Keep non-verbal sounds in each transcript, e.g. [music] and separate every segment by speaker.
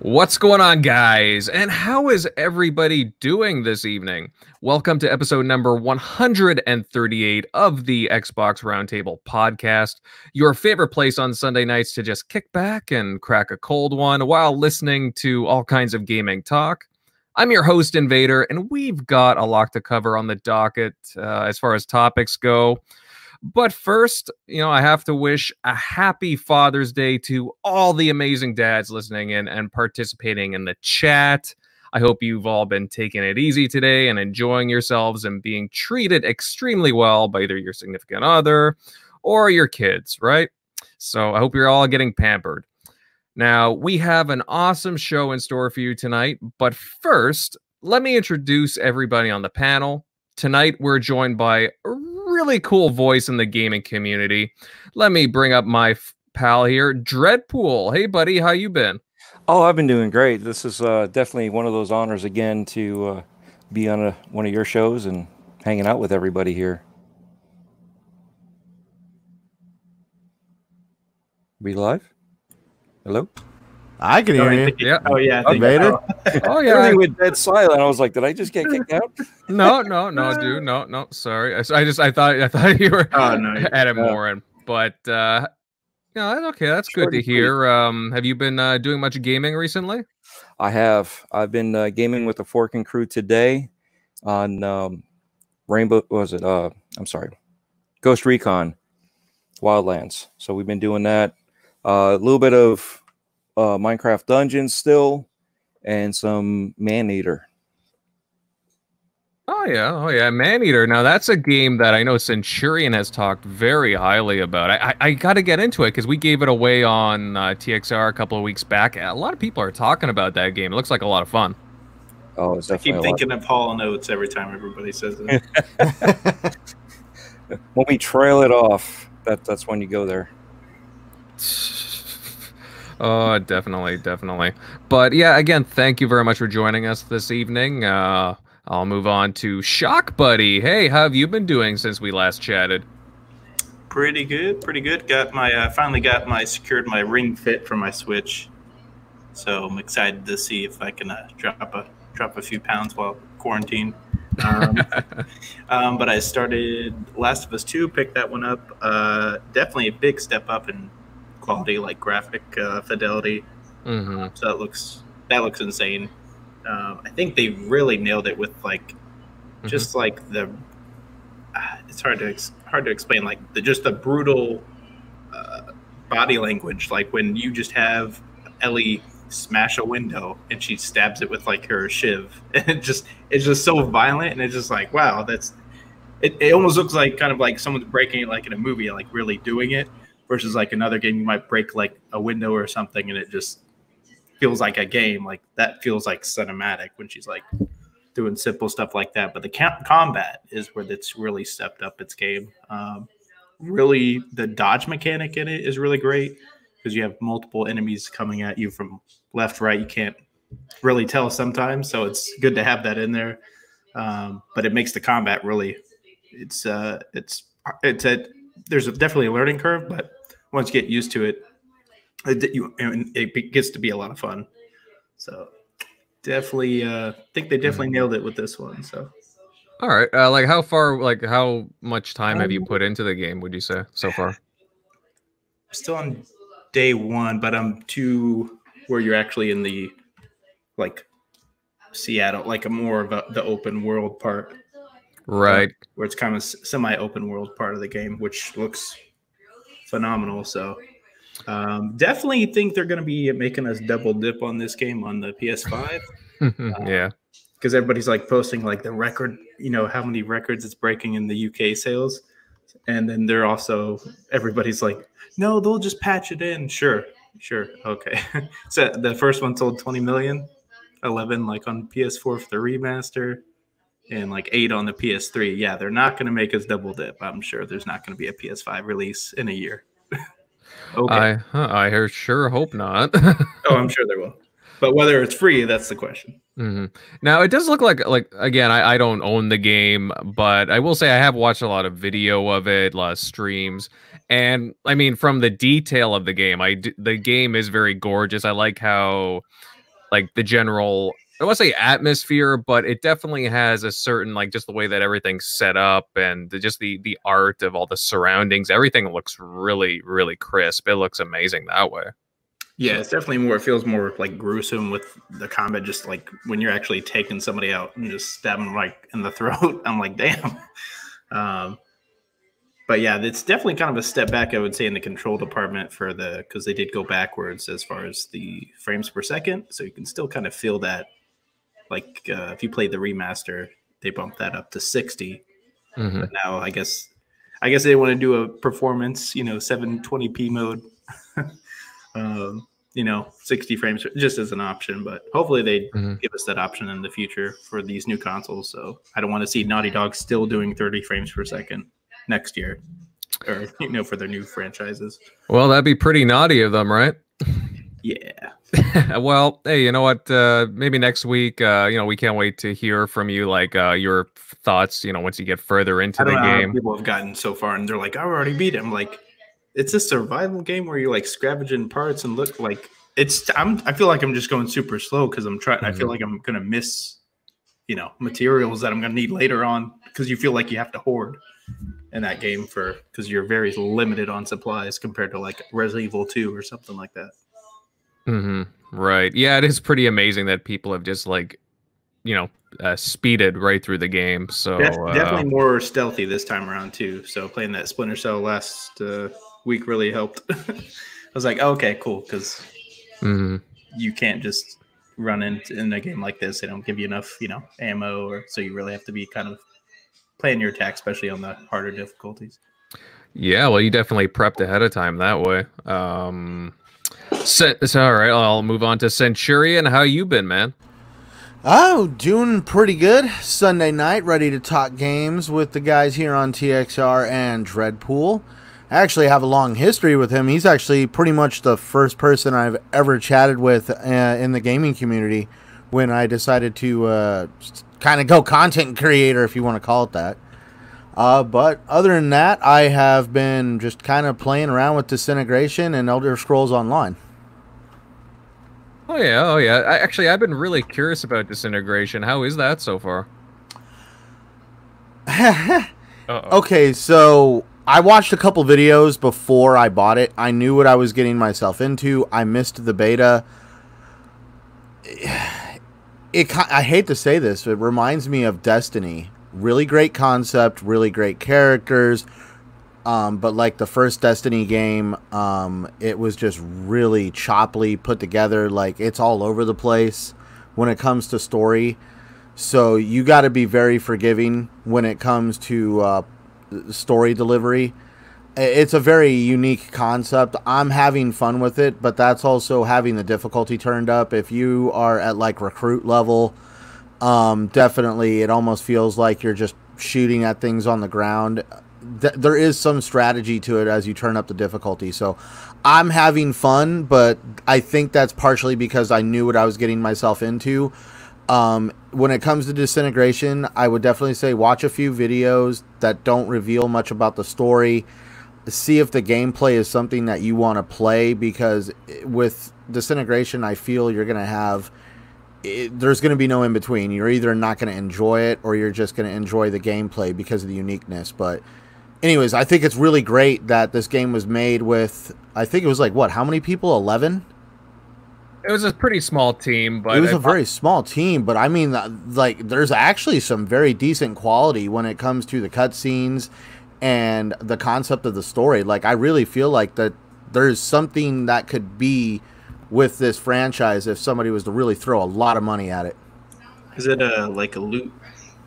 Speaker 1: What's going on, guys? And how is everybody doing this evening? Welcome to episode number 138 of the Xbox Roundtable podcast, your favorite place on Sunday nights to just kick back and crack a cold one while listening to all kinds of gaming talk. I'm your host, Invader, and we've got a lot to cover on the docket uh, as far as topics go. But first, you know, I have to wish a happy Father's Day to all the amazing dads listening in and participating in the chat. I hope you've all been taking it easy today and enjoying yourselves and being treated extremely well by either your significant other or your kids, right? So I hope you're all getting pampered. Now, we have an awesome show in store for you tonight, but first, let me introduce everybody on the panel. Tonight, we're joined by a really cool voice in the gaming community. Let me bring up my pal here, Dreadpool. Hey, buddy, how you been?
Speaker 2: Oh, I've been doing great. This is uh, definitely one of those honors again to uh, be on a, one of your shows and hanging out with everybody here. We live? Hello?
Speaker 3: I can hear you.
Speaker 1: Yeah.
Speaker 4: Oh yeah, I think
Speaker 3: Vader?
Speaker 4: so. [laughs]
Speaker 1: Oh yeah.
Speaker 2: Everything went dead silent. I was like, did I just get kicked out? [laughs]
Speaker 1: no, no, no, [laughs] dude. No, no. Sorry. I, I just I thought I thought you were
Speaker 4: Oh, no, you're-
Speaker 1: Adam
Speaker 2: yeah.
Speaker 1: Morin, but uh no, that's okay. That's good to
Speaker 2: and sweet.
Speaker 1: hear. Um, have you been uh, doing much gaming recently?
Speaker 2: I have. I've been uh, gaming with the Forking crew today on um, Rainbow. what Was it? Uh, I'm sorry, Ghost Recon Wildlands. So we've been doing that. Uh, a little bit of uh, Minecraft Dungeons still, and some Maneater.
Speaker 1: Oh yeah, oh yeah, Maneater. Now that's a game that I know Centurion has talked very highly about. I I, I got to get into it because we gave it away on uh, TXR a couple of weeks back. A lot of people are talking about that game. It looks like a lot of fun.
Speaker 2: Oh, it's
Speaker 4: I keep
Speaker 2: a lot.
Speaker 4: thinking of Hall and Oates every time everybody says it. [laughs] [laughs]
Speaker 2: when we trail it off, that that's when you go there. [laughs]
Speaker 1: oh, definitely, definitely. But yeah, again, thank you very much for joining us this evening. Uh, I'll move on to Shock Buddy. Hey, how have you been doing since we last chatted?
Speaker 4: pretty good, pretty good. Got my uh, finally got my secured my Ring Fit for my Switch, so I'm excited to see if I can uh, drop a drop a few pounds while quarantined. Um, [laughs] um, but I started Last of Us Two, picked that one up. Uh, definitely a big step up in quality, like graphic uh, fidelity.
Speaker 1: hmm
Speaker 4: So that looks that looks insane. Um, I think they really nailed it with like just like the. Uh, it's hard to ex- hard to explain like the just the brutal uh, body language. Like when you just have Ellie smash a window and she stabs it with like her shiv, [laughs] and it just it's just so violent and it's just like wow that's. It, it almost looks like kind of like someone's breaking it like in a movie, like really doing it, versus like another game you might break like a window or something and it just feels like a game. Like that feels like cinematic when she's like doing simple stuff like that. But the combat is where it's really stepped up its game. Um, really, the dodge mechanic in it is really great because you have multiple enemies coming at you from left, right. You can't really tell sometimes, so it's good to have that in there. Um, but it makes the combat really. It's uh, it's it's a there's a, definitely a learning curve, but once you get used to it, it, you, it gets to be a lot of fun. So definitely, uh, think they definitely nailed it with this one. So
Speaker 1: All right. Uh, like how far? Like how much time have you
Speaker 4: Um,
Speaker 1: put into the game? Would you say so far?
Speaker 4: I'm still on day one, but I'm to where you're actually in the like Seattle, like a more of a, the open world part,
Speaker 1: Right.
Speaker 4: where it's kind of semi open world part of the game, which looks phenomenal. So um, definitely think they're going to be making us double dip on this game on the PS5. [laughs]
Speaker 1: yeah.
Speaker 4: because everybody's like posting like the record, you know, how many records it's breaking in the UK sales. And then they're also everybody's like, no, they'll just patch it in. Sure, sure, okay. [laughs] so the first one sold 20 million, 11 like on PS4 for the remaster, and like eight on the PS3. Yeah, they're not going to make us double dip. I'm sure there's not going to be a PS5 release in a year. [laughs] okay.
Speaker 1: I I sure hope not. [laughs]
Speaker 4: oh, I'm sure there will. But whether it's free, that's the question.
Speaker 1: hmm Now it does look like like again I, I don't own the game, but I will say I have watched a lot of video of it, a lot of streams, and I mean from the detail of the game, I d- the game is very gorgeous. I like how like the general I to say atmosphere, but it definitely has a certain like just the way that everything's set up and the, just the the art of all the surroundings. Everything looks really really crisp. It looks amazing that way.
Speaker 4: Yeah, it's definitely more. It feels more like gruesome with the combat. Just like when you're actually taking somebody out and just stab them like in the [laughs] throat. I'm like, damn. Um, but yeah, it's definitely kind of a step back, I would say, in the control department for the because they did go backwards as far as the frames per second. So you can still kind of feel that like uh, if you played the remaster, they bumped that up to 60. Mm-hmm. But now I guess I guess they want to do a performance, you know, 720p mode. [laughs] um, you know, 60 frames just as an option, but hopefully they mm-hmm. give us that option in the future for these new consoles. So I don't want to see Naughty Dog still doing 30 frames per second next year or you know for their new franchises.
Speaker 1: Well, that'd be pretty naughty of them, right?
Speaker 4: Yeah. [laughs]
Speaker 1: well, hey, you know what? Uh, maybe next week, uh, you know, we can't wait to hear from you, like uh, your thoughts. You know, once you get further into the game.
Speaker 4: people have gotten so far, and they're like, "I already beat it." I'm like, it's a survival game where you're like scavenging parts and look like it's. I'm. I feel like I'm just going super slow because I'm trying. Mm-hmm. I feel mm-hmm. like I'm gonna miss, you know, materials that I'm gonna need later on because you feel like you have to hoard in that game for because you're very limited on supplies compared to like Resident Evil 2 or something like that.
Speaker 1: Mm-hmm. Right. Yeah, it is pretty amazing that people have just like, you know, uh, speeded right through the game. So
Speaker 4: uh, definitely more stealthy this time around too. So playing that Splinter Cell last uh, week really helped. [laughs] I was like, oh, okay, cool, because mm-hmm. you can't just run in in a game like this. They don't give you enough, you know, ammo, or so you really have to be kind of playing your attack, especially on the harder difficulties.
Speaker 1: Yeah, well, you definitely prepped ahead of time that way. Um, all right, I'll move on to Centurion. How you been, man?
Speaker 3: Oh, doing pretty good. Sunday night, ready to talk games with the guys here on TXR and Dreadpool. I actually have a long history with him. He's actually pretty much the first person I've ever chatted with uh, in the gaming community when I decided to uh, kind of go content creator, if you want to call it that. Uh, but other than that, I have been just kind of playing around with Disintegration and Elder Scrolls Online.
Speaker 1: Oh yeah, oh yeah. I, actually, I've been really curious about Disintegration. How is that so far? [laughs]
Speaker 3: okay, so I watched a couple videos before I bought it. I knew what I was getting myself into. I missed the beta. It, I hate to say this, but it reminds me of Destiny really great concept, really great characters. Um, but like the first Destiny game, um, it was just really choppily put together. Like it's all over the place when it comes to story. So you got to be very forgiving when it comes to uh, story delivery. It's a very unique concept. I'm having fun with it, but that's also having the difficulty turned up. If you are at like recruit level, um, definitely, it almost feels like you're just shooting at things on the ground. Th- there is some strategy to it as you turn up the difficulty. So I'm having fun, but I think that's partially because I knew what I was getting myself into. Um, when it comes to disintegration, I would definitely say watch a few videos that don't reveal much about the story. See if the gameplay is something that you want to play because with disintegration, I feel you're going to have it, there's going to be no in between. You're either not going to enjoy it or you're just going to enjoy the gameplay because of the uniqueness. But, anyways, I think it's really great that this game was made with. I think it was like what? How many people? Eleven.
Speaker 1: It was a pretty small team, but
Speaker 3: it was a very small team. But I mean, uh, like, there's actually some very decent quality when it comes to the cutscenes and the concept of the story. Like, I really feel like that there's something that could be with this franchise if somebody was to really throw a lot of money at it.
Speaker 4: Is it a like a loot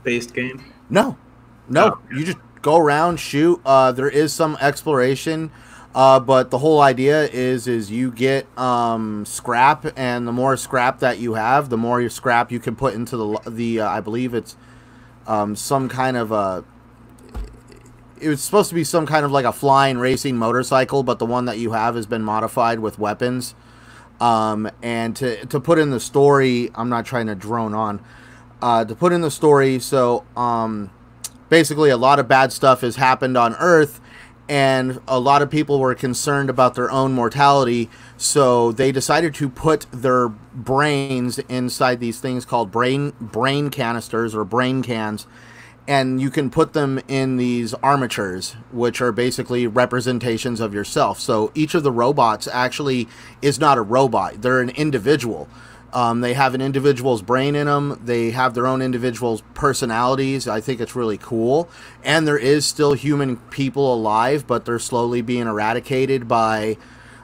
Speaker 4: based game?
Speaker 3: No, no. Oh, You just go around, shoot. Uh, there is some exploration, uh, but the whole idea is is you get um, scrap, and the more scrap that you have, the more scrap you can put into the the. Uh, I believe it's um, some kind of a. It was supposed to be some kind of like a flying racing motorcycle, but the one that you have has been modified with weapons. Um, and to, to put in the story, I'm not trying to drone on. Uh, to put in the story, so um, basically, a lot of bad stuff has happened on Earth, and a lot of people were concerned about their own mortality, so they decided to put their brains inside these things called brain brain canisters or brain cans, and you can put them in these armatures, which are basically representations of yourself. So each of the robots actually is not a robot; they're an individual. Um, they have an individual's brain in them. They have their own individual personalities. I think it's really cool. And there is still human people alive, but they're slowly being eradicated by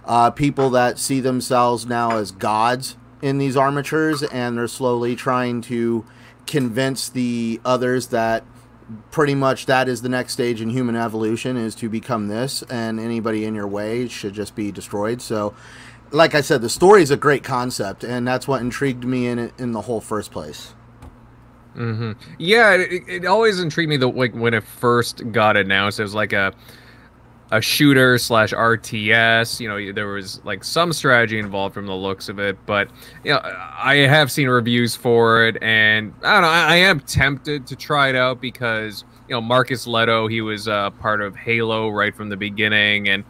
Speaker 3: uh, people that see themselves now as gods in these armatures. And they're slowly trying to convince the others that pretty much that is the next stage in human evolution is to become this and anybody in your way should just be destroyed so like I said, the story is a great concept, and that's what intrigued me in in the whole first place.
Speaker 1: Mm-hmm. Yeah, it, it, always intrigued me that like when it first got announced, it was like a a shooter slash RTS. You know, there was like some strategy involved from the looks of it, but you know, I have seen reviews for it, and I don't know. I, I am tempted to try it out because you know Marcus Lehto, he was uh, part of Halo right from the beginning, and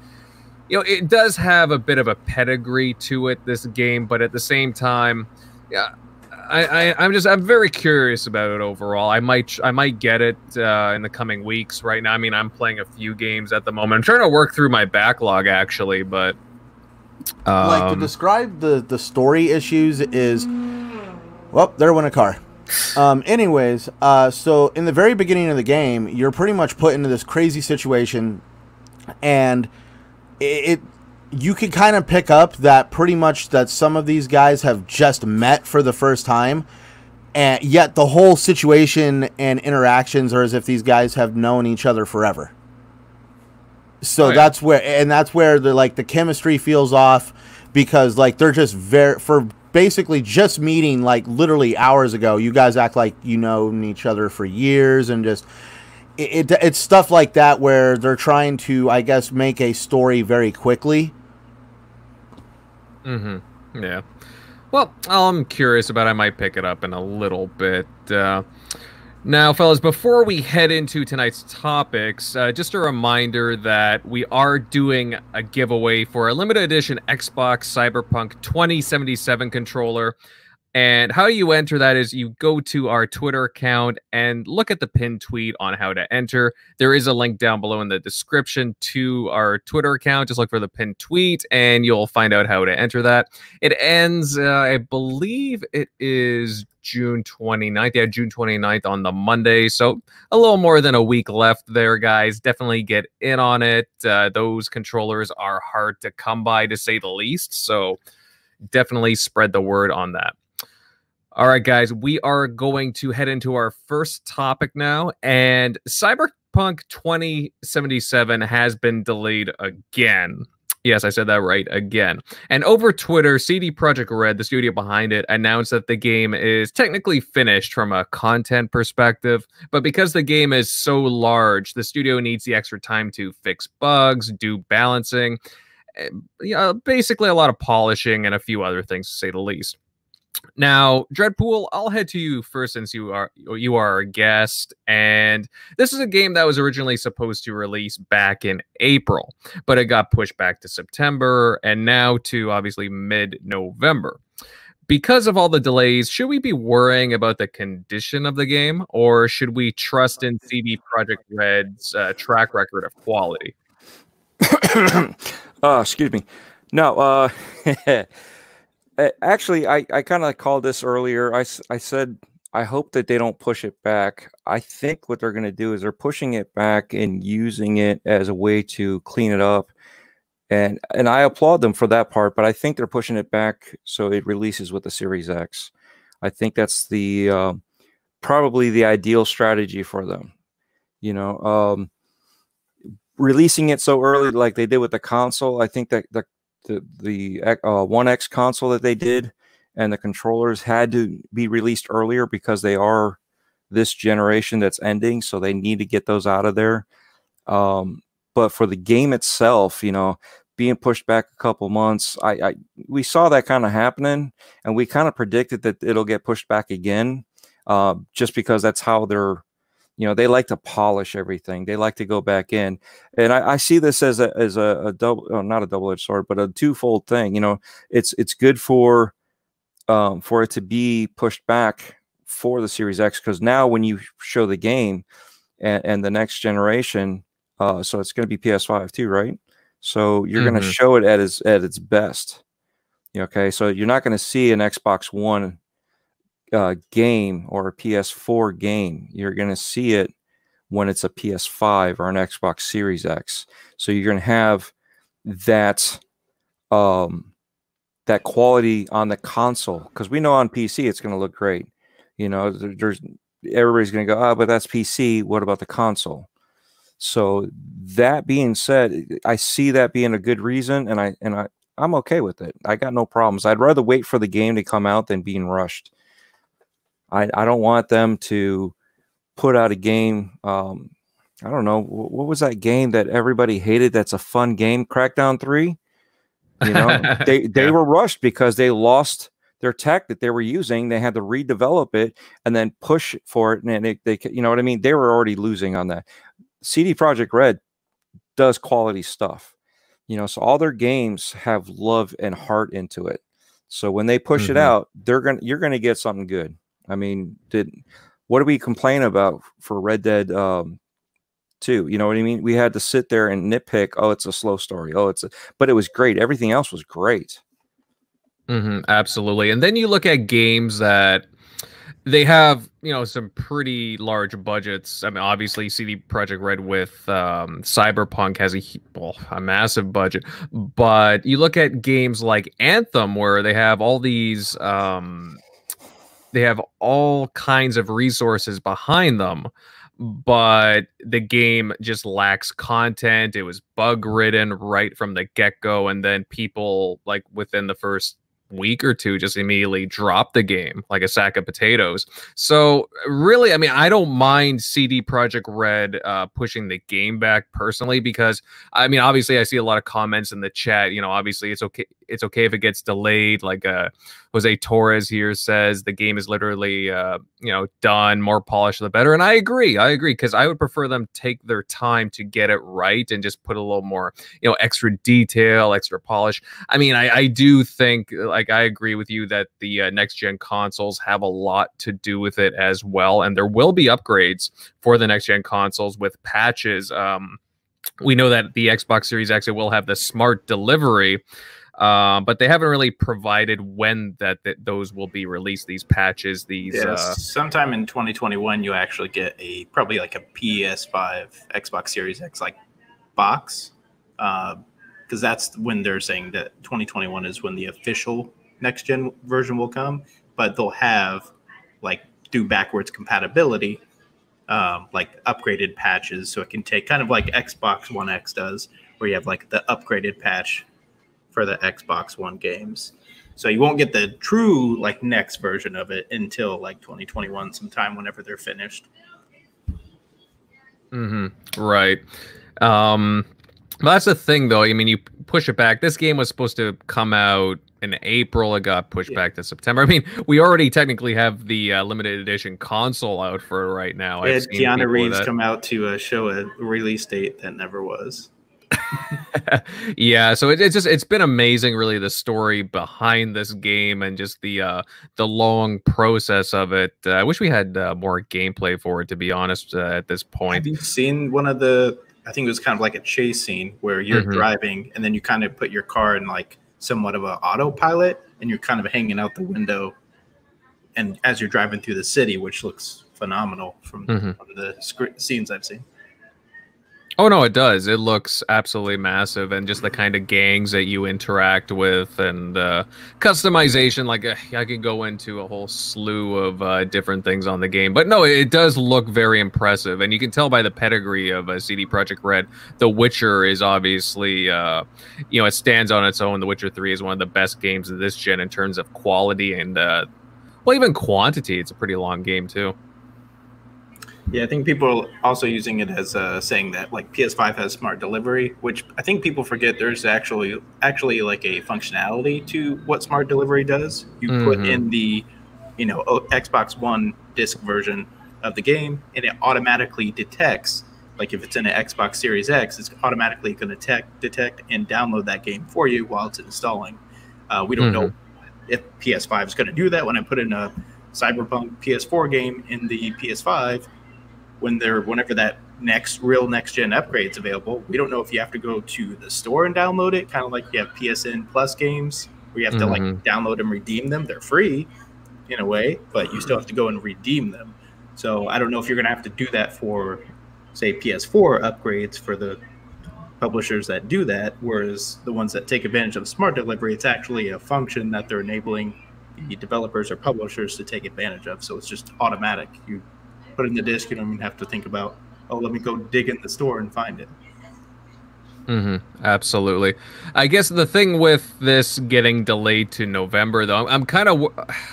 Speaker 1: you know, it does have a bit of a pedigree to it, this game, but at the same time, yeah, I, I am just I'm very curious about it overall. I might I might get it uh, in the coming weeks. Right now, I mean, I'm playing a few games at the moment. I'm trying to work through my backlog actually, but
Speaker 3: um, like to um, describe the the story issues is, well, there went a car. Um, anyways, uh, so in the very beginning of the game, you're pretty much put into this crazy situation, and it, you can kind of pick up that pretty much that some of these guys have just met for the first time and yet the whole situation and interactions are as if these guys have known each other forever so oh, yeah. that's where and that's where the like the chemistry feels off because like they're just very for basically just meeting like literally hours ago you guys act like you know each other for years and just it, it, it's stuff like that where they're trying to, I guess, make a story very quickly.
Speaker 1: Mm-hmm. Yeah. Well, I'm curious about. It. I might pick it up in a little bit. Uh, now, fellas, before we head into tonight's topics, uh, just a reminder that we are doing a giveaway for a limited edition Xbox Cyberpunk 2077 controller. And how you enter that is you go to our Twitter account and look at the pinned tweet on how to enter. There is a link down below in the description to our Twitter account. Just look for the pinned tweet and you'll find out how to enter that. It ends, uh, I believe it is June 29th. Yeah, June 29th on the Monday. So a little more than a week left there, guys. Definitely get in on it. Uh, those controllers are hard to come by, to say the least. So definitely spread the word on that. All right, guys, we are going to head into our first topic now. And Cyberpunk 2077 has been delayed again. Yes, I said that right again. And over Twitter, CD Projekt Red, the studio behind it, announced that the game is technically finished from a content perspective, but because the game is so large, the studio needs the extra time to fix bugs, do balancing, eh, yeah, basically a lot of polishing and a few other things to say the least. Now, Dreadpool, I'll head to you first since you are you are our guest, and this is a game that was originally supposed to release back in April, but it got pushed back to September and now to obviously mid-November. Because of all the delays, should we be worrying about the condition of the game, or should we trust in CD Projekt Red's uh, track record of quality?
Speaker 2: uh, [coughs] excuse me. No, uh, [laughs] actually, I, I kind of called this earlier. I, I said, I hope that they don't push it back. I think what they're going to do is they're pushing it back and using it as a way to clean it up. And and I applaud them for that part, but I think they're pushing it back so it releases with the Series X. I think that's the uh, probably the ideal strategy for them. You know, um, releasing it so early, like they did with the console, I think that the the the uh, One X console that they did, and the controllers had to be released earlier because they are this generation that's ending, so they need to get those out of there. Um, but for the game itself, you know, being pushed back a couple months, I, I we saw that kind of happening, and we kind of predicted that it'll get pushed back again, uh, just because that's how their you know they like to polish everything they like to go back in and i, I see this as a as a, a double oh, not a double-edged sword but a twofold thing you know it's it's good for um, for it to be pushed back for the series x because now when you show the game and, and the next generation uh, so it's going to be ps5 too right so you're mm-hmm. going to show it at its at its best okay so you're not going to see an xbox one uh, game or a PS4 game. You're going to see it when it's a PS5 or an Xbox Series X. So you're going to have that um, that quality on the console because we know on PC it's going to look great. You know, there, there's everybody's going to go, oh, but that's PC. What about the console? So that being said, I see that being a good reason, and I and I I'm okay with it. I got no problems. I'd rather wait for the game to come out than being rushed. I, I don't want them to put out a game. Um, I don't know what was that game that everybody hated. That's a fun game, Crackdown Three. You know, [laughs] they they yeah. were rushed because they lost their tech that they were using. They had to redevelop it and then push for it, and they, they you know what I mean. They were already losing on that. CD Projekt Red does quality stuff, you know. So all their games have love and heart into it. So when they push mm-hmm. it out, they're gonna you're gonna get something good. I mean, did what do we complain about for Red Dead um, 2? You know what I mean? We had to sit there and nitpick. Oh, it's a slow story. Oh, it's a, but it was great. Everything else was great.
Speaker 1: Mm-hmm, absolutely. And then you look at games that they have, you know, some pretty large budgets. I mean, obviously, CD Projekt Red with um, Cyberpunk has a well, a massive budget, but you look at games like Anthem, where they have all these um, they have all kinds of resources behind them but the game just lacks content it was bug ridden right from the get-go and then people like within the first week or two just immediately drop the game like a sack of potatoes. So really, I mean, I don't mind CD Projekt Red uh, pushing the game back personally because I mean, obviously, I see a lot of comments in the chat. You know, obviously, it's okay. It's okay if it gets delayed. Like uh, Jose Torres here says, the game is literally uh, you know done. More polished, the better. And I agree. I agree because I would prefer them take their time to get it right and just put a little more you know extra detail, extra polish. I mean, I, I do think like I agree with you that the uh, next gen consoles have a lot to do with it as well, and there will be upgrades for the next gen consoles with patches. Um, we know that the Xbox Series X will have the smart delivery. Uh, but they haven't really provided when that, that those will be released. These patches, these yes, uh,
Speaker 4: sometime in 2021, you actually get a probably like a PS5, Xbox Series X like box, because uh, that's when they're saying that 2021 is when the official next gen version will come, but they'll have like do backwards compatibility, um, like upgraded patches, so it can take kind of like Xbox One X does, where you have like the upgraded patch for the Xbox One games. So you won't get the true like next version of it until like 2021 sometime whenever they're finished.
Speaker 1: Mm-hmm. Right. Um, that's the thing though. I mean, you push it back. This game was supposed to come out in April. It got pushed yeah. back to September. [laughs] I mean, we already technically have the uh, limited edition console out for right now.
Speaker 4: Yeah, Keanu Reeves come out to uh, show a release date that never was. [laughs]
Speaker 1: yeah, so it, it's just it's been amazing, really, the story behind this game and just the uh, the long process of it. Uh, I wish we had uh, more gameplay for it, to be honest. Uh, at this point,
Speaker 4: have you seen one of the? I think it was kind of like a chase scene where you're mm-hmm. driving and then you kind of put your car in like somewhat of an autopilot and you're kind of hanging out the window and as you're driving through the city which looks phenomenal from, mm-hmm. from the sc- scenes i've seen
Speaker 1: Oh no, it does. It looks absolutely massive, and just the kind of gangs that you interact with, and uh, customization. Like uh, I could go into a whole slew of uh, different things on the game, but no, it does look very impressive, and you can tell by the pedigree of uh, CD Projekt Red. The Witcher is obviously, uh, you know, it stands on its own. The Witcher Three is one of the best games of this gen in terms of quality and, well, even quantity. It's a pretty long game too.
Speaker 4: Yeah, I think people are also using it as uh, saying that like PS5 has smart delivery, which I think people forget there's actually actually like a functionality to what smart delivery does. You mm-hmm. put in the, you know, Xbox One disc version, of the game, and it automatically detects. Like if it's in an Xbox Series X, it's automatically going to detect, detect and download that game for you while it's installing. Uh, we don't know if PS5 is going to do that. When I put in a Cyberpunk PS4 game in the PS5, when they're whenever that next real next gen upgrades available, we don't know if you have to go to the store and download it, kind of like you have PSN Plus games where you have
Speaker 1: Mhm.
Speaker 4: to like download and redeem them. They're free in a way, but you still have to go and redeem them. So I don't know if you're going to have to do that for, say, PS4 upgrades for the publishers that do that, whereas the ones that take advantage of smart delivery, it's actually a function that they're enabling the developers or publishers to take advantage of. So it's just automatic. You put in the disk, you don't even have to think about, oh, let me go dig in the store and find it.
Speaker 1: hmm Absolutely. I guess the thing with this getting delayed to November, though, I'm, kind of,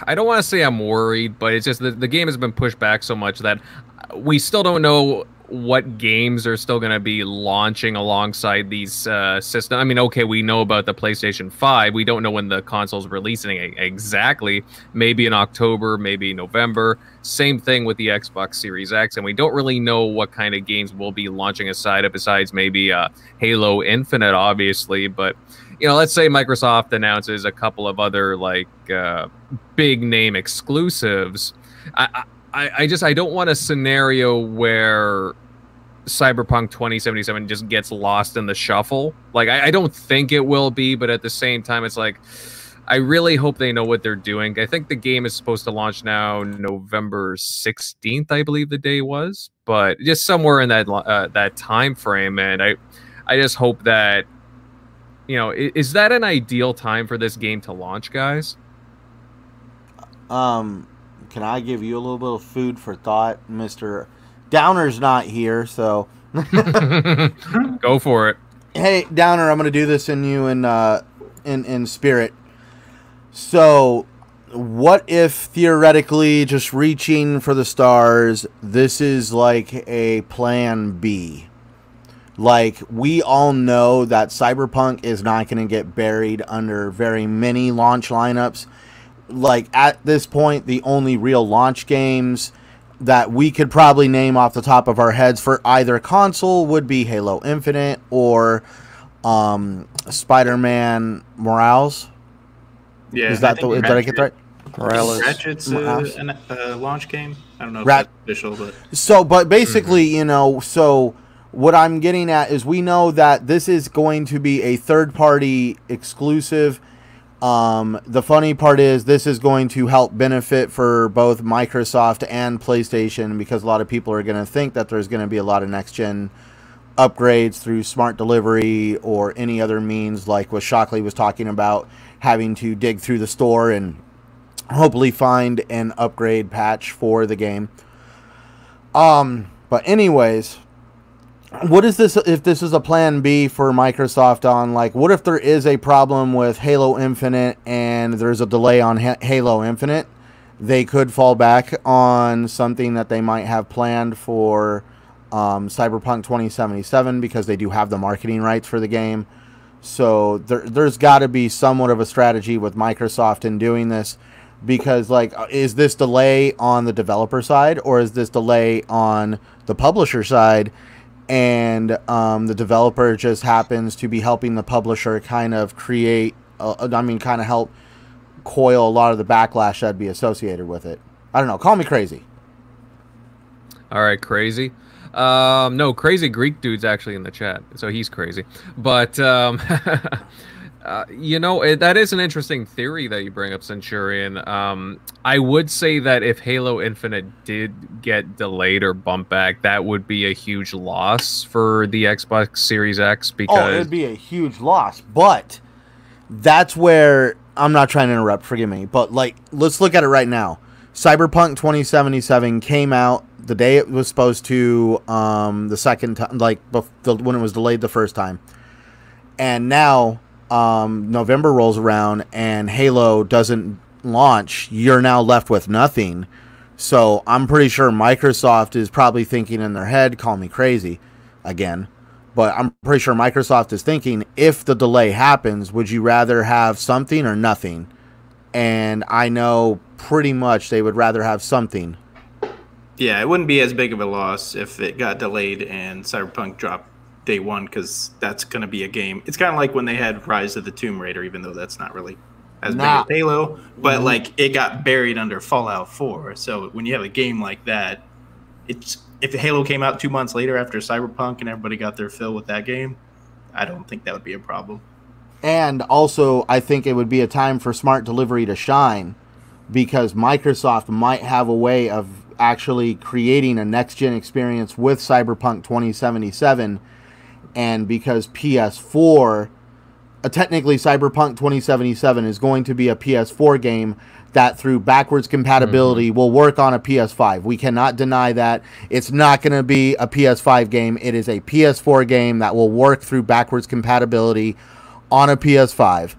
Speaker 1: I don't want to say I'm worried, but it's just that the game has been pushed back so much that we still don't know what games are still going to be launching alongside these uh, systems. I mean, okay, we know about the PlayStation 5. We don't know when the console's releasing exactly. Maybe in October, maybe November. Same thing with the Xbox Series X. And we don't really know what kind of games will be launching aside of besides maybe uh, Halo Infinite, obviously. But, you know, let's say Microsoft announces a couple of other like uh, big name exclusives. I, I I, just I don't want a scenario where Cyberpunk 2077 just gets lost in the shuffle. Like I, I don't think it will be, but at the same time, it's like I really hope they know what they're doing. I think the game is supposed to launch now November 16th, I believe the day was, but just somewhere in that uh, that time frame. And I I just hope that you know i- is that an ideal time for this game to launch, guys?
Speaker 3: Um, can I give you a little bit of food for thought, Mister Downer's not here, so [laughs]
Speaker 1: Go for it.
Speaker 3: hey Downer, I'm gonna do this in you in uh in in spirit. So, what if theoretically, just reaching for the stars, this is like a plan B? Like we all know that Cyberpunk is not going to get buried under very many launch lineups. Like at this point, the only real launch games that we could probably name off the top of our heads for either console would be Halo Infinite or um, Spider-Man Morales.
Speaker 4: Yeah,
Speaker 3: is that the?
Speaker 4: think
Speaker 3: Did I get that right?
Speaker 2: Morales.
Speaker 4: Ratchet's
Speaker 3: Mouse.
Speaker 4: uh, a uh, launch game. I don't know if
Speaker 3: Rat-
Speaker 4: that's official, but
Speaker 3: So, but basically, you know, so what I'm getting at is we know that this is going to be a third party exclusive. Um, the funny part is this is going to help benefit for both Microsoft and PlayStation because a lot of people are going to think that there's going to be a lot of next gen upgrades through smart delivery or any other means like what Shockley was talking about having to dig through the store and hopefully find an upgrade patch for the game. Um, but anyways, what is this if this is a plan B for Microsoft on like what if there is a problem with Halo Infinite and there's a delay on Ha- Halo Infinite? They could fall back on something that they might have planned for um, Cyberpunk 2077 because they do have the marketing rights for the game. So there, there's got to be somewhat of a strategy with Microsoft in doing this because like uh, is this delay on the developer side or is this delay on the publisher side and um, the developer just happens to be helping the publisher kind of create uh, i mean kind of help coil a lot of the backlash that'd be associated with it i don't know call me crazy
Speaker 1: All right, crazy. Um, no, crazy Greek dude's actually in the chat, so he's crazy. But um, [laughs] uh, you know, it, that is an interesting theory that you bring up, Centurion. Um, I would say that if Halo Infinite did get delayed or bumped back, that would be a huge loss for the Xbox Series X
Speaker 3: oh
Speaker 1: because
Speaker 3: it'd be a huge loss but that's where i'm not trying to interrupt forgive me but like let's look at it right now cyberpunk 2077 came out the day it was supposed to um the second time like bef- the, when it was delayed the first time and now um november rolls around and halo doesn't launch you're now left with nothing so i'm pretty sure microsoft is probably thinking in their head call me crazy again but I'm pretty sure Microsoft is thinking if the delay happens, would you rather have something or nothing? And I know pretty much they would rather have something.
Speaker 4: Yeah, it wouldn't be as big of a loss if it got delayed and Cyberpunk dropped day one because that's going to be a game. It's kind of like when they had Rise of the Tomb Raider, even though that's not really as
Speaker 3: Nah.
Speaker 4: big as Halo, but
Speaker 3: Mhm.
Speaker 4: like it got buried under Fallout 4. So when you have a game like that, it's if Halo came out two months later after Cyberpunk and everybody got their fill with that game, I don't think that would be a problem.
Speaker 3: And also, I think it would be a time for smart delivery to shine because Microsoft might have a way of actually creating a next gen experience with Cyberpunk 2077. And because PS4, uh, technically, Cyberpunk 2077 is going to be a PS4 game that through backwards compatibility will work on a PS5. We cannot deny that. It's not going to be a PS5 game. It is a PS4 game that will work through backwards compatibility on a PS5.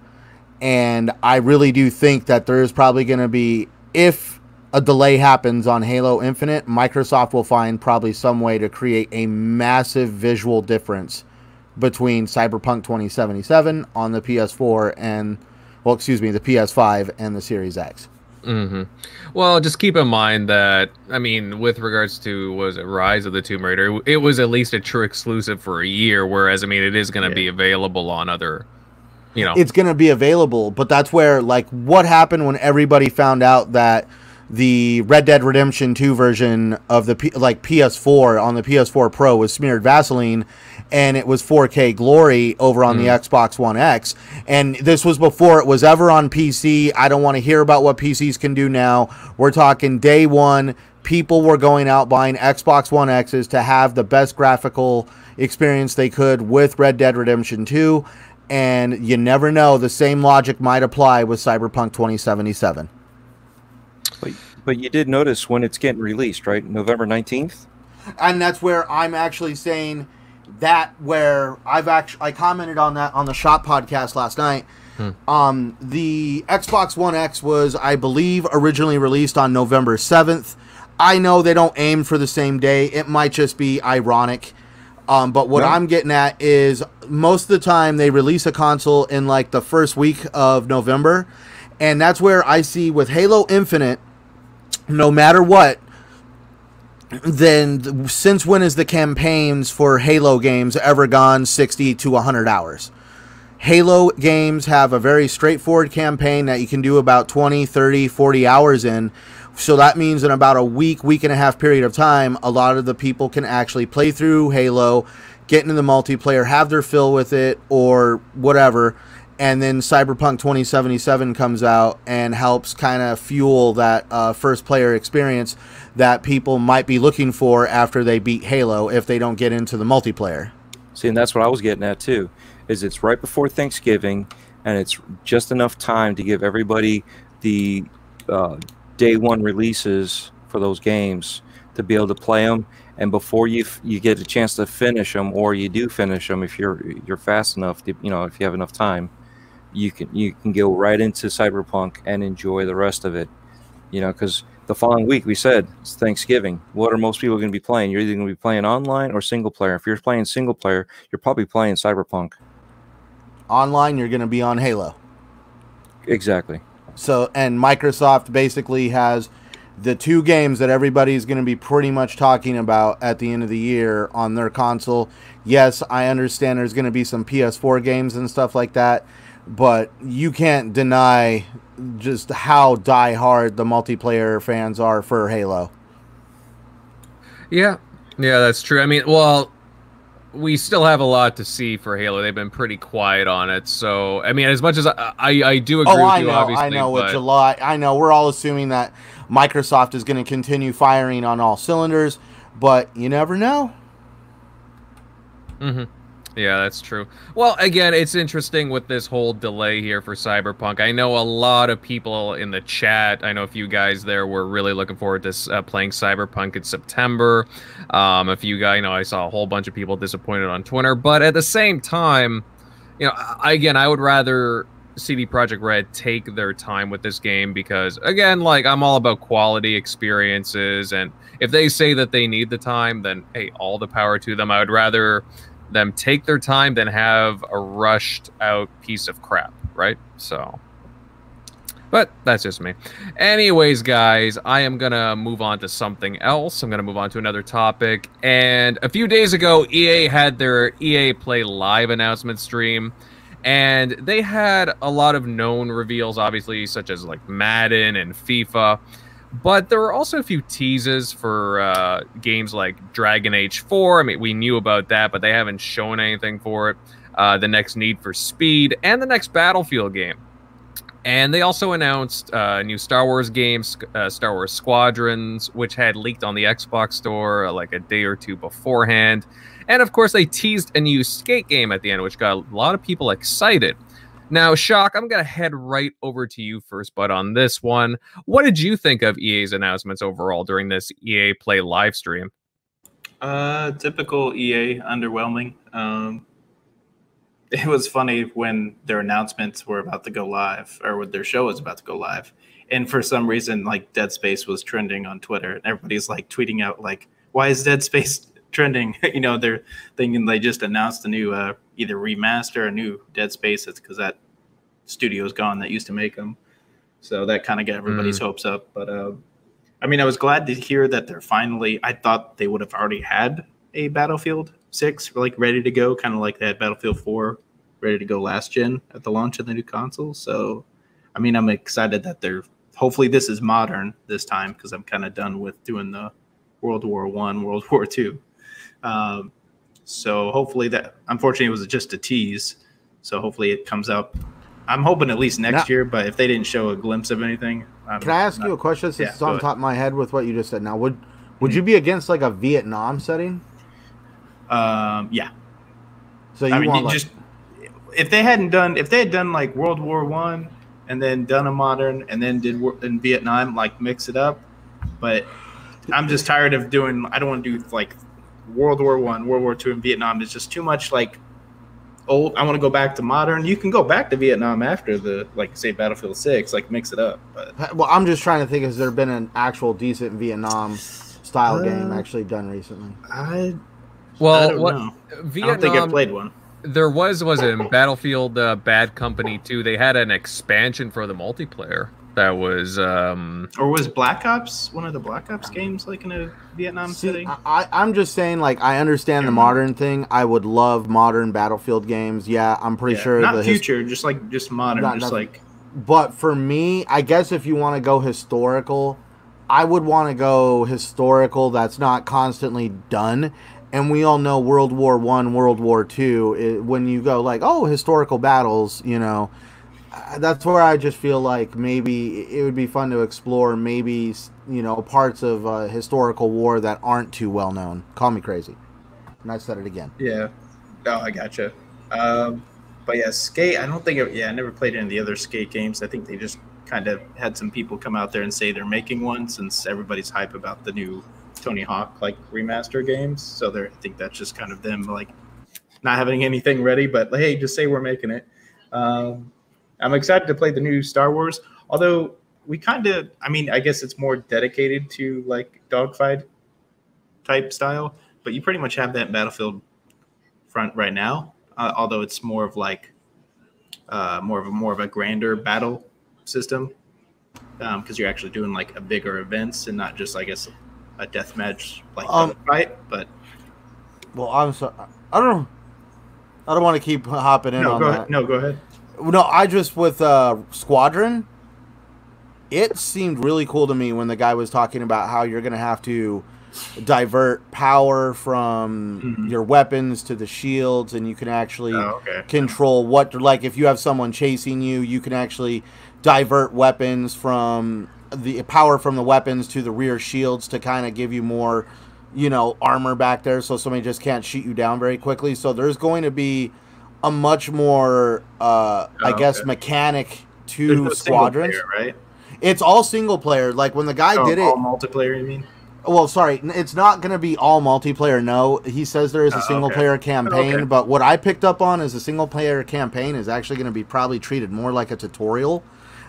Speaker 3: And I really do think that there is probably going to be, if a delay happens on Halo Infinite, Microsoft will find probably some way to create a massive visual difference between Cyberpunk 2077 on the PS4 and, well, excuse me, the PS5 and the Series X.
Speaker 1: hmm Well, just keep in mind that I mean, with regards to was it Rise of the Tomb Raider, it was at least a true exclusive for a year. Whereas I mean, it is going to
Speaker 4: Yeah.
Speaker 1: be available on other, you know.
Speaker 3: it's going to be available. But that's where, like, what happened when everybody found out that the Red Dead Redemption 2 version of the P- like PS4 on the PS4 Pro was smeared Vaseline and it was 4K glory over on the mm. Xbox One X. And this was before it was ever on PC. I don't want to hear about what PCs can do now. We're talking day one. People were going out buying Xbox One X's to have the best graphical experience they could with Red Dead Redemption 2. And you never know, the same logic might apply with Cyberpunk 2077.
Speaker 2: But, but you did notice when it's getting released, right? November 19th?
Speaker 3: and that's where I'm actually saying that where I've actually I commented on that on the shop podcast last night. Um, the Xbox One X was, I believe, originally released on November seventh. I know they don't aim for the same day. It might just be ironic. Um, but what
Speaker 2: No.
Speaker 3: I'm getting at is most of the time they release a console in like the first week of November. And that's where I see with Halo Infinite, no matter what, then since when is the campaigns for Halo games ever gone 60 to 100 hours? Halo games have a very straightforward campaign that you can do about 20, 30, 40 hours in. So that means in about a week, week and a half period of time, a lot of the people can actually play through Halo, get into the multiplayer, have their fill with it, or whatever. And then Cyberpunk 2077 comes out and helps kind of fuel that uh, first player experience that people might be looking for after they beat Halo if they don't get into the multiplayer.
Speaker 2: See, and that's what I was getting at too. Is it's right before Thanksgiving, and it's just enough time to give everybody the uh, day one releases for those games to be able to play them. And before you you get a chance to finish them, or you do finish them, if you're you're fast enough, to, you know, if you have enough time, you can you can go right into Cyberpunk and enjoy the rest of it. You know, because the following week we said it's Thanksgiving. What are most people going to be playing? You're either going to be playing online or single player. If you're playing single player, you're probably playing Cyberpunk.
Speaker 3: Online, you're going to be on Halo.
Speaker 2: Exactly.
Speaker 3: So, and Microsoft basically has the two games that everybody's going to be pretty much talking about at the end of the year on their console. Yes, I understand there's going to be some PS4 games and stuff like that, but you can't deny just how die-hard the multiplayer fans are for Halo.
Speaker 1: Yeah, yeah, that's true. I mean, well, we still have a lot to see for Halo. They've been pretty quiet on it. So, I mean, as much as I, I, I do agree
Speaker 3: Oh,
Speaker 1: with
Speaker 3: I
Speaker 1: you,
Speaker 3: know,
Speaker 1: obviously,
Speaker 3: I know. With
Speaker 1: but-
Speaker 3: July, I know we're all assuming that Microsoft is going to continue firing on all cylinders, but you never know.
Speaker 1: hmm Yeah, that's true. Well, again, it's interesting with this whole delay here for Cyberpunk. I know a lot of people in the chat. I know a few guys there were really looking forward to uh, playing Cyberpunk in September. Um, a few guys, you know, I saw a whole bunch of people disappointed on Twitter. But at the same time, you know, I, again, I would rather CD Projekt Red take their time with this game because, again, like I'm all about quality experiences, and if they say that they need the time, then hey, all the power to them. I would rather them take their time than have a rushed out piece of crap, right? So, but that's just me. Anyways, guys, I am going to move on to something else. I'm going to move on to another topic. And a few days ago, EA had their EA Play Live announcement stream. And they had a lot of known reveals, obviously, such as like Madden and FIFA. But there were also a few teases for uh, games like Dragon Age 4. I mean, we knew about that, but they haven't shown anything for it. Uh, the next Need for Speed and the next Battlefield game. And they also announced uh, new Star Wars games, uh, Star Wars Squadrons, which had leaked on the Xbox Store uh, like a day or two beforehand. And of course, they teased a new skate game at the end, which got a lot of people excited. Now, Shock, I'm going to head right over to you first, but on this one, what did you think of EA's announcements overall during this EA Play live stream?
Speaker 4: Uh, typical EA, underwhelming. Um, [laughs] it was funny when their announcements were about to go live or when their show was about to go live and for some reason like dead space was trending on twitter and everybody's like tweeting out like why is dead space [laughs] trending [laughs] you know they're thinking they just announced a new uh, either remaster a new dead space it's because that studio's gone that used to make them so that kind of got everybody's mm. hopes up but uh, i mean i was glad to hear that they're finally i thought they would have already had a battlefield six like ready to go, kind of like that Battlefield four ready to go last gen at the launch of the new console. So, I mean, I'm excited that they're hopefully this is modern this time because I'm kind of done with doing the World War One, World War Two. Um, so hopefully that unfortunately it was just a tease. So hopefully it comes out. I'm hoping at least next now, year, but if they didn't show a glimpse of anything,
Speaker 3: I'm can I ask not, you a question? Since yeah, it's on top of my head with what you just said. Now, would would mm-hmm. you be against like a Vietnam setting?
Speaker 4: Um, yeah.
Speaker 3: So you I mean, want
Speaker 4: like, just if they hadn't done if they had done like World War One and then done a modern and then did in Vietnam, like mix it up. But I'm just tired of doing. I don't want to do like World War One, World War Two, and Vietnam. is just too much like old. I want to go back to modern. You can go back to Vietnam after the like say Battlefield Six, like mix it up. But
Speaker 3: well, I'm just trying to think: has there been an actual decent Vietnam style uh, game actually done recently?
Speaker 4: I
Speaker 1: well,
Speaker 4: I what know. Vietnam, I don't think I played one.
Speaker 1: There was was in Battlefield uh, Bad Company 2. They had an expansion for the multiplayer that was um
Speaker 4: or was Black Ops one of the Black Ops games like in a Vietnam See, setting?
Speaker 3: I, I'm just saying like I understand the modern thing. I would love modern Battlefield games. Yeah, I'm pretty yeah, sure
Speaker 4: not the future, his- just like just modern, not, just not, like.
Speaker 3: But for me, I guess if you want to go historical, I would want to go historical that's not constantly done and we all know World War One, World War Two. When you go like, oh, historical battles, you know, that's where I just feel like maybe it would be fun to explore. Maybe you know parts of uh, historical war that aren't too well known. Call me crazy, and I said it again.
Speaker 4: Yeah, oh, I gotcha. Um, but yeah, skate. I don't think. It, yeah, I never played any of the other skate games. I think they just kind of had some people come out there and say they're making one since everybody's hype about the new Tony Hawk like remaster games. So they I think that's just kind of them like not having anything ready, but hey, just say we're making it. Um, I'm excited to play the new Star Wars, although we kind of, I mean, I guess it's more dedicated to like dogfight type style, but you pretty much have that Battlefield front right now. Uh, although it's more of like uh, more of a more of a grander battle system because um, you're actually doing like a bigger events and not just I guess a death match like um, fight, but
Speaker 3: well, I'm sorry. I don't. I don't want to keep hopping in
Speaker 4: no,
Speaker 3: on
Speaker 4: go
Speaker 3: that.
Speaker 4: Ahead. No, go ahead.
Speaker 3: No, I just with uh, Squadron. It seemed really cool to me when the guy was talking about how you're going to have to divert power from mm-hmm. your weapons to the shields, and you can actually oh, okay. control what. Like if you have someone chasing you, you can actually divert weapons from the power from the weapons to the rear shields to kind of give you more, you know, armor back there, so somebody just can't shoot you down very quickly. So there's going to be a much more, uh, oh, I guess, okay. mechanic to no squadrons.
Speaker 4: Player, right?
Speaker 3: It's all single player. Like when the guy oh, did it,
Speaker 4: multiplayer. You mean?
Speaker 3: Well, sorry, it's not going to be all multiplayer. No, he says there is a oh, single okay. player campaign, okay. but what I picked up on is a single player campaign is actually going to be probably treated more like a tutorial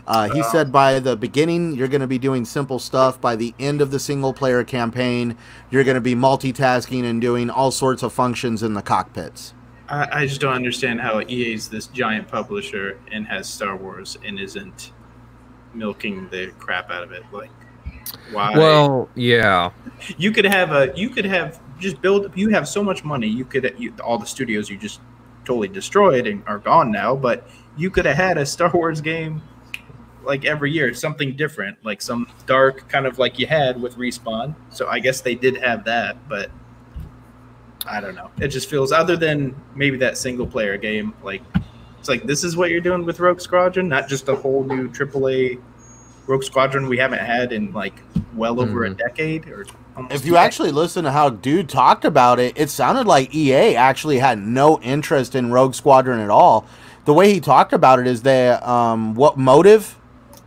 Speaker 3: uh, he said by the beginning, you're going to be doing simple stuff. By the end of the single player campaign, you're going to be multitasking and doing all sorts of functions in the cockpits.
Speaker 4: I, I just don't understand how EA is this giant publisher and has Star Wars and isn't milking the crap out of it. Like, why?
Speaker 1: Well, yeah.
Speaker 4: you could have a you could have just build. You have so much money. You could you, all the studios you just totally destroyed and are gone now. But you could have had a Star Wars game like every year, something different, like some dark kind of like you had with respawn. So I guess they did have that, but I don't know. It just feels other than maybe that single player game, like it's like this is what you're doing with Rogue Squadron, not just a whole new AAA Rogue Squadron we haven't had in like well over
Speaker 1: Mhm.
Speaker 4: a decade or almost
Speaker 3: If you
Speaker 4: two
Speaker 3: actually listen to how dude talked about it, it sounded like EA actually had no interest in Rogue Squadron at all. The way he talked about it is that um, what motive?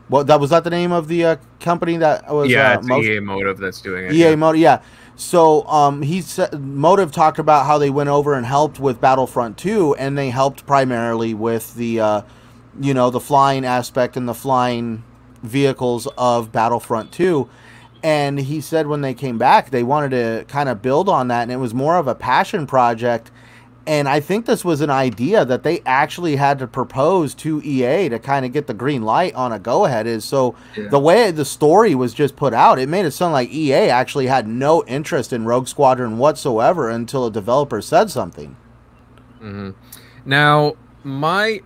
Speaker 3: What that was that the name of the uh, company that was
Speaker 1: yeah,
Speaker 3: uh,
Speaker 1: it's
Speaker 3: most-
Speaker 1: EA Motive that's doing it.
Speaker 3: EA
Speaker 1: yeah.
Speaker 3: Motive, yeah. So um, he said Motive talked about how they went over and helped with Battlefront 2, and they helped primarily with the, uh, you know, the flying aspect and the flying vehicles of Battlefront 2. And he said when they came back, they wanted to kind of build on that, and it was more of a passion project. And I think this was an idea that they actually had to propose to EA to kind of get the green light on a go ahead. Is so
Speaker 4: Yeah.
Speaker 3: the way the story was just put out, it made it sound like EA actually had no interest in Rogue Squadron whatsoever until a developer said something.
Speaker 1: Mm-hmm. Now, my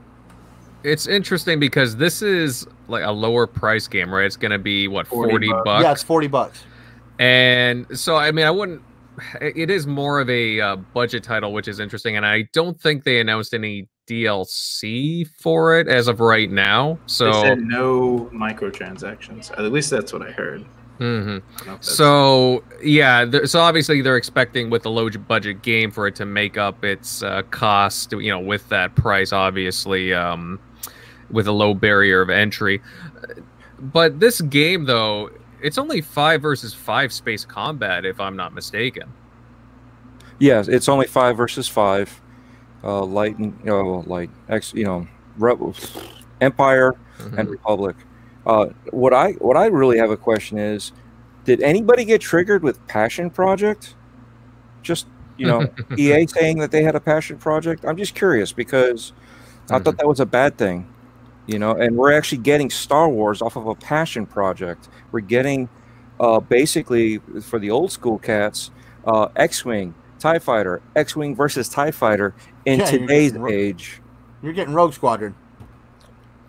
Speaker 1: it's interesting because this is like a lower price game, right? It's going to be what
Speaker 4: 40
Speaker 1: 40,
Speaker 4: bucks.
Speaker 1: bucks.
Speaker 3: Yeah, it's forty bucks.
Speaker 1: And so, I mean, I wouldn't. It is more of a uh, budget title, which is interesting, and I don't think they announced any DLC for it as of right now.
Speaker 4: They
Speaker 1: So,
Speaker 4: said no microtransactions. At least that's what I heard.
Speaker 1: mhm.
Speaker 4: I don't know if that's-
Speaker 1: so yeah. So obviously, they're expecting with a low budget game for it to make up its uh, cost. You know, with that price, obviously, um, with a low barrier of entry. But this game, though, it's only five versus five space combat, if I'm not mistaken.
Speaker 2: Yes, it's only five versus five. Uh, light and you know, light X, you know, Rebel, Empire
Speaker 1: Mhm.
Speaker 2: and Republic. Uh, what I what I really have a question is, did anybody get triggered with Passion Project? Just you know, [laughs] EA saying that they had a Passion Project. I'm just curious because I thought that was a bad thing, you know. And we're actually getting Star Wars off of a Passion Project. We're getting uh, basically for the old school cats, uh, X-wing, Tie Fighter, X-wing versus Tie Fighter in
Speaker 3: Yeah, you're
Speaker 2: today's
Speaker 3: getting
Speaker 2: age.
Speaker 3: You're getting Rogue Squadron.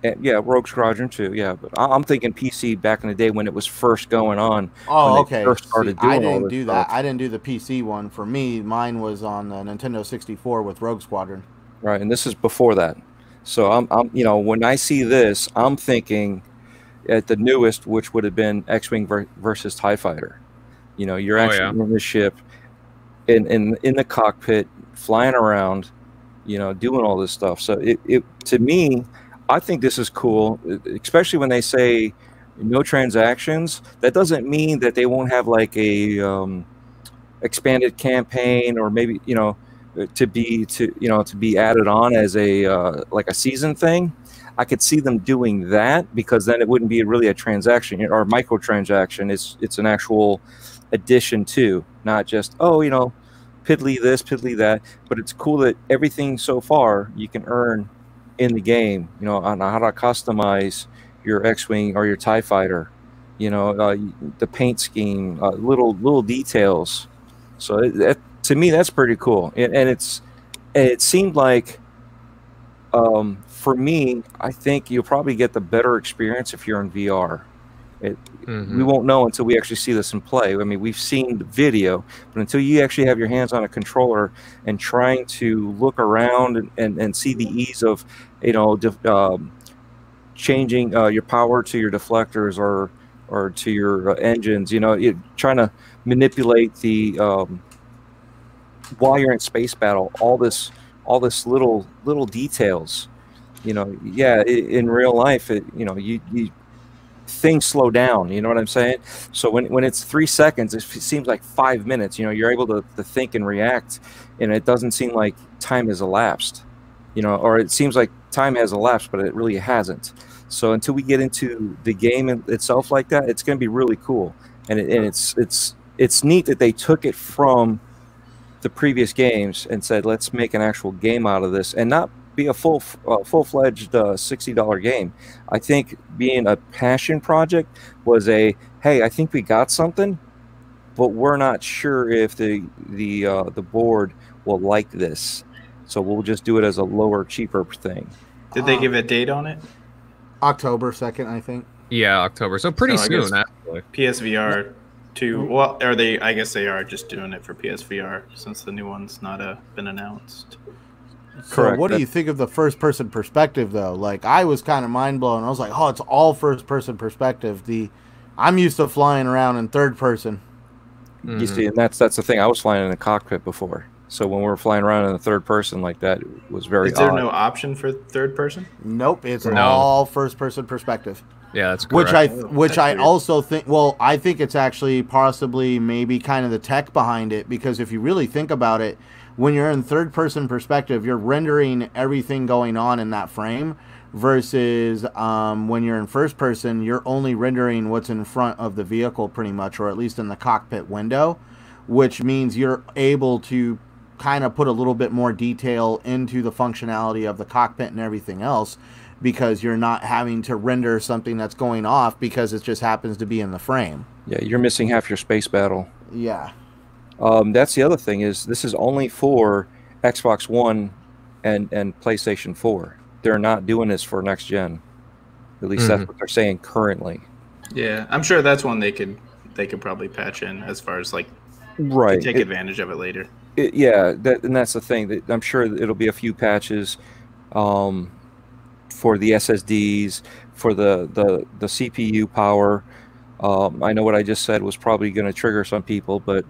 Speaker 2: Uh, yeah, Rogue Squadron too. Yeah, but I- I'm thinking PC back in the day when it was first going on.
Speaker 3: Oh,
Speaker 2: When
Speaker 3: okay.
Speaker 2: first started
Speaker 3: See, I
Speaker 2: doing all
Speaker 3: didn't do that.
Speaker 2: stuff.
Speaker 3: I didn't do the PC one. For me, mine was on the Nintendo 64 with Rogue Squadron.
Speaker 2: right? And this is before that. So I'm, I'm, you know, when I see this, I'm thinking at the newest, which would have been X-wing ver- versus Tie Fighter. You know, you're
Speaker 1: Oh,
Speaker 2: actually
Speaker 1: yeah.
Speaker 2: in the ship, in in in the cockpit, flying around, you know, doing all this stuff. So it, it to me, I think this is cool, especially when they say no transactions. That doesn't mean that they won't have like a um, expanded campaign or maybe you know to be to you know to be added on as a uh, like a season thing i could see them doing that because then it wouldn't be really a transaction or microtransaction. It's it's an actual addition to not just oh you know piddly this piddly that but it's cool that everything so far you can earn in the game you know on how to customize your x-wing or your tie fighter you know uh, the paint scheme uh, little little details. So that, to me, that's pretty cool. And, and it's and it seemed like um, for me, I think you'll probably get the better experience if you're in VR. It,
Speaker 1: Mhm.
Speaker 2: We won't know until we actually see this in play. I mean, we've seen the video, but until you actually have your hands on a controller and trying to look around and, and, and see the ease of, you know, def, um, changing uh, your power to your deflectors or or to your uh, engines, you know, you trying to manipulate the um, while you're in space battle, all this all this little little details. You know, yeah, i in real life, it, you know, you, you things slow down. You know what I'm saying? So when, when it's three seconds, it seems like five minutes. You know, you're able to, to think and react, and it doesn't seem like time has elapsed. You know, or it seems like time has elapsed, but it really hasn't. So until we get into the game itself like that, it's going to be really cool, and, it, and it's it's it's neat that they took it from the previous games and said let's make an actual game out of this and not be a full uh, full fledged uh, sixty dollar game. I think being a passion project was a hey, I think we got something, but we're not sure if the the uh, the board will like this, so we'll just do it as a lower, cheaper thing.
Speaker 4: Did they
Speaker 3: Um,
Speaker 4: give a date on it?
Speaker 3: October second, I think.
Speaker 1: Yeah, October. So pretty
Speaker 4: So
Speaker 1: soon.
Speaker 4: guess-
Speaker 1: actually.
Speaker 4: PSVR two. Well, are they? I guess they are just doing it for PSVR since the new one's not uh, been announced.
Speaker 3: So
Speaker 2: Correct.
Speaker 3: what do you think of the first person perspective though? Like I was kind of mind blown. I was like, "Oh, it's all first person perspective." The I'm used to flying around in third person.
Speaker 2: You
Speaker 1: Mhm.
Speaker 2: see, and that's that's the thing. I was flying in a cockpit before, so when we were flying around in the third person like that, it was very
Speaker 4: Is there
Speaker 2: odd.
Speaker 4: no option for third person?
Speaker 3: Nope, it's
Speaker 1: No.
Speaker 3: all first person perspective.
Speaker 1: Yeah, that's
Speaker 3: Which. I
Speaker 4: Oh,
Speaker 3: which
Speaker 4: that's
Speaker 3: I
Speaker 4: weird.
Speaker 3: also think well, I think it's actually possibly maybe kind of the tech behind it because if you really think about it, when you're in third person perspective, you're rendering everything going on in that frame versus um, when you're in first person, you're only rendering what's in front of the vehicle pretty much or at least in the cockpit window, which means you're able to kind of put a little bit more detail into the functionality of the cockpit and everything else because you're not having to render something that's going off because it just happens to be in the frame.
Speaker 2: Yeah, you're missing half your space battle.
Speaker 3: Yeah.
Speaker 2: Um, that's the other thing is this is only for Xbox One and and PlayStation Four. They're not doing this for next gen. At least that's what they're saying currently.
Speaker 4: Yeah, I'm sure that's one they could they could probably patch in as far as like
Speaker 2: Right.
Speaker 4: take
Speaker 2: It-
Speaker 4: advantage of it later.
Speaker 2: it- yeah, that, and that's the thing. That I'm sure it'll be a few patches um, for the SSDs, for the the the CPU power. Um, I know what I just said was probably going to trigger some people, but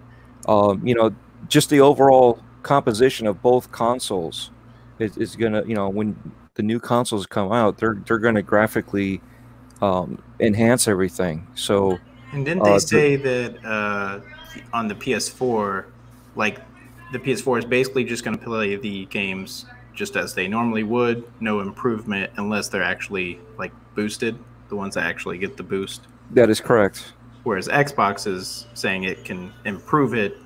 Speaker 2: um, you know, just the overall composition of both consoles is, is going to, you know, when the new consoles come out, they're they're going to graphically um, enhance everything. So
Speaker 4: And didn't
Speaker 2: Uh,
Speaker 4: they
Speaker 2: the-
Speaker 4: say that uh, on the PS4, like the PS4 is basically just going to play the games just as they normally would, no improvement unless they're actually like boosted, the ones that actually get the boost.
Speaker 2: that is correct.
Speaker 4: Whereas Xbox is saying it can improve it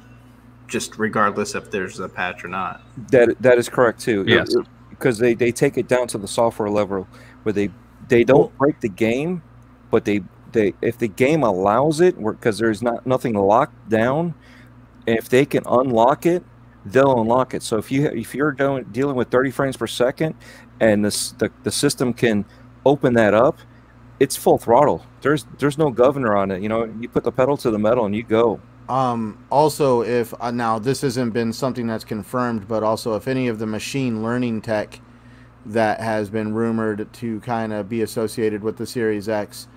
Speaker 4: just regardless if there's a patch or not.
Speaker 2: That that is correct too.
Speaker 1: Yes.
Speaker 2: because they, they take it down to the software level where they they don't break the game, but they they if the game allows it, because there's not nothing locked down, if they can unlock it, they'll unlock it. So if you if you're doing dealing with 30 frames per second, and this the, the system can open that up, it's full throttle. There's there's no governor on it. You know, you put the pedal to the metal and you go.
Speaker 3: Um, also, if uh, now this hasn't been something that's confirmed, but also if any of the machine learning tech that has been rumored to kind of be associated with the Series X,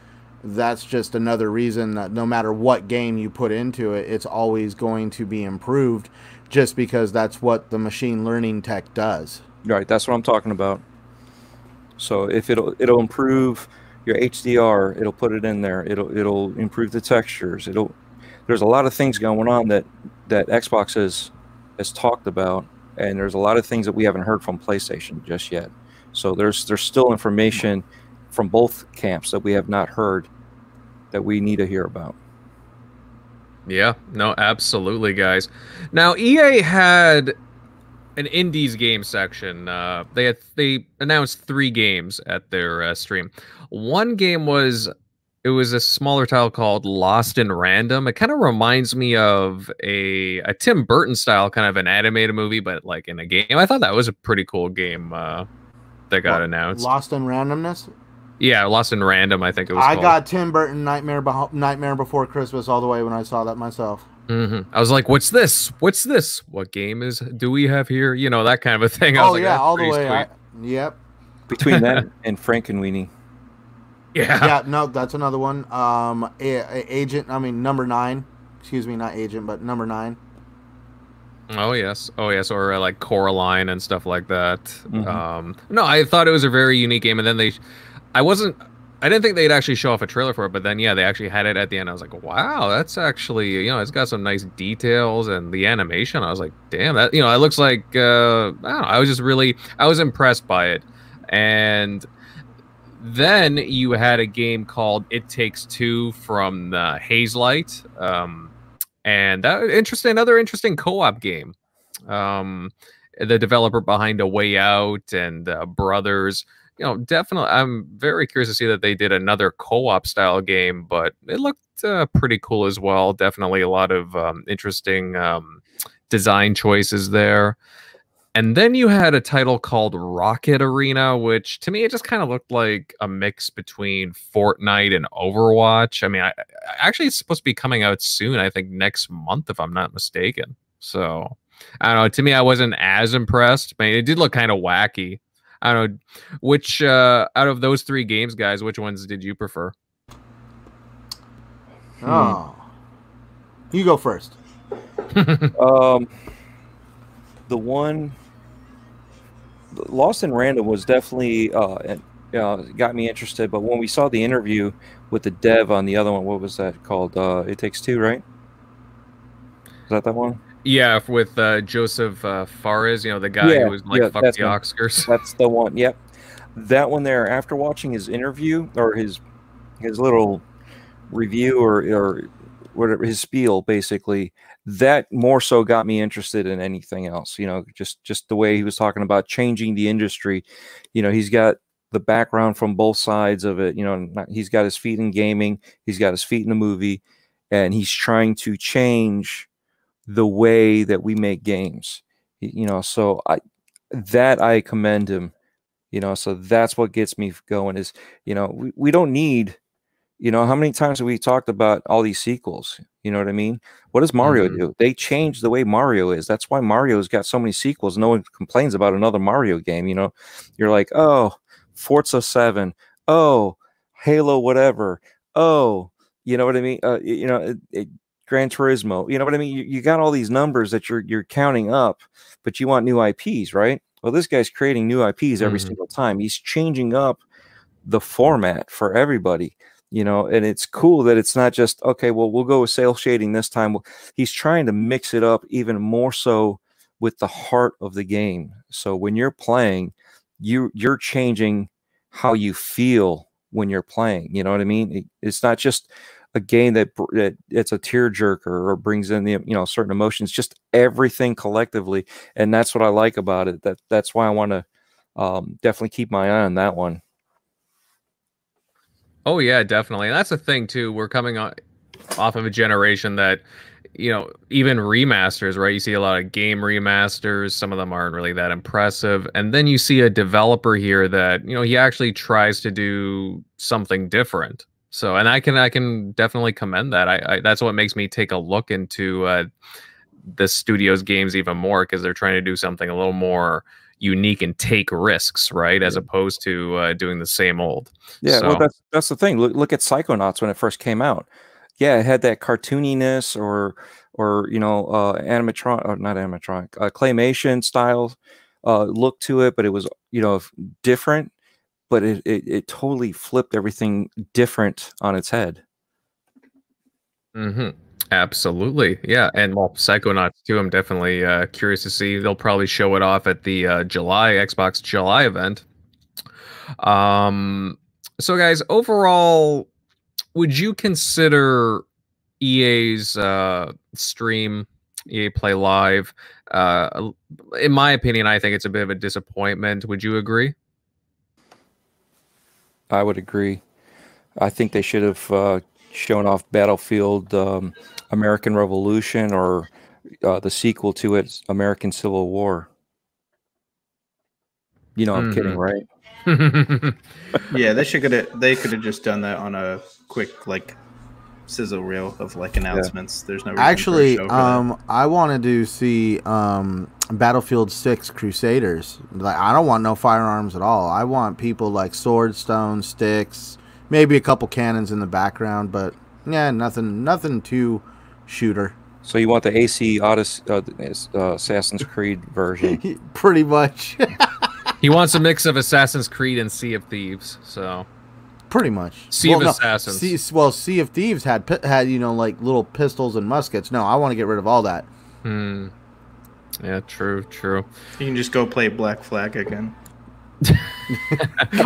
Speaker 3: that's just another reason that no matter what game you put into it, it's always going to be improved just because that's what the machine learning tech does.
Speaker 2: Right, that's what I'm talking about. So if it'll it'll improve your HDR, it'll put it in there. It'll it'll improve the textures. It'll there's a lot of things going on that that Xbox has has talked about, and there's a lot of things that we haven't heard from PlayStation just yet. So there's there's still information from both camps that we have not heard that we need to hear about.
Speaker 1: Yeah, no, absolutely, guys. Now, EA had an indies game section. Uh, they had they announced three games at their uh, stream. One game was it was a smaller title called Lost in Random. It kind of reminds me of a a Tim Burton style kind of an animated movie, but like in a game. I thought that was a pretty cool game uh, that got
Speaker 3: Lo-
Speaker 1: announced.
Speaker 3: Lost in randomness.
Speaker 1: Yeah, Lost in Random. I think it was.
Speaker 3: I
Speaker 1: called.
Speaker 3: got Tim Burton Nightmare Beho- Nightmare Before Christmas all the way when I saw that myself.
Speaker 1: hmm I was like, "What's this? What's this? What game is do we have here? You know that kind of a thing." I was
Speaker 3: Oh
Speaker 1: like,
Speaker 3: yeah, all the way. I, yep.
Speaker 2: Between that [laughs] and Frankenweenie,
Speaker 1: yeah.
Speaker 3: yeah, no, that's another one. Um, a- a- agent. I mean, number nine. Excuse me, not agent, but number nine.
Speaker 1: Oh yes. Oh yes. Or uh, like Coraline and stuff like that.
Speaker 2: Mhm.
Speaker 1: Um, no, I thought it was a very unique game, and then they, I wasn't. I didn't think they'd actually show off a trailer for it, but then yeah, they actually had it at the end. I was like, wow, that's actually you know, it's got some nice details and the animation. I was like, damn, that you know, it looks like uh, I don't know. I was just really, I was impressed by it, and then you had a game called It Takes Two from the Hazelight, um, and that interesting, another interesting co-op game. Um, the developer behind A Way Out and uh, Brothers. You know, definitely, I'm very curious to see that they did another co-op style game, but it looked uh, pretty cool as well. Definitely a lot of um, interesting um, design choices there. And then you had a title called Rocket Arena, which to me it just kind of looked like a mix between Fortnite and Overwatch. I mean, I, actually it's supposed to be coming out soon. I think next month, if I'm not mistaken. So I don't know. To me, I wasn't as impressed. I mean, it did look kind of wacky. I don't know which uh, out of those three games, guys. Which ones did you prefer?
Speaker 3: Oh, you go first. [laughs]
Speaker 2: um, the one Lost in Random was definitely uh, uh, got me interested. But when we saw the interview with the dev on the other one, what was that called? Uh, it Takes Two, right? Is that that one?
Speaker 1: Yeah, with uh, Josef uh, Fares, you know, the guy
Speaker 2: Yeah,
Speaker 1: who was like,
Speaker 2: yeah,
Speaker 1: fuck the
Speaker 2: one.
Speaker 1: Oscars. [laughs]
Speaker 2: That's the one. Yep, that one there. After watching his interview or his his little review or or whatever his spiel, basically, that more so got me interested in anything else. You know, just just the way he was talking about changing the industry. You know, he's got the background from both sides of it. You know, not- he's got his feet in gaming, he's got his feet in the movie, and he's trying to change the way that we make games. You know, so I that I commend him. You know, so that's what gets me going. Is you know we, we don't need. You know, how many times have we talked about all these sequels? You know what I mean? What does Mario
Speaker 1: Mhm.
Speaker 2: do? They changed the way Mario is. That's why Mario's got so many sequels. No one complains about another Mario game. You know, you're like, oh, Forza 7. Oh, Halo, whatever. Oh, you know what I mean? Uh, you know, it, it, Gran Turismo. You know what I mean? You, you got all these numbers that you're you're counting up, but you want new IPs, right? Well, this guy's creating new IPs every
Speaker 1: Mhm.
Speaker 2: single time. He's changing up the format for everybody you know and it's cool that it's not just okay well we'll go with cel shading this time he's trying to mix it up even more so with the heart of the game so when you're playing you you're changing how you feel when you're playing you know what i mean It- it's not just a game that, that it's a tearjerker or brings in the you know certain emotions just everything collectively and that's what i like about it that that's why i want to um, definitely keep my eye on that one
Speaker 1: Oh yeah, definitely. And that's the thing too. We're coming on, off of a generation that, you know, even remasters, right? You see a lot of game remasters. Some of them aren't really that impressive. And then you see a developer here that, you know, he actually tries to do something different. So, and I can, I can definitely commend that. I, I that's what makes me take a look into uh, the studio's games even more because they're trying to do something a little more unique and take risks, right? As opposed to uh, doing the same old.
Speaker 2: Yeah,
Speaker 1: So-
Speaker 2: well, that's that's the thing. Look, look at Psychonauts when it first came out. Yeah, it had that cartooniness or or you know uh, animatronic or not animatronic uh, claymation style uh, look to it, but it was you know different. But it, it it totally flipped everything different on its head.
Speaker 1: hmm Absolutely, yeah, and well, Psychonauts too. I'm definitely uh, curious to see. They'll probably show it off at the uh, July Xbox July event. Um, so guys, overall, would you consider EA's uh, stream, EA Play Live? Uh, in my opinion, I think it's a bit of a disappointment. Would you agree?
Speaker 2: I would agree. I think they should have uh, shown off Battlefield um, American Revolution or uh, the sequel to it, American Civil War. You know, I'm kidding,
Speaker 1: Mhm.
Speaker 2: right? [laughs]
Speaker 4: Yeah, they should have. They could have just done that on a quick like sizzle reel of like announcements. There's no reason for a
Speaker 3: Actually,
Speaker 4: show for that.
Speaker 3: um, I wanted to see um, Battlefield Six Crusaders. Like, I don't want no firearms at all. I want people like swords, stones, sticks, maybe a couple cannons in the background, but yeah, nothing, nothing too shooter.
Speaker 2: So you want the AC Odyssey, uh, uh, Assassin's Creed version? [laughs]
Speaker 3: Pretty much, [laughs]
Speaker 1: he wants a mix of Assassin's Creed and Sea of Thieves. So
Speaker 3: pretty much.
Speaker 1: Sea of Assassins.
Speaker 3: Sea, well, Sea of Thieves had had you know like little pistols and muskets. No, I want to get rid of all that.
Speaker 1: Hmm. Yeah, true, true.
Speaker 4: you can just go play Black Flag again.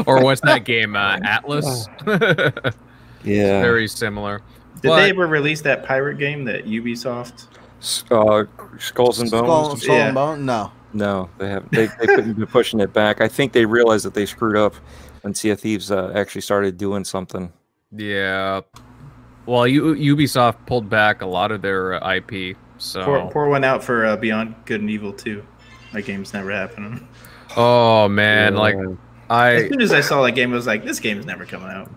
Speaker 1: or what's that game? Uh, Atlas. [laughs]
Speaker 2: Yeah.
Speaker 1: Very similar.
Speaker 4: Did
Speaker 1: But-
Speaker 4: they ever release that pirate game that Ubisoft?
Speaker 2: Uh, Skulls and Bones.
Speaker 3: Skull, Skull
Speaker 4: Yeah.
Speaker 3: and Bone? No.
Speaker 2: No, they haven't. They, they couldn't be pushing it back. I think they realized that they screwed up when Sea of Thieves uh, actually started doing something.
Speaker 1: Yeah. Well, U- Ubisoft pulled back a lot of their uh, IP. So
Speaker 4: Pour, pour one out for uh, Beyond Good and Evil too. That game's never happening.
Speaker 1: Oh man, like
Speaker 2: I
Speaker 4: As soon as I saw that game, I was like, this game's never coming out.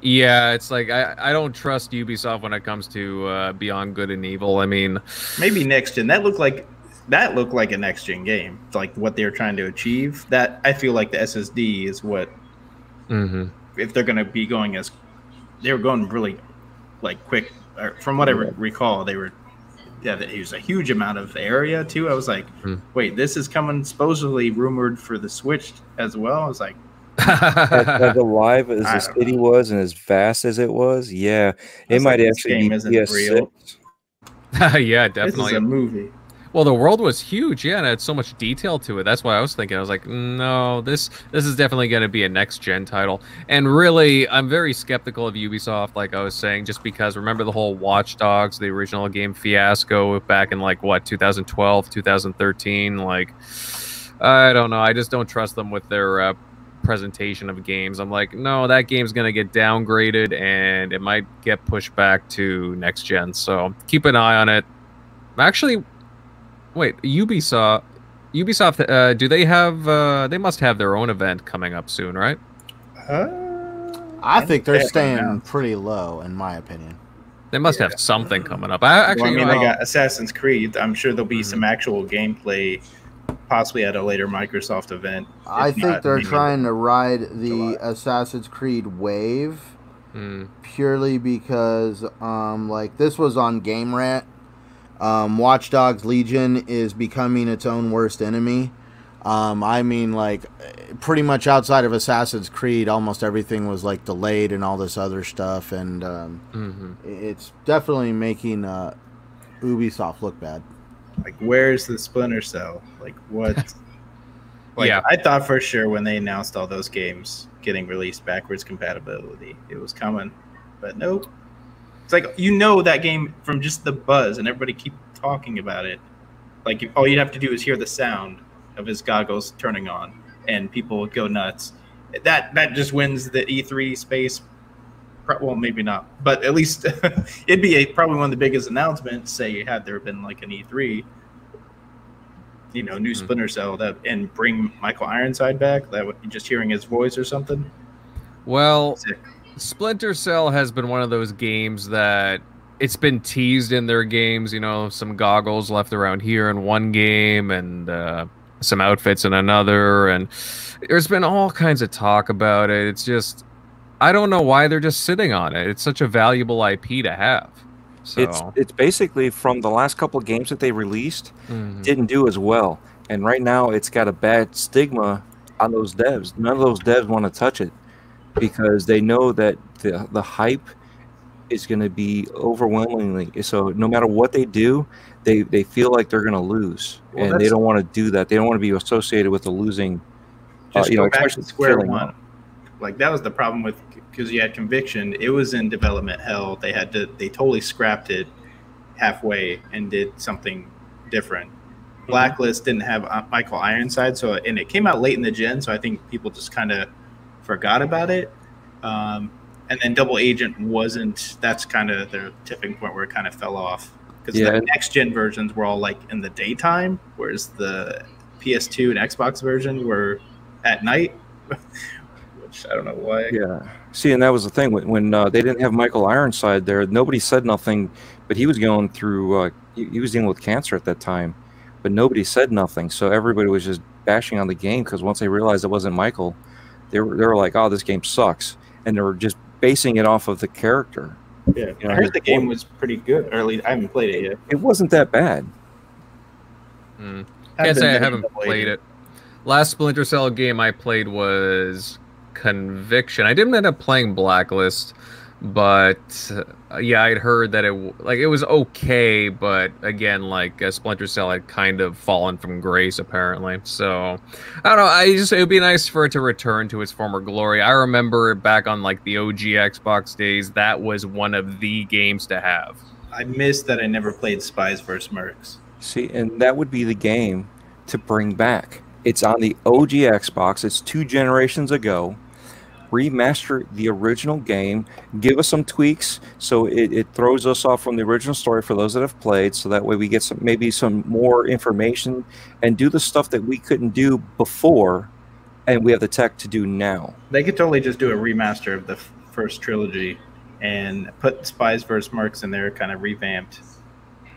Speaker 1: yeah, it's like I I don't trust Ubisoft when it comes to uh, Beyond Good and Evil. I mean,
Speaker 4: Maybe next gen. That looked like that looked like a next gen game. Like what they're trying to achieve. That I feel like the SSD is what
Speaker 1: mhm.
Speaker 4: if they're going to be going as they were going really like quick. Or from what I re- recall, they were yeah. It was a huge amount of area too. I was like,
Speaker 1: Hmm.
Speaker 4: wait, this is coming supposedly rumored for the Switch as well. I was like,
Speaker 2: as, as alive as [laughs]
Speaker 4: I
Speaker 2: the
Speaker 4: don't
Speaker 2: city was and as vast as it was, yeah, it
Speaker 4: That's
Speaker 2: might
Speaker 4: like this
Speaker 2: actually
Speaker 4: game
Speaker 2: be
Speaker 4: isn't
Speaker 2: PS6.
Speaker 4: real. [laughs]
Speaker 1: yeah,
Speaker 4: this is
Speaker 1: definitely.
Speaker 4: a movie.
Speaker 1: Well, the world was huge, yeah, and it had so much detail to it. That's why I was thinking. I was like, no, this this is definitely going to be a next gen title. And really, I'm very skeptical of Ubisoft, like I was saying, just because remember the whole Watch Dogs, the original game fiasco back in like what 2012, 2013. Like, I don't know. I just don't trust them with their uh, presentation of games. I'm like, no, that game's going to get downgraded, and it might get pushed back to next gen. So keep an eye on it. Actually, Wait, Ubisoft. Ubisoft. Uh, do they have? Uh, they must have their own event coming up soon, right?
Speaker 4: Uh,
Speaker 3: I think they're
Speaker 4: Yeah,
Speaker 3: staying pretty low, in my opinion.
Speaker 1: They must
Speaker 4: Yeah.
Speaker 1: have something coming up. I actually,
Speaker 4: well, I mean,
Speaker 1: you
Speaker 4: they got Assassin's Creed. I'm sure there'll be
Speaker 1: Mhm.
Speaker 4: some actual gameplay, possibly at a later Microsoft event.
Speaker 3: I think
Speaker 4: not,
Speaker 3: they're trying to ride the
Speaker 4: July.
Speaker 3: Assassin's Creed wave
Speaker 1: Hmm.
Speaker 3: purely because, um, like this was on Game Rant. Um, Watch Dogs Legion is becoming its own worst enemy. Um, I mean, like, pretty much outside of Assassin's Creed, almost everything was like delayed and all this other stuff, and um,
Speaker 1: mhm.
Speaker 3: it's definitely making uh, Ubisoft look bad.
Speaker 4: Like, where's the Splinter Cell? Like, what? [laughs] like,
Speaker 1: Yeah.
Speaker 4: I thought for sure when they announced all those games getting released backwards compatibility, it was coming, but nope. It's like you know that game from just the buzz, and everybody keep talking about it. Like, all you'd have to do is hear the sound of his goggles turning on, and people would go nuts. That that just wins the E3 space. Well, maybe not, but at least [laughs] it'd be a, probably one of the biggest announcements. Say, had there been like an E3, you know, new
Speaker 1: Mhm.
Speaker 4: Splinter Cell that and bring Michael Ironside back. That would just hearing his voice or something.
Speaker 1: Well,
Speaker 4: Sick.
Speaker 1: Splinter Cell has been one of those games that it's been teased in their games. You know, some goggles left around here in one game, and uh, some outfits in another, and there's been all kinds of talk about it. It's just, I don't know why they're just sitting on it. It's such a valuable IP to have. So,
Speaker 2: It's it's basically from the last couple of games that they released
Speaker 1: mhm.
Speaker 2: didn't do as well, and right now it's got a bad stigma on those devs. None of those devs want to touch it because they know that the the hype is going to be overwhelmingly. So no matter what they do, they they feel like they're going to lose,
Speaker 4: Well,
Speaker 2: and they don't want to do that. They don't want to be associated with a losing. uh,
Speaker 4: Just
Speaker 2: you
Speaker 4: go
Speaker 2: know,
Speaker 4: back to square one.
Speaker 2: up.
Speaker 4: Like that was the problem with because you had Conviction. It was in development hell. They had to. They totally scrapped it halfway and did something different. Blacklist didn't have uh, Michael Ironside, so and it came out late in the gen, so I think people just kind of forgot about it. Um, and then Double Agent wasn't. That's kind of the tipping point where it kind of fell off because
Speaker 2: Yeah,
Speaker 4: the next gen versions were all like in the daytime, whereas the PS2 and Xbox version were at night. [laughs] Which I don't know why.
Speaker 2: Yeah. See, and that was the thing when, when uh, they didn't have Michael Ironside there. Nobody said nothing, but he was going through. Uh, he, he was dealing with cancer at that time, but nobody said nothing. So everybody was just bashing on the game because once they realized it wasn't Michael, they were they were like, "Oh, this game sucks," and they were just basing it off of the character.
Speaker 4: Yeah,
Speaker 2: You know,
Speaker 4: I heard the game was pretty good. Or at least I haven't played it yet.
Speaker 2: It wasn't that bad.
Speaker 1: Mm.
Speaker 4: Haven't
Speaker 1: Can't say I haven't played
Speaker 4: agent.
Speaker 1: it. Last Splinter Cell game I played was Conviction. I didn't end up playing Blacklist, but uh, yeah, I'd heard that it like it was okay, but again, like uh, Splinter Cell had kind of fallen from grace apparently. So I don't know. I just it would be nice for it to return to its former glory. I remember back on like the OG Xbox days, that was one of the games to have.
Speaker 4: I missed that I never played Spies vs. Mercs.
Speaker 2: See, and that would be the game to bring back. It's on the OG Xbox. It's two generations ago. Remaster the original game, give us some tweaks so it, it throws us off from the original story for those that have played, so that way we get some maybe some more information and do the stuff that we couldn't do before, and we have the tech to do now.
Speaker 4: They could totally just do a remaster of the f- first trilogy and put Spies vs. Mercs in there, kind of revamped.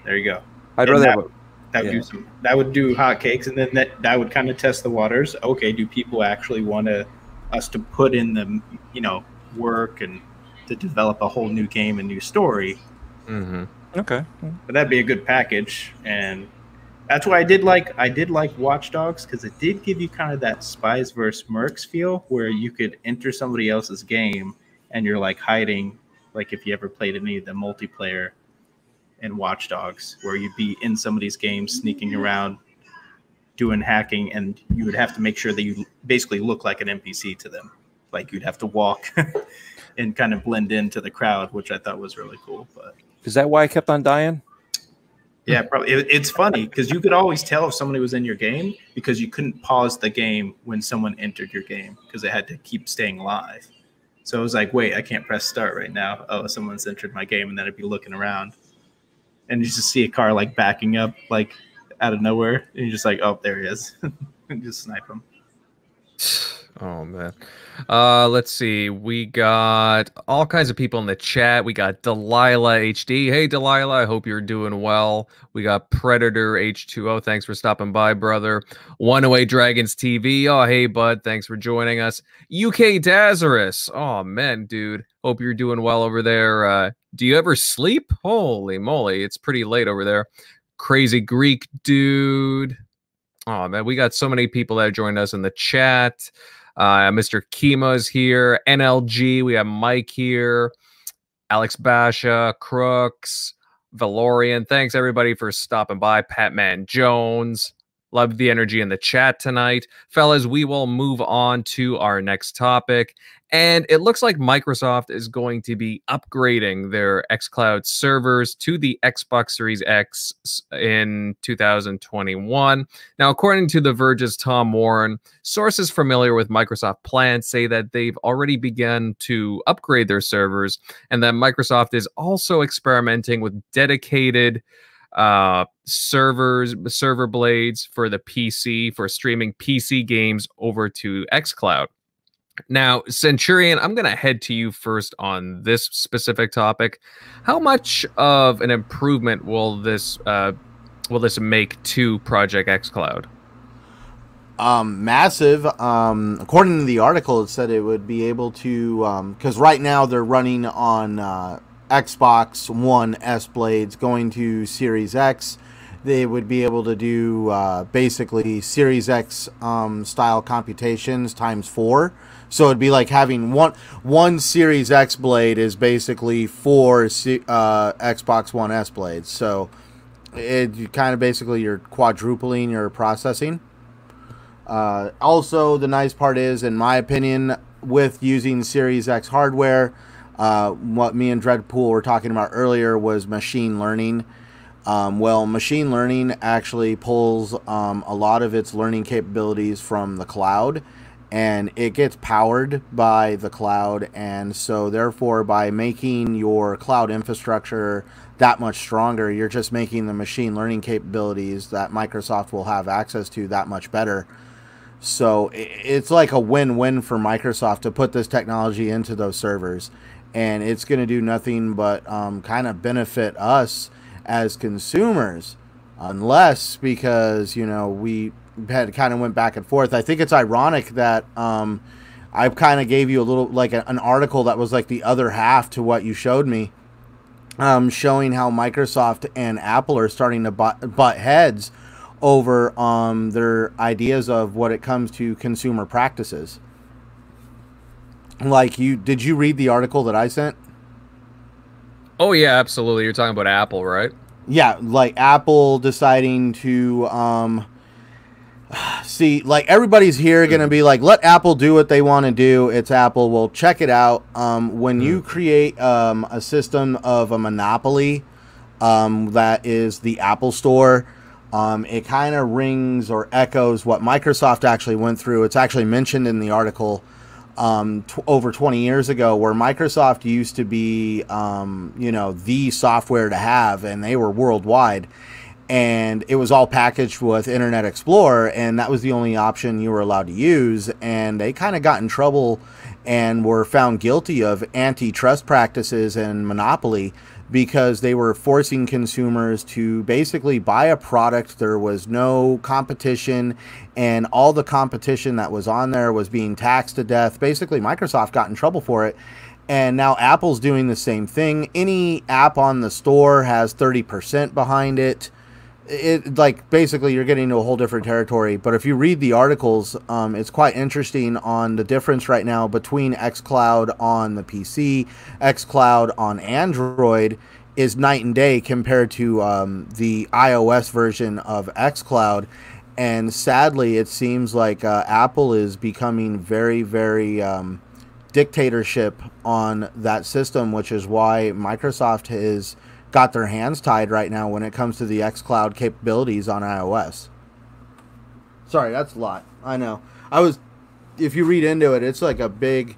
Speaker 4: There you go.
Speaker 2: I'd
Speaker 4: And
Speaker 2: rather
Speaker 4: that- That would
Speaker 2: Yeah.
Speaker 4: do some. That would do hotcakes, and then that that would kind of test the waters. Okay, do people actually want to us to put in the you know work and to develop a whole new game and new story?
Speaker 1: Mm-hmm.
Speaker 2: okay.
Speaker 4: But that'd be a good package, and that's why I did like I did like Watch Dogs because it did give you kind of that Spies versus Mercs feel, where you could enter somebody else's game and you're like hiding, like if you ever played any of the multiplayer in Watch Dogs, where you'd be in somebody's game sneaking around doing hacking, and you would have to make sure that you basically look like an NPC to them, like you'd have to walk [laughs] and kind of blend into the crowd, which I thought was really cool, but.
Speaker 2: Is that why I kept on dying?
Speaker 4: Yeah, probably. It, it's funny because you could always tell if somebody was in your game because you couldn't pause the game when someone entered your game because it had to keep staying live. So it was like, wait, I can't press start right now. Oh, someone's entered my game, and then I'd be looking around, and you just see a car like backing up like out of nowhere, and you're just like, oh, there he is, [laughs] and just snipe him. [sighs]
Speaker 1: Oh man. Uh let's see. We got all kinds of people in the chat. We got Delilah HD. Hey Delilah, I hope you're doing well. We got Predator H2O. Thanks for stopping by, brother. One Away Dragons TV. Oh hey bud, thanks for joining us. UK Dazarus. Oh man, dude. Hope you're doing well over there. Uh do you ever sleep? Holy moly, it's pretty late over there. Crazy Greek dude. Oh man, we got so many people that joined us in the chat. Uh, Mr. Kima's here. NLG. We have Mike here. Alex Basha, Crooks, Valorian. Thanks everybody for stopping by. Patman Jones. Love the energy in the chat tonight. Fellas, we will move on to our next topic. And it looks like Microsoft is going to be upgrading their xCloud servers to the Xbox Series X in 2021. Now, according to The Verge's Tom Warren, sources familiar with Microsoft plans say that they've already begun to upgrade their servers and that Microsoft is also experimenting with dedicated uh servers server blades for the PC for streaming PC games over to xCloud. Now, Centurion, I'm going to head to you first on this specific topic. How much of an improvement will this uh, will this make to Project xCloud?
Speaker 3: um, massive. Um, according to the article, it said it would be able to because right now they're running on uh, Xbox One S blades, going to Series X. They would be able to do uh, basically Series X um, style computations times four. So it'd be like having one one Series X blade is basically four uh, Xbox One S blades. So it you kind of basically you're quadrupling your processing. Uh, also, the nice part is, in my opinion, with using Series X hardware, uh, what me and Dreadpool were talking about earlier was machine learning. Um, well, machine learning actually pulls um, a lot of its learning capabilities from the cloud, and it gets powered by the cloud. And so, therefore, by making your cloud infrastructure that much stronger, you're just making the machine learning capabilities that Microsoft will have access to that much better. So it's like a win-win for Microsoft to put this technology into those servers, and it's going to do nothing but um, kind of benefit us as consumers, unless because you know we had kind of went back and forth. I think it's ironic that um, I kind of gave you a little like a, an article that was like the other half to what you showed me, um, showing how Microsoft and Apple are starting to butt, butt heads over um, their ideas of what it comes to consumer practices. Like you, did you read the article that I sent?
Speaker 1: Oh yeah, absolutely. You're talking about Apple, right?
Speaker 3: Yeah, like Apple deciding to um, see, like everybody's here gonna be like, let Apple do what they want to do. It's Apple. Well, check it out. Um, when you create um, a system of a monopoly, um, that is the Apple Store. Um, it kind of rings or echoes what Microsoft actually went through. It's actually mentioned in the article um, t- over 20 years ago, where Microsoft used to be, um, you know, the software to have, and they were worldwide. And it was all packaged with Internet Explorer, and that was the only option you were allowed to use. And they kind of got in trouble and were found guilty of antitrust practices and monopoly because they were forcing consumers to basically buy a product. There was no competition, and all the competition that was on there was being taxed to death. Basically, Microsoft got in trouble for it. And now Apple's doing the same thing. Any app on the store has 30% behind it it like basically you're getting to a whole different territory. But if you read the articles, um, it's quite interesting on the difference right now between xCloud on the PC, xCloud on Android is night and day compared to um, the iOS version of xCloud. And sadly, it seems like uh, Apple is becoming very, very um, dictatorship on that system, which is why Microsoft is got their hands tied right now when it comes to the xCloud capabilities on iOS. Sorry, that's a lot. I know. I was if you read into it, it's like a big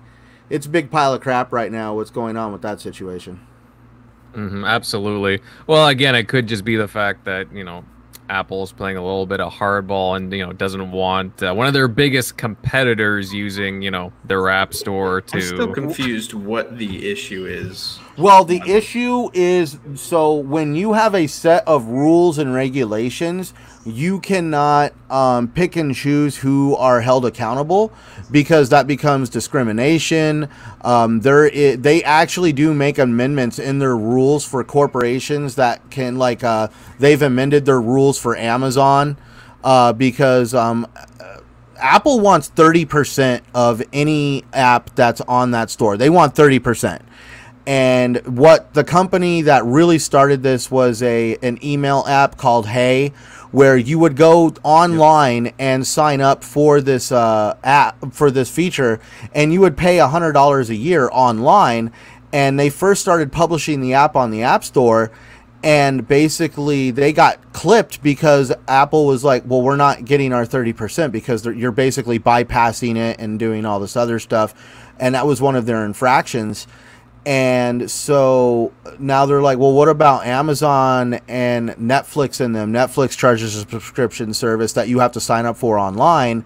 Speaker 3: it's a big pile of crap right now what's going on with that situation.
Speaker 1: Mm-hmm, absolutely. Well, again, it could just be the fact that, you know, Apple's playing a little bit of hardball and you know doesn't want uh, one of their biggest competitors using you know their app store to.
Speaker 4: I'm still confused what the issue is.
Speaker 3: Well, the issue is so when you have a set of rules and regulations, you cannot um, pick and choose who are held accountable because that becomes discrimination. Um, there, they actually do make amendments in their rules for corporations that can, like, uh, they've amended their rules for Amazon uh, because um, Apple wants 30% of any app that's on that store. They want 30%. And what the company that really started this was a an email app called Hey, where you would go online yep. and sign up for this uh, app for this feature, and you would pay hundred dollars a year online. And they first started publishing the app on the App Store, and basically they got clipped because Apple was like, "Well, we're not getting our thirty percent because you're basically bypassing it and doing all this other stuff," and that was one of their infractions. And so now they're like, well, what about Amazon and Netflix and them? Netflix charges a subscription service that you have to sign up for online.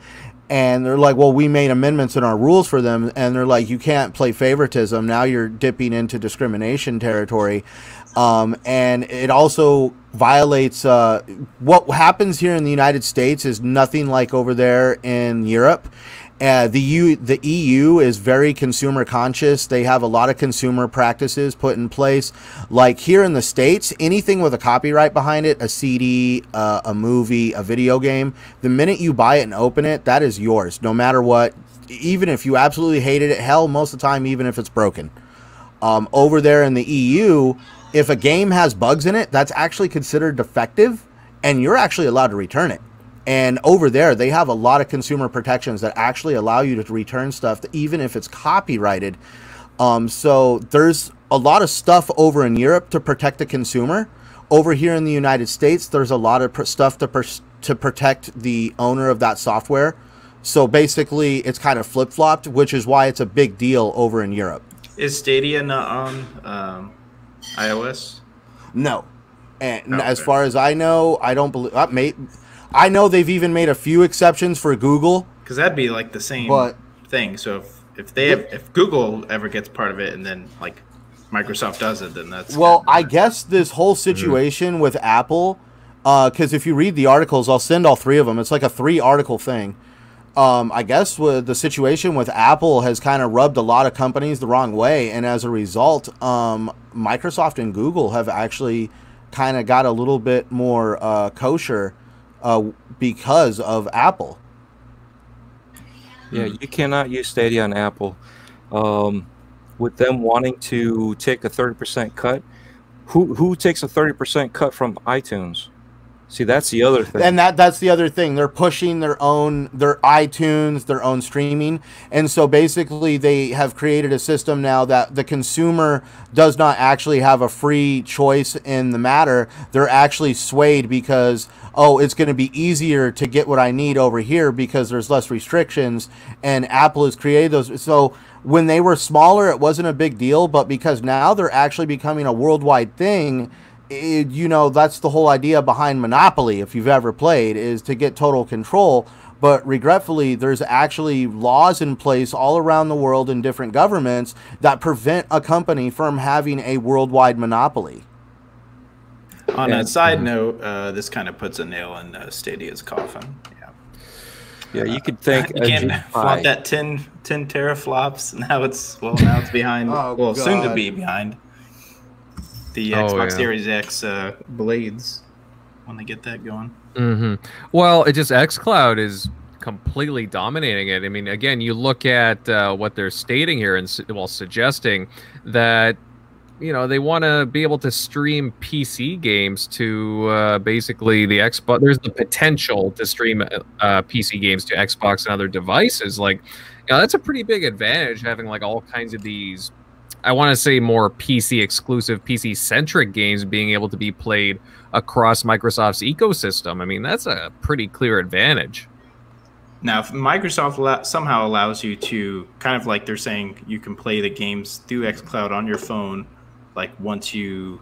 Speaker 3: And they're like, well, we made amendments in our rules for them. And they're like, you can't play favoritism. Now you're dipping into discrimination territory. Um, and it also violates uh, what happens here in the United States is nothing like over there in Europe. Uh, the U, the EU is very consumer conscious. They have a lot of consumer practices put in place. Like here in the states, anything with a copyright behind it, a CD, uh, a movie, a video game, the minute you buy it and open it, that is yours, no matter what. Even if you absolutely hated it, hell, most of the time, even if it's broken. Um, over there in the EU, if a game has bugs in it, that's actually considered defective, and you're actually allowed to return it. And over there, they have a lot of consumer protections that actually allow you to return stuff, even if it's copyrighted. Um, so there's a lot of stuff over in Europe to protect the consumer. Over here in the United States, there's a lot of pr- stuff to to protect the owner of that software. So basically, it's kind of flip flopped, which is why it's a big deal over in Europe.
Speaker 4: Is Stadia not on um, iOS?
Speaker 3: No, and oh, as far as I know, I don't believe. Uh, may, I know they've even made a few exceptions for Google.
Speaker 4: Because that'd be like the same but, thing. So if if they have, if Google ever gets part of it, and then like Microsoft does it, then that's
Speaker 3: well. I guess this whole situation mm-hmm. with Apple, because uh, if you read the articles, I'll send all three of them. It's like a three article thing. Um, I guess with the situation with Apple has kind of rubbed a lot of companies the wrong way, and as a result, um, Microsoft and Google have actually kind of got a little bit more uh, kosher uh, because of Apple.
Speaker 2: Yeah, you cannot use Stadia on Apple. Um, with them wanting to take a 30% cut, who who takes a 30% cut from iTunes? See, that's the other thing.
Speaker 3: and that that's the other thing. They're pushing their own their itunes their own streaming. And so basically they have created a system now that the consumer does not actually have a free choice in the matter. They're actually swayed because oh it's going to be easier to get what i need over here because there's less restrictions and apple has created those. So when they were smaller it wasn't a big deal but because now they're actually becoming a worldwide thing it, you know that's the whole idea behind monopoly if you've ever played is to get total control but regretfully there's actually laws in place all around the world in different governments that prevent a company from having a worldwide monopoly
Speaker 4: On a side note, uh, this kind of puts a nail in uh, Stadia's coffin. Yeah.
Speaker 2: yeah, you could think [laughs]
Speaker 4: you can't flaunt that 10, 10 teraflops. [laughs] Now it's well, now it's behind. [laughs]
Speaker 3: Oh,
Speaker 4: well, soon to be behind the
Speaker 1: Oh,
Speaker 4: Xbox
Speaker 1: yeah.
Speaker 4: Series X uh, blades when they get that going.
Speaker 1: hmm Well, it just XCloud is completely dominating it. I mean, again, you look at uh, what they're stating here and su- well, suggesting that you know they want to be able to stream PC games to uh, basically the Xbox. There's the potential to stream uh, PC games to Xbox and other devices. Like, you know, that's a pretty big advantage having like all kinds of these. I want to say more PC exclusive, PC centric games being able to be played across Microsoft's ecosystem. I mean, that's a pretty clear advantage.
Speaker 4: Now, if Microsoft somehow allows you to kind of like they're saying you can play the games through XCloud on your phone, like once you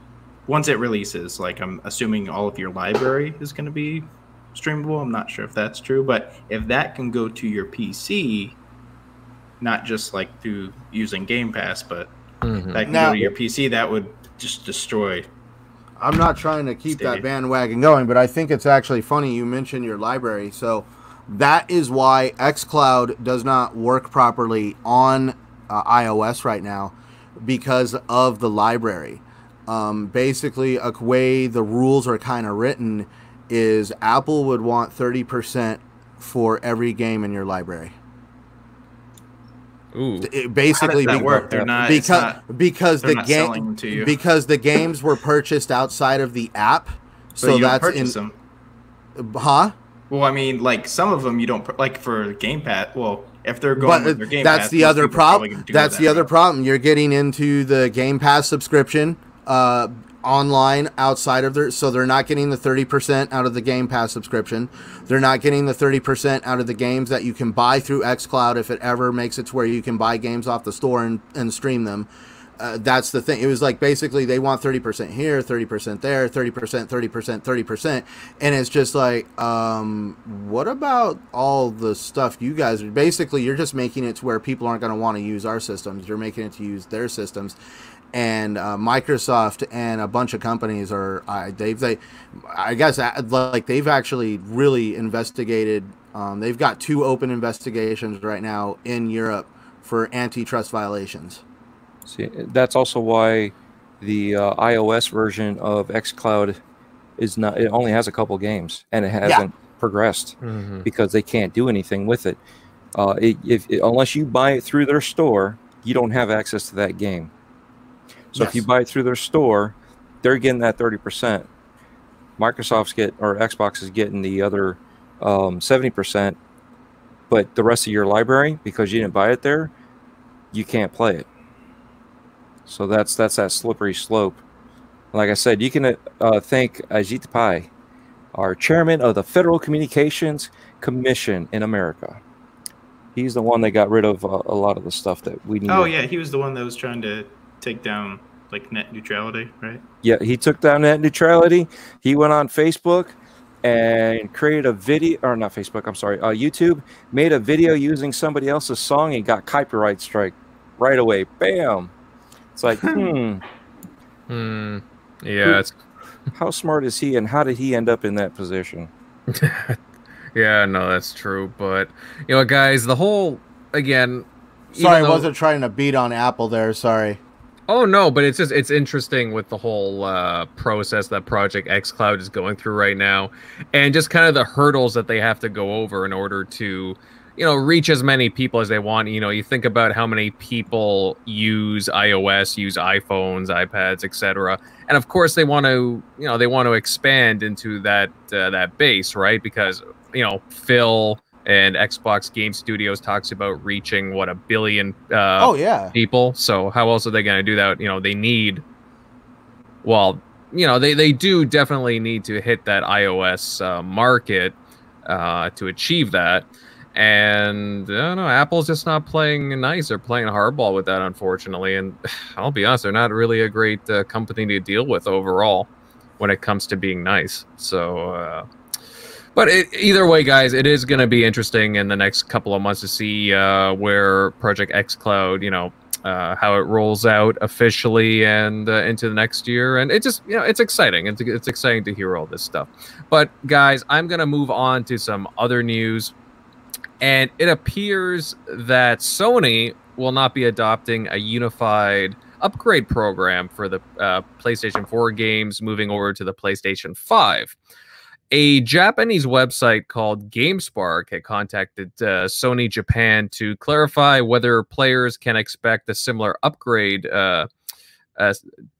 Speaker 4: once it releases. Like I'm assuming all of your library is going to be streamable. I'm not sure if that's true, but if that can go to your PC, not just like through using Game Pass, but
Speaker 1: Mhm.
Speaker 4: that can
Speaker 3: Now-
Speaker 4: go to your PC, that would just destroy.
Speaker 3: I'm not trying to keep
Speaker 4: Stadia.
Speaker 3: that bandwagon going, but I think it's actually funny you mentioned your library. So that is why xCloud does not work properly on uh, iOS right now because of the library. Um, basically, a way the rules are kind of written is Apple would want 30% for every game in your library.
Speaker 1: Ooh.
Speaker 3: It basically be-?
Speaker 4: They're not
Speaker 3: because
Speaker 4: not-
Speaker 3: because the game because the games were purchased outside of the app.
Speaker 4: but
Speaker 3: So that's in
Speaker 4: them.
Speaker 3: huh?
Speaker 4: Well, I mean, like some of them you don't like for Game Pass. Well, if they're going with their
Speaker 3: But
Speaker 4: Game
Speaker 3: that's
Speaker 4: Pass,
Speaker 3: the other
Speaker 4: people are probably
Speaker 3: problem. That's
Speaker 4: that
Speaker 3: the other problem. You're getting into the Game Pass subscription uh, online outside of their, so they're not getting the thirty percent out of the Game Pass subscription. They're not getting the thirty percent out of the games that you can buy through XCloud if it ever makes it to where you can buy games off the store and, and stream them. Uh, that's the thing. It was like basically they want 30% here, 30% there, 30%, 30%, 30%. And it's just like, um, what about all the stuff you guys are basically you're just making it to where people aren't going to want to use our systems. You're making it to use their systems. And uh, Microsoft and a bunch of companies are, I they've, they, I guess, uh, like they've actually really investigated. Um, they've got two open investigations right now in Europe for antitrust violations.
Speaker 2: See, that's also why the uh, iOS version of xCloud is not. It only has a couple games, and it hasn't progressed
Speaker 1: Mhm.
Speaker 2: because they can't do anything with it. Uh, it if unless you buy it through their store, you don't have access to that game. So if you buy it through their store, they're getting that thirty percent. Microsoft's get or Xbox is getting the other um, seventy percent, but the rest of your library because you didn't buy it there, you can't play it. So that's that's that slippery slope. Like I said, you can uh, thank Ajit Pai, our chairman of the Federal Communications Commission in America. He's the one that got rid of uh, a lot of the stuff that we need.
Speaker 4: Oh yeah, he was the one that was trying to take down like net neutrality, right?
Speaker 2: Yeah, he took down net neutrality. He went on Facebook and created a video, or not Facebook, I'm sorry, uh, YouTube, made a video using somebody else's song and got copyright strike right away. Bam. It's like, hmm,
Speaker 1: Hmm. Yeah, it's
Speaker 2: how smart is he and how did he end up in that position? [laughs]
Speaker 1: yeah, no, that's true. But you know, guys, the whole again. even
Speaker 3: Sorry, I wasn't trying to beat on Apple there. Sorry.
Speaker 1: Oh no, but it's just it's interesting with the whole uh, process that Project X Cloud is going through right now, and just kind of the hurdles that they have to go over in order to, you know reach as many people as they want. You know you think about how many people use ios use iphones ipads etc and of course they want to you know they want to expand into that uh, that base right? Because you know phil and xbox game studios talks about reaching what a billion uh,
Speaker 3: oh yeah
Speaker 1: people so how else are they going to do that you know they need well you know they, they do definitely need to hit that ios uh, market uh, to achieve that and I don't know, Apple's just not playing nice. They're playing hardball with that, unfortunately. And [sighs] I'll be honest, they're not really a great uh, company to deal with overall when it comes to being nice. So, uh, but it, either way, guys, it is going to be interesting in the next couple of months to see uh, where Project X Cloud, you know, uh, how it rolls out officially and uh, into the next year. And it just, you know, it's exciting. It's, it's exciting to hear all this stuff. But guys, I'm going to move on to some other news. And it appears that Sony will not be adopting a unified upgrade program for the uh, PlayStation 4 games moving over to the PlayStation 5. A Japanese website called GameSpark had contacted uh, Sony Japan to clarify whether players can expect a similar upgrade uh,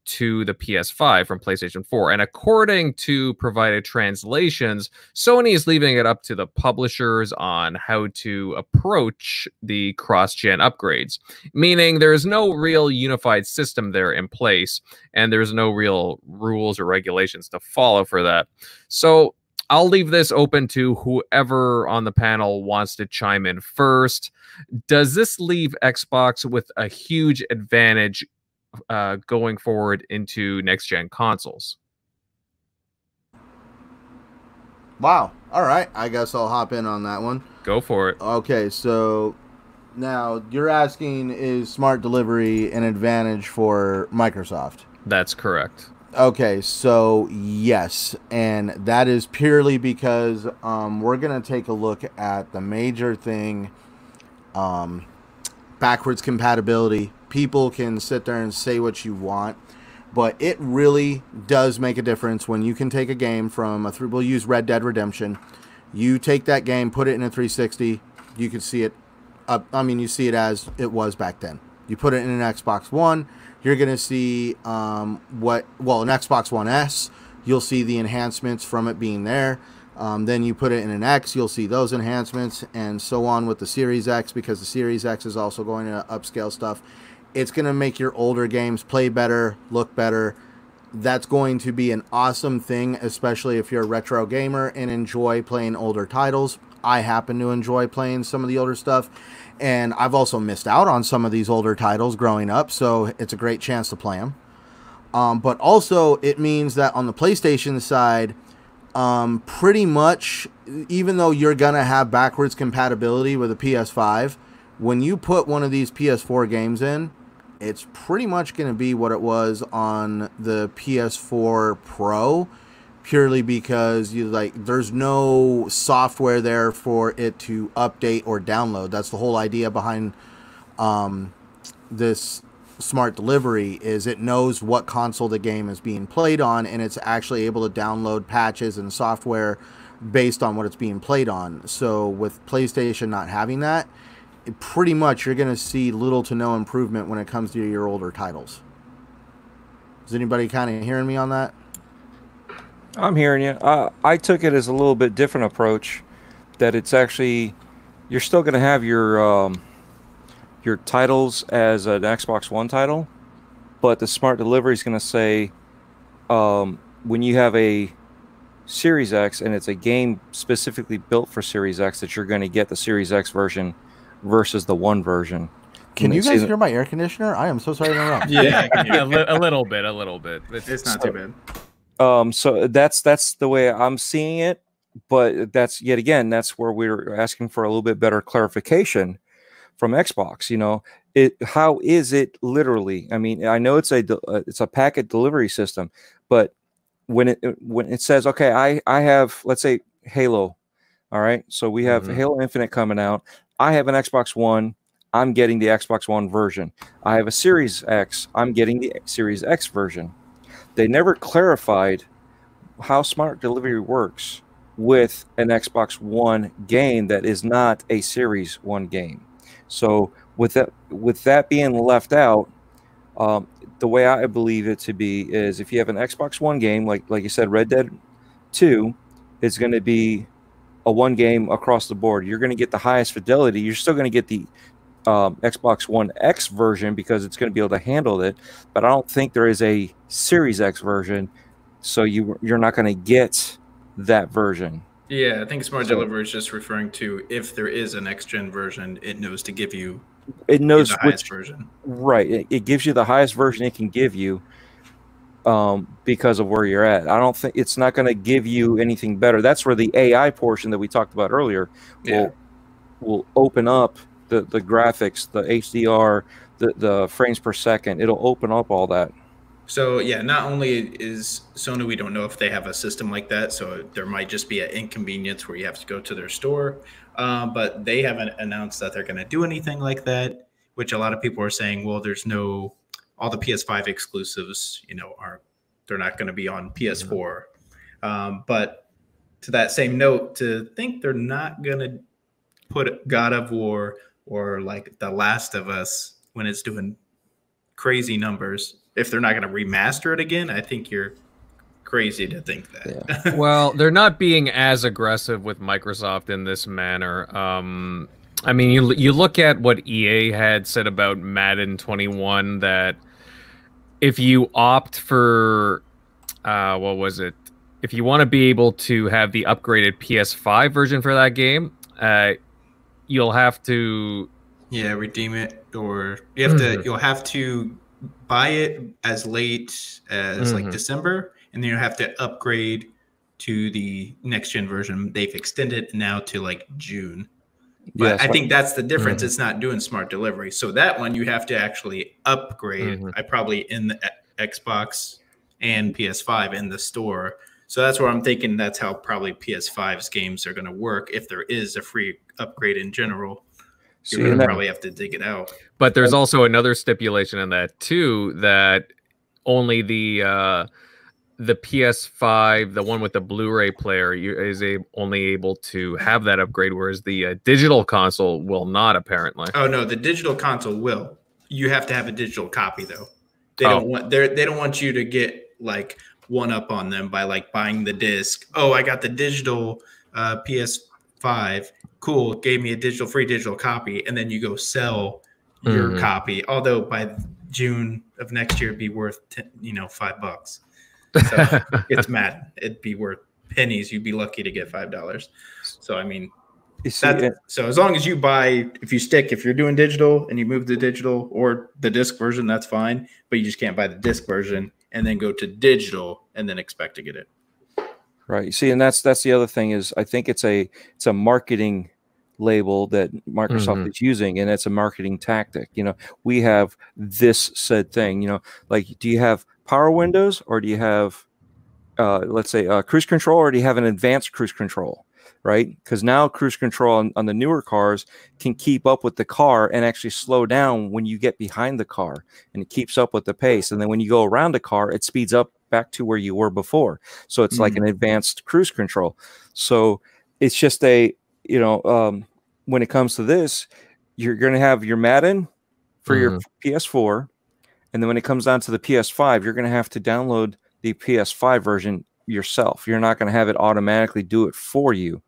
Speaker 1: to the PS5 from PlayStation 4. And according to provided translations, Sony is leaving it up to the publishers on how to approach the cross gen upgrades, meaning there's no real unified system there in place, and there's no real rules or regulations to follow for that. So I'll leave this open to whoever on the panel wants to chime in first. Does this leave Xbox with a huge advantage uh, going forward into next gen consoles.
Speaker 3: Wow. All right. I guess I'll hop in on that one.
Speaker 1: Go for it.
Speaker 3: Okay. So now you're asking is smart delivery an advantage for Microsoft?
Speaker 1: That's correct.
Speaker 3: Okay, so yes, and that is purely because um, we're gonna take a look at the major thing, um, backwards compatibility people can sit there and say what you want, but it really does make a difference when you can take a game from a three. We'll use Red Dead Redemption. You take that game, put it in a 360. You can see it. Up, I mean, you see it as it was back then. You put it in an Xbox One. You're gonna see um, what well an Xbox One S. You'll see the enhancements from it being there. Um, then you put it in an X, you'll see those enhancements, and so on with the Series X because the Series X is also going to upscale stuff. It's going to make your older games play better, look better. That's going to be an awesome thing, especially if you're a retro gamer and enjoy playing older titles. I happen to enjoy playing some of the older stuff, and I've also missed out on some of these older titles growing up, so it's a great chance to play them. Um, but also, it means that on the PlayStation side, um, pretty much, even though you're going to have backwards compatibility with a PS5, when you put one of these PS4 games in, it's pretty much going to be what it was on the PS4 Pro purely because you like there's no software there for it to update or download. That's the whole idea behind um, this smart delivery is it knows what console the game is being played on and it's actually able to download patches and software based on what it's being played on. So with PlayStation not having that, pretty much you're going to see little to no improvement when it comes to your older titles. Is anybody kind of hearing me on that?
Speaker 2: I'm hearing you. Uh, I took it as a little bit different approach. That it's actually you're still going to have your um, your titles as an Xbox One title, but the smart delivery is going to say um, when you have a Series X and it's a game specifically built for Series X that you're going to get the Series X version versus the one version.
Speaker 3: Can you guys hear my air conditioner? I am so sorry to interrupt.
Speaker 1: yeah, a, li- [laughs] a, little bit, a little bit.
Speaker 4: It's, it's not so, too
Speaker 2: bad. Um, so that's that's the way I'm seeing it, but that's yet again that's where we're asking for a little bit better clarification from Xbox. You know, it how is it literally? I mean, I know it's a uh, it's a packet delivery system, but when it when it says okay, I I have let's say Halo, all right, so we have mm-hmm. Halo Infinite coming out. I have an Xbox One. I'm getting the Xbox One version. I have a Series X. I'm getting the Series X version. They never clarified how smart delivery works with an Xbox One game that is not a Series One game. So with that with that being left out, um, the way I believe it to be is if you have an Xbox One game, like like you said, Red Dead Two, is going to be a one game across the board. You're going to get the highest fidelity. You're still going to get the um, Xbox One X version because it's going to be able to handle it. But I don't think there is a Series X version, so you you're not going to get that version.
Speaker 4: Yeah, I think Smart
Speaker 2: So-
Speaker 4: Delivery is just referring to if there is a next gen version, it knows to give you
Speaker 2: It knows
Speaker 4: the
Speaker 2: which
Speaker 4: highest version.
Speaker 2: right. It, it gives you the highest version it can give you um, because of where you're at. I don't think it's not going to give you anything better. That's where the AI portion that we talked about earlier
Speaker 4: Yeah.
Speaker 2: will will open up the the graphics, the HDR, the the frames per second. It'll open up all that.
Speaker 4: So yeah, not only is Sony, we don't know if they have a system like that, so there might just be an inconvenience where you have to go to their store. Um, but they haven't announced that they're going to do anything like that, which a lot of people are saying, well, there's no all the PS5 exclusives, you know, are they're not going to be on PS4. Um, but to that same note, to think they're not going to put God of War or like The Last of Us when it's doing crazy numbers if they're not going to remaster it again i think you're crazy to think that [laughs]
Speaker 1: well, they're not being as aggressive with Microsoft in this manner. Um, I mean, you you look at what EA had said about Madden 21 that if you opt for uh, what was it? If you want to be able to have the upgraded PS5 version for that game, uh, you'll have to
Speaker 4: yeah redeem it or you have to you'll have to buy it as late as like
Speaker 1: Mhm.
Speaker 4: december and then you have to upgrade to the next gen version they've extended it now to like june but
Speaker 2: Yes,
Speaker 4: I
Speaker 2: like-
Speaker 4: think that's the difference. It's not doing smart delivery. So that one you have to actually upgrade.
Speaker 1: Mhm.
Speaker 4: I probably in the E- Xbox and PS5 in the store. So that's where I'm thinking that's how probably PS5's games are going to work. If there is a free upgrade in general, you're gonna
Speaker 2: that-
Speaker 4: probably have to dig it out.
Speaker 1: But there's also another stipulation in that too that only the uh, the PS5, the one with the Blu-ray player, you, is a, only able to have that upgrade, whereas the uh, digital console will not. Apparently,
Speaker 4: Oh no, the digital console will. You have to have a digital copy though. They
Speaker 1: Oh.
Speaker 4: don't want they they don't want you to get like one up on them by like buying the disc. Oh, I got the digital uh, PS5. Cool, gave me a digital free digital copy, and then you go sell your
Speaker 1: Mhm.
Speaker 4: copy. Although by June of next year, it'd be worth 10, you know five bucks. So [laughs] it's mad. It'd be worth pennies. You'd be lucky to get five dollars. So I mean,
Speaker 2: you see,
Speaker 4: that,
Speaker 2: and-
Speaker 4: so as long as you buy, if you stick, if you're doing digital and you move to digital or the disc version, that's fine. But you just can't buy the disc version and then go to digital and then expect to get it.
Speaker 2: Right. You see, and that's that's the other thing is I think it's a it's a marketing label that Microsoft
Speaker 1: Mhm.
Speaker 2: is using, and it's a marketing tactic. You know, we have this said thing. You know, like do you have power windows or do you have uh, let's say uh, cruise control or do you have an advanced cruise control? Right, because now cruise control on, on the newer cars can keep up with the car and actually slow down when you get behind the car, and it keeps up with the pace. And then when you go around the car, it speeds up back to where you were before. So it's like an advanced cruise control. So it's just a, you know, um, when it comes to this, you're going to have your Madden for your PS4. And then when it comes down to the PS5, you're going to have to download the PS5 version yourself. You're not going to have it automatically do it for you.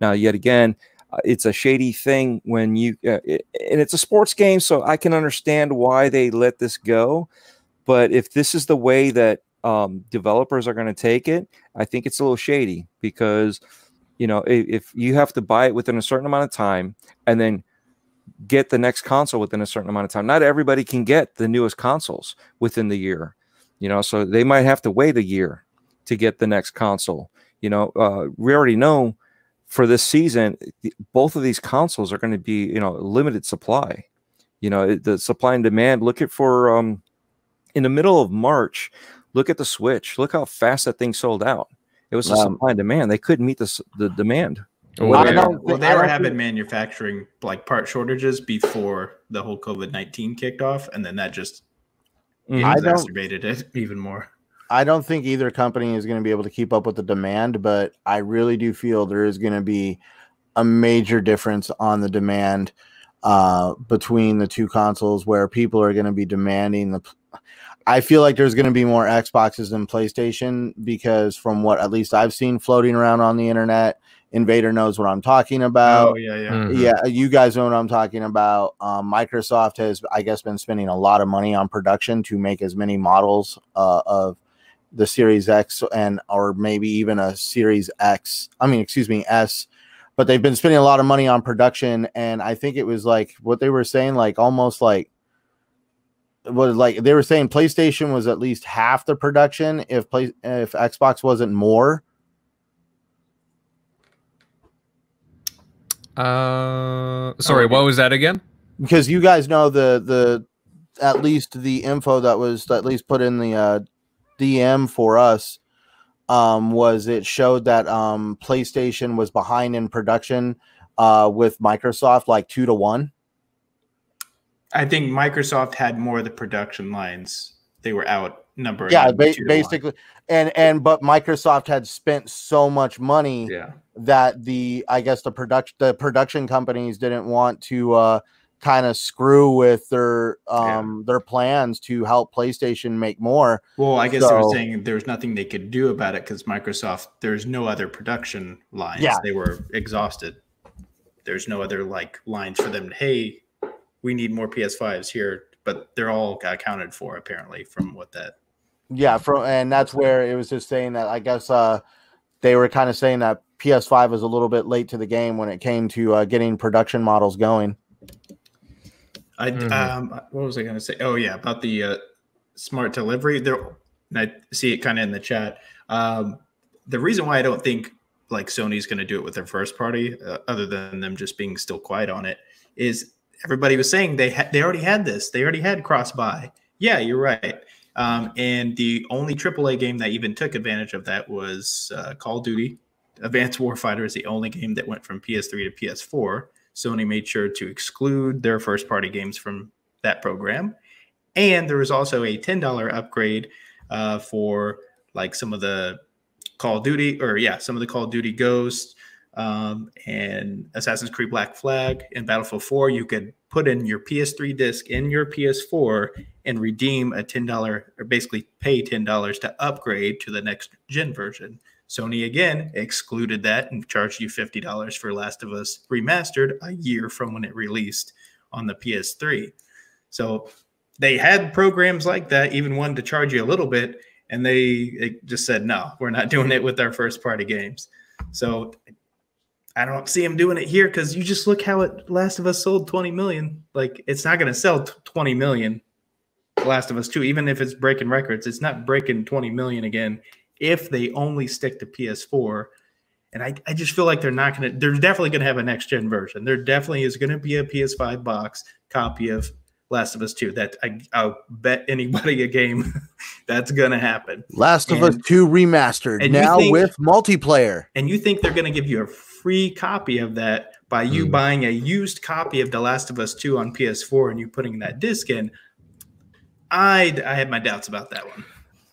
Speaker 2: Now, yet again, uh, it's a shady thing when you, uh, it, and it's a sports game. So I can understand why they let this go. But if this is the way that um, developers are going to take it, I think it's a little shady because, you know, if, if you have to buy it within a certain amount of time and then get the next console within a certain amount of time, not everybody can get the newest consoles within the year, you know, so they might have to wait a year to get the next console. You know, uh, we already know for this season, both of these consoles are going to be, you know, limited supply. You know, the supply and demand. Look at for um, in the middle of March. Look at the Switch. Look how fast that thing sold out. It was a
Speaker 3: Um,
Speaker 2: supply and demand. They couldn't meet the the demand.
Speaker 1: Oh,
Speaker 3: I
Speaker 1: yeah.
Speaker 3: don't
Speaker 4: Well, they
Speaker 3: I
Speaker 4: were having
Speaker 3: think-
Speaker 4: manufacturing like part shortages before the whole COVID 19 kicked off. And then that just
Speaker 2: Mhm.
Speaker 3: I don't-
Speaker 4: exacerbated it [laughs] even more.
Speaker 3: I don't think either company is going to be able to keep up with the demand, but I really do feel there is going to be a major difference on the demand uh, between the two consoles where people are going to be demanding the. I feel like there's going to be more Xboxes than PlayStation because, from what at least I've seen floating around on the internet, Invader knows what I'm talking about.
Speaker 4: Oh yeah, yeah.
Speaker 1: Mhm.
Speaker 3: Yeah, you guys know what I'm talking about. Um, Microsoft has, I guess, been spending a lot of money on production to make as many models uh, of the Series X and or maybe even a Series X. I mean, excuse me, S. But they've been spending a lot of money on production, and I think it was like what they were saying, like almost like was like they were saying PlayStation was at least half the production if play if Xbox wasn't more.
Speaker 1: Uh, sorry, what was that again?
Speaker 3: because you guys know the the at least the info that was at least put in the uh, DM for us um, was it showed that um, PlayStation was behind in production uh, with Microsoft like two to one.
Speaker 4: I think Microsoft had more of the production lines. They were outnumbered.
Speaker 3: Yeah, ba- basically, and and but Microsoft had spent so much money
Speaker 4: Yeah.
Speaker 3: that the I guess the production the production companies didn't want to uh, kind of screw with their
Speaker 4: Yeah.
Speaker 3: um, their plans to help PlayStation make more.
Speaker 4: Well, I guess they were
Speaker 3: So-
Speaker 4: saying there was nothing they could do about it because Microsoft, there's no other production lines.
Speaker 3: Yeah.
Speaker 4: They were exhausted. There's no other like lines for them. to, Hey, we need more PS5s here, but they're all accounted for apparently from what that.
Speaker 3: Yeah, from and that's where it was just saying that I guess uh they were kind of saying that PS5 was a little bit late to the game when it came to uh, getting production models going.
Speaker 4: I
Speaker 1: Mhm.
Speaker 4: um, what was I going to say? Oh yeah, about the uh, smart delivery. There, and I see it kind of in the chat. Um, the reason why I don't think like Sony's going to do it with their first party, uh, other than them just being still quiet on it, is everybody was saying they had they already had this. They already had cross buy. Yeah, you're right. Um, and the only AAA game that even took advantage of that was uh, Call of Duty. Advanced Warfighter is the only game that went from PS3 to PS4. Sony made sure to exclude their first party games from that program. And there was also a $10 upgrade uh, for like some of the Call of Duty, or yeah, some of the Call of Duty Ghost um, and Assassin's Creed Black Flag and Battlefield 4. You could put in your PS3 disc in your PS4 and redeem a $10 or basically pay $10 to upgrade to the next gen version. Sony again excluded that and charged you $50 for Last of Us Remastered a year from when it released on the PS3. So they had programs like that, even one to charge you a little bit, and they, they just said, no, we're not [laughs] doing it with our first party games. So I don't see them doing it here because you just look how it Last of Us sold 20 million. Like it's not going to sell t- 20 million. Last of Us 2, even if it's breaking records, it's not breaking 20 million again if they only stick to PS4. And I, I just feel like they're not going to, they're definitely going to have a next gen version. There definitely is going to be a PS5 box copy of Last of Us 2. That I, I'll bet anybody a game [laughs] that's going to happen.
Speaker 3: Last of Us
Speaker 4: And-
Speaker 3: 2 remastered now
Speaker 4: think-
Speaker 3: with multiplayer.
Speaker 4: and you think they're going to give you a free copy of that by you
Speaker 1: Mm.
Speaker 4: buying a used copy of The Last of Us 2 on PS4 and you putting that disc in, I I had my doubts about that one.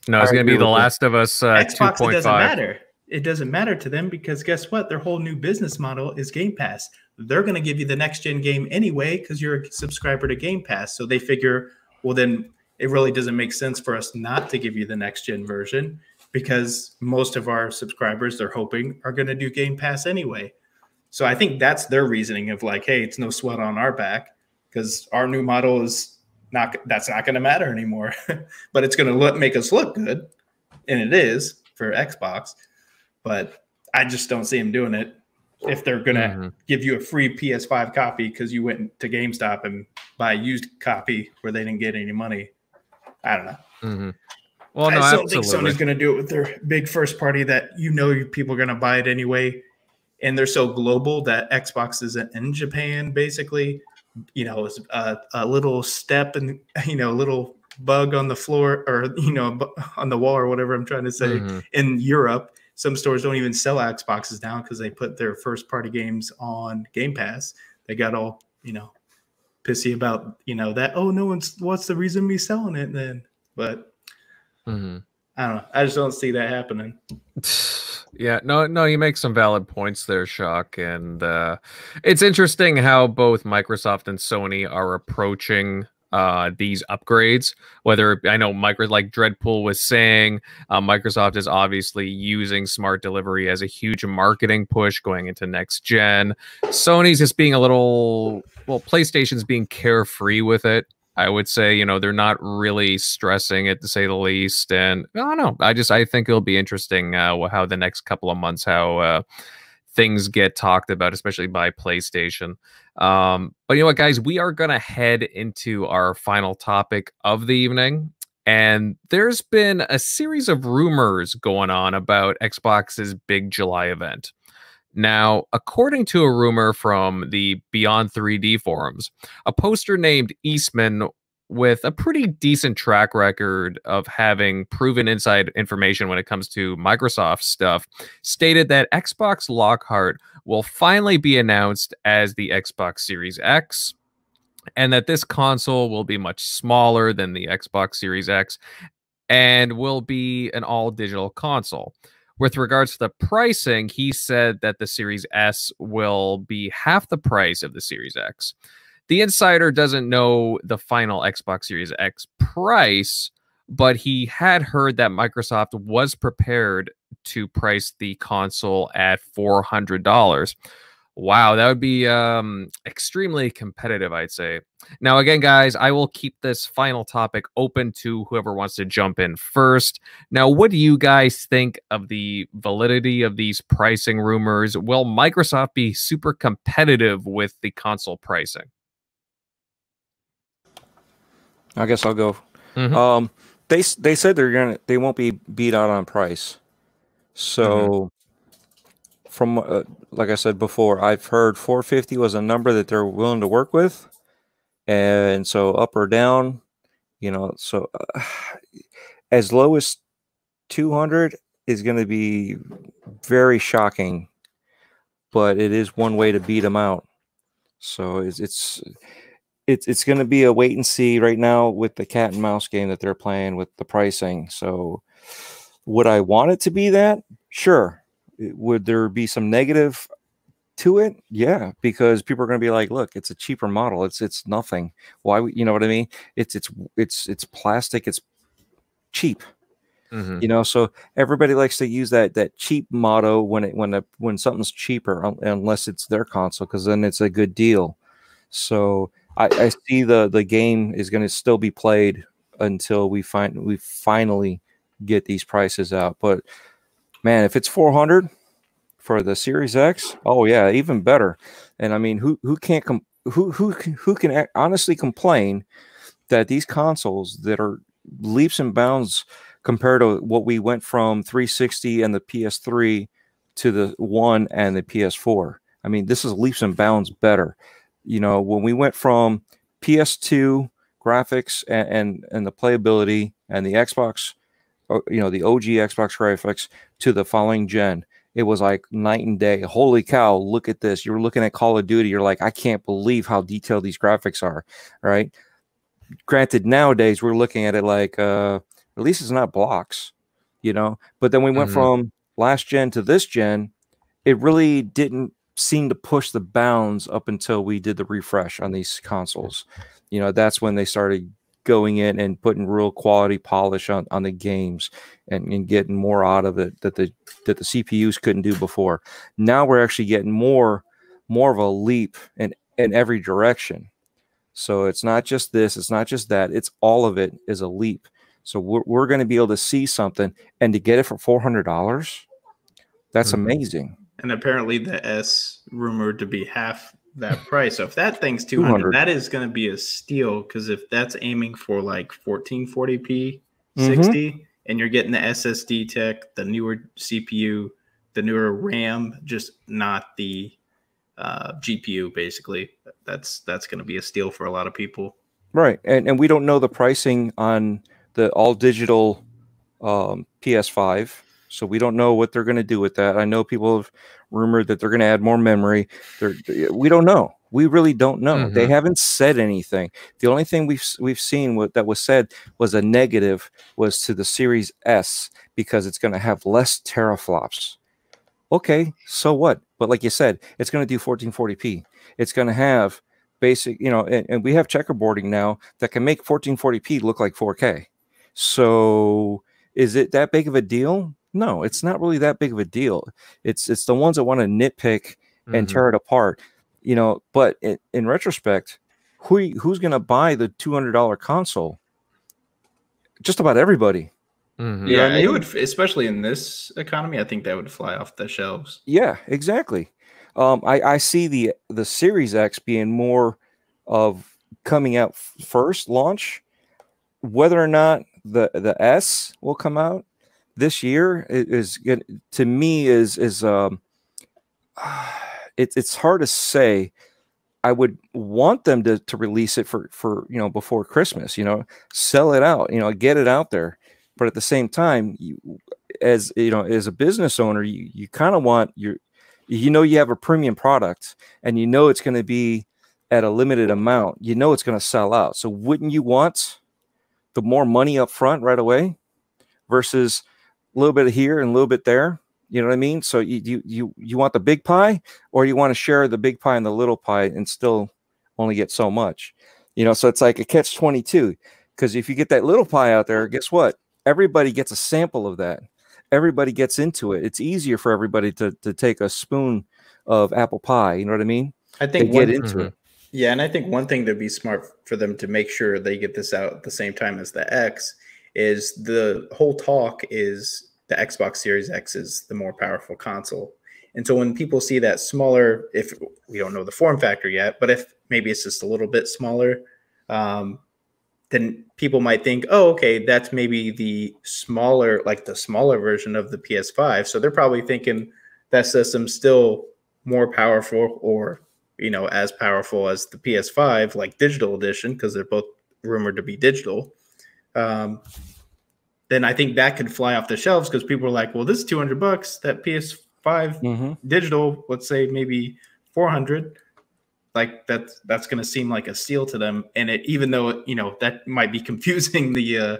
Speaker 1: No, it's going to be The. Last of Us uh,
Speaker 4: Xbox, it doesn't matter. It doesn't matter to them because guess what? Their whole new business model is Game Pass. They're going to give you the next gen game anyway because you're a subscriber to Game Pass. So they figure, well, then it really doesn't make sense for us not to give you the next gen version because most of our subscribers they're hoping are going to do Game Pass anyway. So I think that's their reasoning of like, hey, it's no sweat on our back because our new model is not that's not going to matter anymore, [laughs] but it's going to look make us look good, and it is for Xbox. But I just don't see them doing it if they're going to
Speaker 1: Mhm.
Speaker 4: give you a free PS5 copy because you went to GameStop and buy a used copy where they didn't get any money. I don't know.
Speaker 1: Mhm. Well, no,
Speaker 4: I still think. Sony's going to do it with their big first party that you know people are going to buy it anyway. And they're so global that Xbox isn't in Japan, basically. You know, it's a, a little step and, you know, a little bug on the floor or, you know, on the wall or whatever I'm trying to say
Speaker 1: Mhm.
Speaker 4: in Europe. Some stores don't even sell Xboxes now because they put their first party games on Game Pass. They got all, you know, pissy about, you know, that, oh, no one's, what's the reason me selling it then? But
Speaker 1: Mhm.
Speaker 4: I don't know. I just don't see that happening. [sighs]
Speaker 1: Yeah, no, no, you make some valid points there, Shock, and uh, it's interesting how both Microsoft and Sony are approaching uh, these upgrades. Whether I know Micro, like Dreadpool was saying, uh, Microsoft is obviously using smart delivery as a huge marketing push going into next gen. Sony's just being a little, well, PlayStation's being carefree with it. I would say, you know, they're not really stressing it to say the least. And I don't know. I just I think it'll be interesting uh, how the next couple of months how uh, things get talked about, especially by PlayStation. Um, but you know what, guys, we are gonna head into our final topic of the evening. And there's been a series of rumors going on about Xbox's big July event. Now, according to a rumor from the Beyond 3D forums, a poster named Eastman with a pretty decent track record of having proven inside information when it comes to Microsoft stuff, stated that Xbox Lockhart will finally be announced as the Xbox Series X, and that this console will be much smaller than the Xbox Series X and will be an all digital console. With regards to the pricing, he said that the Series S will be half the price of the Series X. The insider doesn't know the final Xbox Series X price, but he had heard that Microsoft was prepared to price the console at $400 Wow, that would be um, extremely competitive, I'd say. Now, again, guys, I will keep this final topic open to whoever wants to jump in first. Now, what do you guys think of the validity of these pricing rumors? Will Microsoft be super competitive with the console pricing?
Speaker 2: I guess I'll go. Mm-hmm. Um, they they said they're gonna they won't be beat out on price, so. From uh, like I said before, I've heard 450 was a number that they're willing to work with, and so up or down, you know, so uh, [sighs] as low as 200 is going to be very shocking, but it is one way to beat them out. So it's it's it's, it's going to be a wait and see right now with the cat and mouse game that they're playing with the pricing. So would I want it to be that? Sure would there be some negative to it? Yeah because people are going to be like look it's a cheaper model. It's it's nothing. Why you know what i mean? It's it's it's it's plastic. It's cheap. Mm-hmm. you know so everybody likes to use that that cheap motto when it when a, when something's cheaper unless it's their console because then it's a good deal. So I, I see the the game is going to still be played until we find we finally get these prices out but man, if it's 400 for the Series X, oh yeah, even better. And I mean, who who can't com- who who who can honestly complain that these consoles that are leaps and bounds compared to what we went from 360 and the PS3 to the one and the PS4. I mean, this is leaps and bounds better. You know, when we went from PS2 graphics and and, and the playability and the Xbox you know the OG Xbox graphics to the following gen. It was like night and day. Holy cow! Look at this. You're looking at Call of Duty. You're like, I can't believe how detailed these graphics are. Right. Granted, nowadays we're looking at it like, uh, at least it's not blocks, you know. But then we went mm-hmm. from last gen to this gen. It really didn't seem to push the bounds up until we did the refresh on these consoles. You know, that's when they started going in and putting real quality polish on, on the games and, and getting more out of it that the that the CPUs couldn't do before. Now we're actually getting more more of a leap in, in every direction. So it's not just this, it's not just that, it's all of it is a leap. So we're, we're going to be able to see something and to get it for $400, that's mm-hmm. amazing.
Speaker 4: And apparently the S rumored to be half that price. So if that thing's 200, 200. that is going to be a steal because if that's aiming for like 1440p 60 mm-hmm. and you're getting the SSD tech, the newer CPU, the newer RAM, just not the uh, GPU basically. That's that's going to be a steal for a lot of people.
Speaker 2: Right. And and we don't know the pricing on the all digital um, PS5 so we don't know what they're going to do with that. I know people have rumored that they're going to add more memory. They're, we don't know. We really don't know. They
Speaker 1: Mhm.
Speaker 2: haven't said anything. The only thing we've we've seen what, that was said was a negative was to the Series S because it's going to have less teraflops. Okay, so what? But like you said, it's going to do 1440p. It's going to have basic, you know, and, and we have checkerboarding now that can make 1440p look like 4K. So is it that big of a deal? No, it's not really that big of a deal. It's it's the ones that want to nitpick and
Speaker 1: Mhm.
Speaker 2: tear it apart, you know. But in, in retrospect, who who's going to buy the two hundred dollar console? Just about everybody.
Speaker 1: Mhm.
Speaker 2: You know
Speaker 4: Yeah,
Speaker 2: what I
Speaker 4: it would, especially in this economy. I think that would fly off the shelves.
Speaker 2: Yeah, exactly. Um, I, I see the the Series X being more of coming out f- first launch. Whether or not the the S will come out this year is, to me is is um [sighs] it's it's hard to say. I would want them to to release it for for you know before Christmas. You know, sell it out. You know, get it out there. But at the same time, you as you know as a business owner, you you kind of want your you know you have a premium product and you know it's going to be at a limited amount. You know it's going to sell out. So wouldn't you want the more money up front right away versus a little bit here and a little bit there? You know what I mean? So you you you, you want the big pie or you want to share the big pie and the little pie and still only get so much. You know, so it's like a catch 22 because if you get that little pie out there, guess what? Everybody gets a sample of that. Everybody gets into it. It's easier for everybody to to take a spoon of apple pie. You know what I mean?
Speaker 4: I think
Speaker 2: get into it.
Speaker 4: yeah, and I think one thing that'd be smart for them to make sure they get this out at the same time as the X is the whole talk is the Xbox Series X is the more powerful console. And so when people see that smaller, if we don't know the form factor yet, but if maybe it's just a little bit smaller, um, then people might think, oh, okay, that's maybe the smaller, like the smaller version of the PS5. So they're probably thinking that system's still more powerful or, you know, as powerful as the PS5, like digital edition, because they're both rumored to be digital. Um, then I think that could fly off the shelves because people are like, well, this is 200 bucks. That PS5
Speaker 2: Mm-hmm.
Speaker 4: digital, let's say maybe 400 like that's that's going to seem like a steal to them and it even though you know that might be confusing [laughs] the uh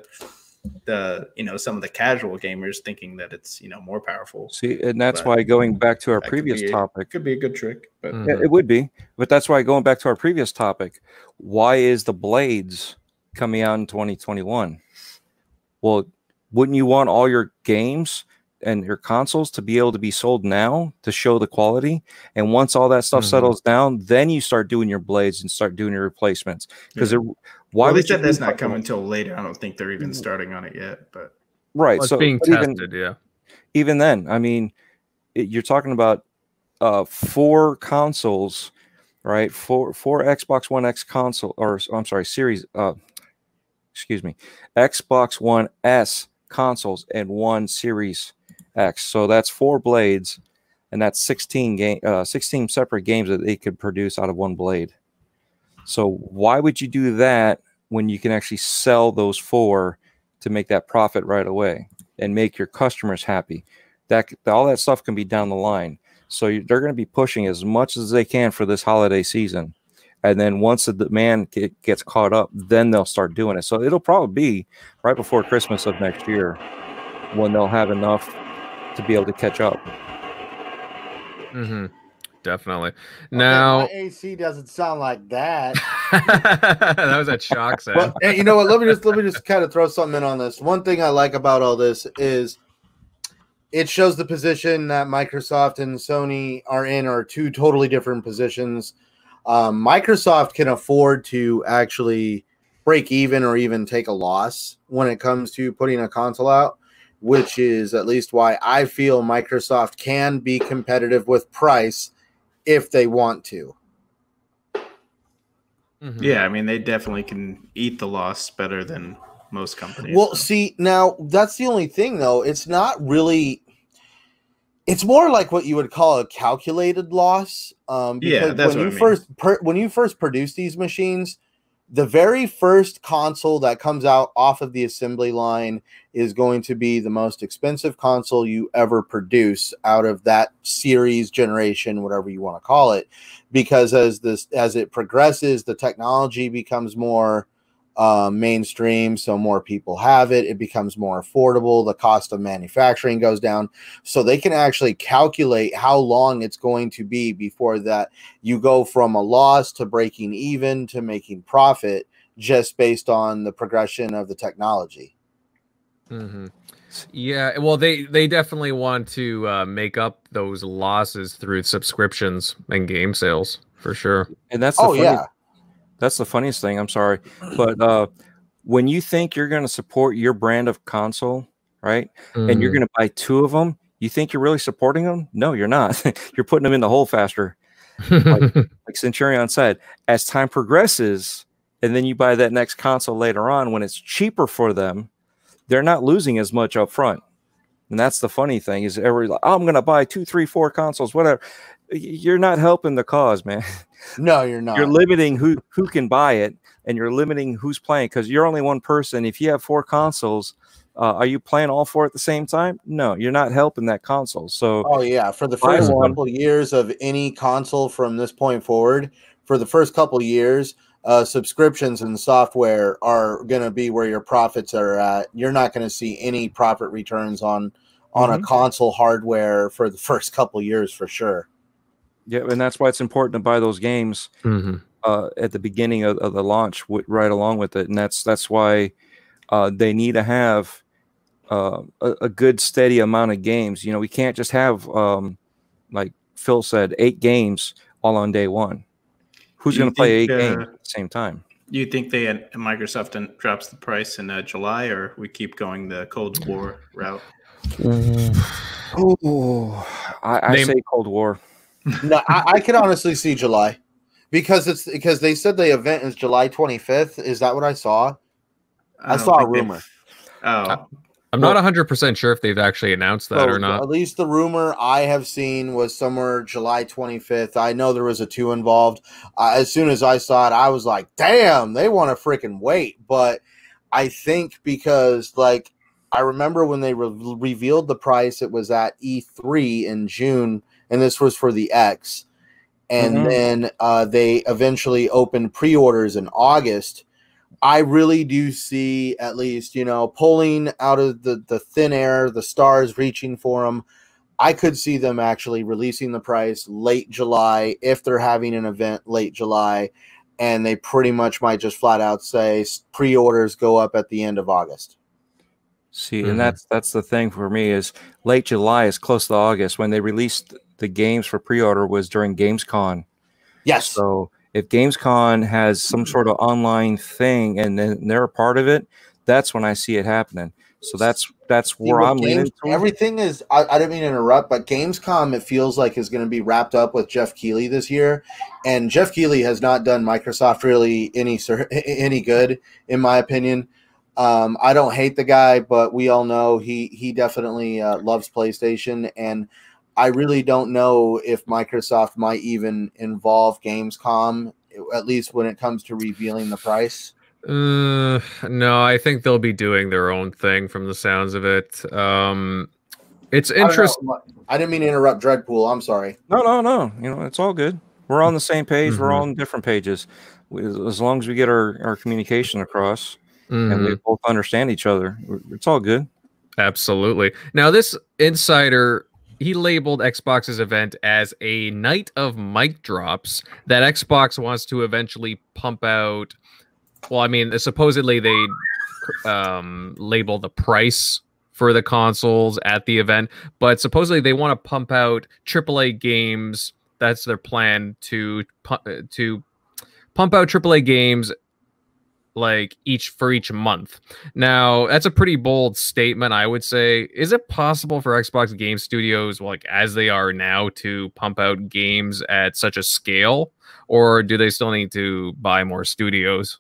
Speaker 4: the you know some of the casual gamers thinking that it's you know more powerful
Speaker 2: See, and that's
Speaker 4: But
Speaker 2: why going back to our
Speaker 4: that could
Speaker 2: previous topic,
Speaker 4: could be a good trick but
Speaker 1: Mhm.
Speaker 2: Yeah, it would be, but that's why going back to our previous topic, why is the blades coming out in 2021? Well, wouldn't you want all your games and your consoles to be able to be sold now to show the quality? And once all that stuff
Speaker 1: Mhm.
Speaker 2: settles down, then you start doing your blades and start doing your replacements. Because why
Speaker 4: why they said that's not coming until later i don't think they're even starting on it yet but
Speaker 2: Right.
Speaker 1: Well, it's
Speaker 2: so
Speaker 1: being
Speaker 2: but even-
Speaker 1: tested, yeah.
Speaker 2: even then, I mean, it, you're talking about uh, four consoles, right? Four four Xbox One X console, or I'm sorry, Series. Uh, excuse me, Xbox One S consoles and one Series X. So that's four blades, and that's 16 game, uh, 16 separate games that they could produce out of one blade. So why would you do that when you can actually sell those four to make that profit right away and make your customers happy? That all that stuff can be down the line. So they're going to be pushing as much as they can for this holiday season, and then once the demand get, gets caught up, then they'll start doing it. So it'll probably be right before Christmas of next year when they'll have enough to be able to catch up.
Speaker 1: Mm-hmm. Definitely.
Speaker 3: Okay,
Speaker 1: Now,
Speaker 3: my AC doesn't sound like that. [laughs]
Speaker 1: that was a shock sound.
Speaker 3: Well, and you know what? Let me just let me just kind of throw something in on this. One thing I like about all this is it shows the position that Microsoft and Sony are in are two totally different positions. Um, Microsoft can afford to actually break even or even take a loss when it comes to putting a console out, which is at least why I feel Microsoft can be competitive with price if they want to.
Speaker 1: Mhm.
Speaker 4: yeah i mean they definitely can eat the loss better than most companies
Speaker 3: Well,
Speaker 4: so.
Speaker 3: see, now that's the only thing though. It's not really it's more like what you would call a calculated loss. Um
Speaker 4: Yeah,
Speaker 3: because
Speaker 4: that's
Speaker 3: when you
Speaker 4: I mean.
Speaker 3: first per, when you first produce these machines, the very first console that comes out off of the assembly line is going to be the most expensive console you ever produce out of that series generation whatever you want to call it because as this as it progresses the technology becomes more uh, mainstream, so more people have it. It becomes more affordable. The cost of manufacturing goes down, so they can actually calculate how long it's going to be before that you go from a loss to breaking even to making profit, just based on the progression of the technology.
Speaker 1: Mm-hmm. Yeah, well, they they definitely want to uh, make up those losses through subscriptions and game sales for sure.
Speaker 2: And that's the
Speaker 3: Oh
Speaker 2: funny,
Speaker 3: yeah,
Speaker 2: that's the funniest thing. I'm sorry, but uh, when you think you're going to support your brand of console, right, and you're
Speaker 1: Mhm.
Speaker 2: going to buy two of them, you think you're really supporting them? No, you're not. [laughs] you're putting them in the hole faster. [laughs] Like Centurion said, as time progresses, and then you buy that next console later on when it's cheaper for them, they're not losing as much up front. And that's the funny thing is every like, oh, I'm going to buy two, three, four consoles, whatever. You're not helping the cause, man. [laughs]
Speaker 3: no, you're not.
Speaker 2: you're limiting who who can buy it and you're limiting who's playing because you're only one person if you have four consoles uh, are you playing all four at the same time no you're not helping that console so
Speaker 3: Oh yeah, for the first
Speaker 2: one.
Speaker 3: couple years of any console from this point forward, for the first couple years, uh, subscriptions and software are going to be where your profits are at. You're not going to see any profit returns on on a
Speaker 2: Mhm.
Speaker 3: console hardware for the [laughs] first couple years for sure.
Speaker 2: Yeah and that's why it's important to buy those games
Speaker 1: Mhm.
Speaker 2: uh, at the beginning of, of the launch wi- right along with it and that's that's why uh, they need to have uh, a, a good steady amount of games you know we can't just have um, like phil said eight games all on day one who's going to play eight
Speaker 5: think,
Speaker 2: games
Speaker 5: uh,
Speaker 2: at the same time
Speaker 5: You think they uh, Microsoft and drops the price in uh, July, or we keep going the Cold War route?
Speaker 2: Oh, I, I
Speaker 1: Name-
Speaker 2: say Cold War.
Speaker 3: No, I, I can honestly see July because it's because they said the event is July 25th. Is that what I saw? I
Speaker 5: don't
Speaker 3: saw a rumor.
Speaker 5: Oh,
Speaker 1: I'm not 100% sure if they've actually announced that
Speaker 3: So,
Speaker 1: or not.
Speaker 3: At least the rumor I have seen was somewhere July 25th. I know there was a two involved. Uh, as soon as I saw it, I was like, damn, they want to freaking wait. But I think because, like, I remember when they re- revealed the price, it was at E3 in June, and this was for the X. And
Speaker 2: Mhm.
Speaker 3: then uh, they eventually opened pre orders in August. I really do see at least, you know, pulling out of the, the thin air, the stars reaching for them. I could see them actually releasing the price late July if they're having an event late July, and they pretty much might just flat out say pre orders go up at the end of August.
Speaker 2: See,
Speaker 1: Mhm.
Speaker 2: and that's that's the thing for me is late July is close to August when they released the games for pre-order was during Gamescom.
Speaker 3: Yes.
Speaker 2: So if Gamescom has some sort of online thing and then they're a part of it, that's when I see it happening. So that's that's
Speaker 3: See,
Speaker 2: where I'm leaning. Toward.
Speaker 3: everything is. I, I didn't mean to interrupt, but Gamescom it feels like is going to be wrapped up with Geoff Keighley this year, and Geoff Keighley has not done Microsoft really any [laughs] any good, in my opinion. Um, I don't hate the guy, but we all know he he definitely uh, loves PlayStation, and I really don't know if Microsoft might even involve Gamescom, at least when it comes to revealing the price.
Speaker 1: Uh, no, I think they'll be doing their own thing from the sounds of it. Um, it's
Speaker 3: I don't know.
Speaker 1: interesting.
Speaker 3: I didn't mean to interrupt Dreadpool. I'm sorry.
Speaker 2: No, no, no. You know, it's all good. We're on the same page. We're
Speaker 1: Mhm.
Speaker 2: on different pages. We- As long as we get our, our communication across and
Speaker 1: Mhm.
Speaker 2: we both understand each other, it's all good.
Speaker 1: Absolutely. Now, this insider he labeled Xbox's event as a night of mic drops that Xbox wants to eventually pump out. Well, I mean, supposedly they um, label the price for the consoles at the event, but supposedly they want to pump out AAA games. That's their plan to pu- to pump out AAA games like each for each month. Now, that's a pretty bold statement, I would say. Is it possible for Xbox Game Studios, like as they are now, to pump out games at such a scale, or do they still need to buy more studios?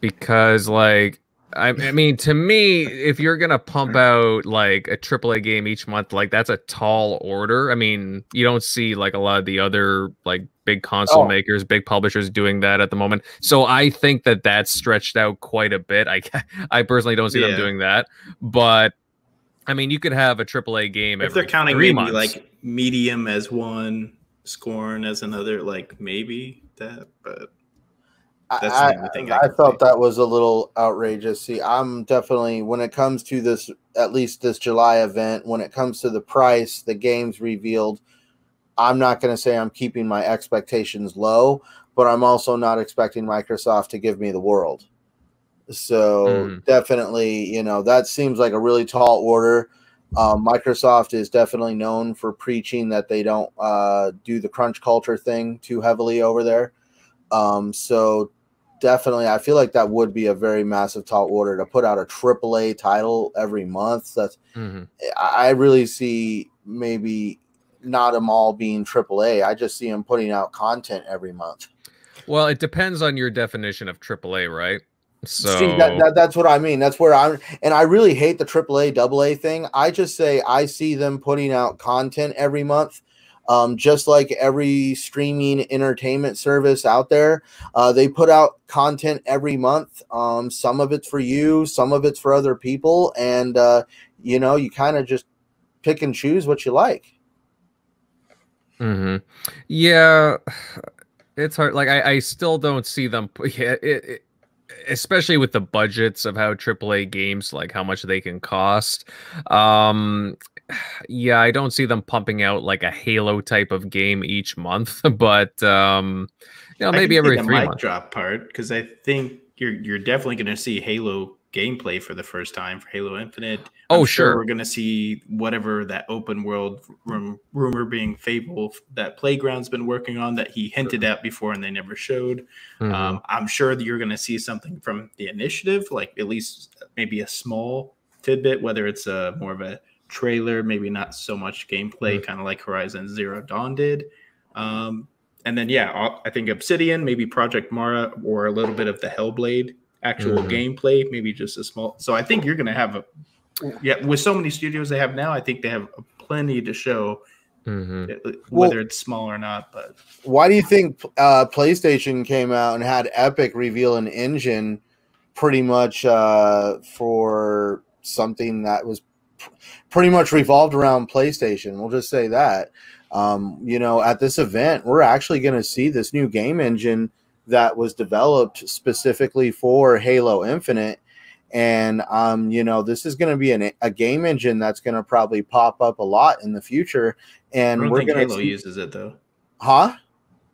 Speaker 1: Because, like, I, mean, to me, if you're gonna pump out like a AAA game each month, like that's a tall order. I mean, you don't see like a lot of the other like big console
Speaker 3: Oh.
Speaker 1: makers, big publishers doing that at the moment. So I think that that's stretched out quite a bit. I [laughs] I personally don't see them doing that, but I mean, you could have a AAA game
Speaker 4: If
Speaker 1: every
Speaker 4: they're counting
Speaker 1: three
Speaker 4: maybe
Speaker 1: months.
Speaker 4: like medium as one, scorn as another, like maybe that, but That's
Speaker 3: I,
Speaker 4: the I
Speaker 3: I, I
Speaker 4: can
Speaker 3: felt that was a little outrageous. See, I'm definitely when it comes to this, at least this July event, when it comes to the price, the games revealed, I'm not going to say I'm keeping my expectations low, but I'm also not expecting Microsoft to give me the world. So
Speaker 1: Mhm.
Speaker 3: definitely, you know, that seems like a really tall order. Um, Microsoft is definitely known for preaching that they don't uh, do the crunch culture thing too heavily over there. Um, so definitely, I feel like that would be a very massive tall order to put out a AAA title every month. That's
Speaker 1: Mhm.
Speaker 3: I I really see maybe not them all being AAA. I just see them putting out content every month.
Speaker 1: Well, it depends on your definition of AAA, right? So
Speaker 3: See, that, that, that's what I mean. That's where I'm, and I really hate the AAA, AA thing. I just say I see them putting out content every month, um, just like every streaming entertainment service out there. Uh, they put out content every month. Um, some of it's for you, some of it's for other people, and uh, you know, you kind of just pick and choose what you like.
Speaker 1: Hmm Yeah, it's hard. Like I, I still don't see them. [laughs] Yeah, it, it, especially with the budgets of how AAA games, like how much they can cost. Um, [sighs] yeah, I don't see them pumping out like a Halo type of game each month, [laughs] but um, you know, maybe every
Speaker 4: the
Speaker 1: three
Speaker 4: mic
Speaker 1: months.
Speaker 4: drop part because I think you're you're definitely going to see Halo gameplay for the first time for Halo Infinite.
Speaker 1: Oh,
Speaker 4: I'm
Speaker 1: sure.
Speaker 4: we're going to see whatever that open world rum, rumor being Fable that Playground's been working on that he hinted at before and they never showed.
Speaker 1: Mhm.
Speaker 4: Um, I'm sure that you're going to see something from the initiative, like at least maybe a small tidbit, whether it's a more of a trailer, maybe not so much gameplay,
Speaker 1: Mm-hmm.
Speaker 4: kind of like Horizon Zero Dawn did. Um, and then yeah, I think Obsidian, maybe Project Mara, or a little bit of the Hellblade actual
Speaker 1: Mhm.
Speaker 4: gameplay, maybe just a small. So I think you're going to have a yeah with so many studios they have now. I think they have plenty to show,
Speaker 1: Mhm.
Speaker 4: uh,
Speaker 3: Well-
Speaker 4: whether it's small or not. But
Speaker 3: Why do you think uh, PlayStation came out and had Epic reveal an engine pretty much uh, for something that was pr- pretty much revolved around PlayStation? We'll just say that. Um, you know, at this event, we're actually going to see this new game engine that was developed specifically for Halo Infinite. And um, you know, this is going to be an, a game engine that's going to probably pop up a lot in the future. And we're going
Speaker 4: Halo
Speaker 3: to,
Speaker 4: uses it though.
Speaker 3: huh?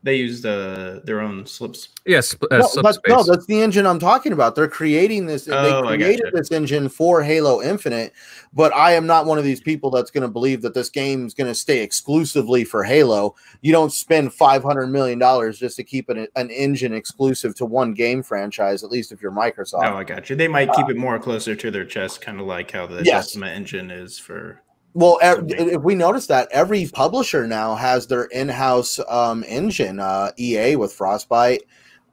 Speaker 4: They used uh, their own slips.
Speaker 1: Yes, uh,
Speaker 3: no, but
Speaker 1: Slipspace.
Speaker 3: no, that's the engine I'm talking about. They're creating this.
Speaker 4: Oh,
Speaker 3: they created
Speaker 4: gotcha.
Speaker 3: this engine for Halo Infinite, but I am not one of these people that's going to believe that this game is going to stay exclusively for Halo. You don't spend five hundred million dollars just to keep an, an engine exclusive to one game franchise. At least if you're Microsoft.
Speaker 4: Oh, I got you. They might keep it more closer to their chest, kind of like how the
Speaker 3: Yes.
Speaker 4: Decima engine is for.
Speaker 3: Well, ev- if we notice that every publisher now has their in-house um, engine. Uh, EA with Frostbite,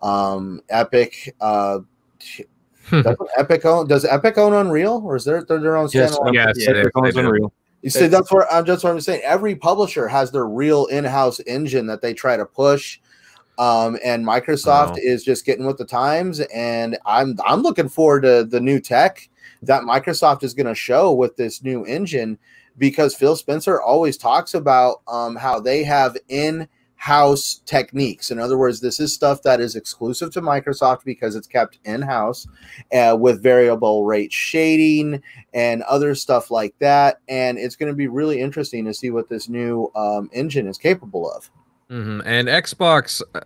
Speaker 3: um, Epic. Uh, doesn't Epic own? Does Epic own Unreal, or is there their, their own
Speaker 2: Yes,
Speaker 3: standalone?
Speaker 1: yes,
Speaker 4: Yeah,
Speaker 1: they-
Speaker 2: Epic owns. Unreal.
Speaker 3: You see, that's where I'm just what I'm saying. Every publisher has their real in-house engine that they try to push. Um, and Microsoft
Speaker 1: Wow.
Speaker 3: is just getting with the times, and I'm I'm looking forward to the new tech that Microsoft is going to show with this new engine, because Phil Spencer always talks about um, how they have in-house techniques. In other words, this is stuff that is exclusive to Microsoft because it's kept in-house uh, with variable rate shading and other stuff like that. And it's going to be really interesting to see what this new um, engine is capable of.
Speaker 1: hmm And Xbox, uh,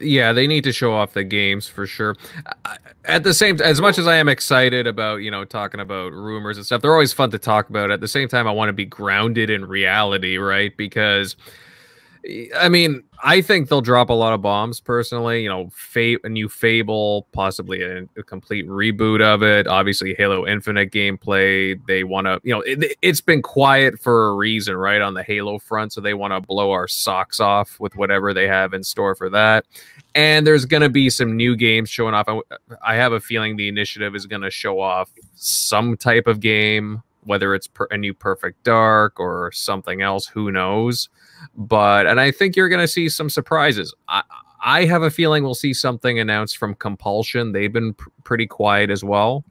Speaker 1: yeah, they need to show off the games for sure. At the same, as much as I am excited about you know talking about rumors and stuff, they're always fun to talk about. At the same time, I want to be grounded in reality, right? Because I mean, I think they'll drop a lot of bombs personally. You know, Fate, a new Fable, possibly a, a complete reboot of it. Obviously, Halo Infinite gameplay. They want to, you know, it, it's been quiet for a reason, right? On the Halo front, so they want to blow our socks off with whatever they have in store for that. and there's going to be some new games showing off. I, I have a feeling the initiative is going to show off some type of game, whether it's per, a new Perfect Dark or something else. Who knows? But and I think you're going to see some surprises. I, I have a feeling we'll see something announced from Compulsion. They've been pr- pretty quiet as well.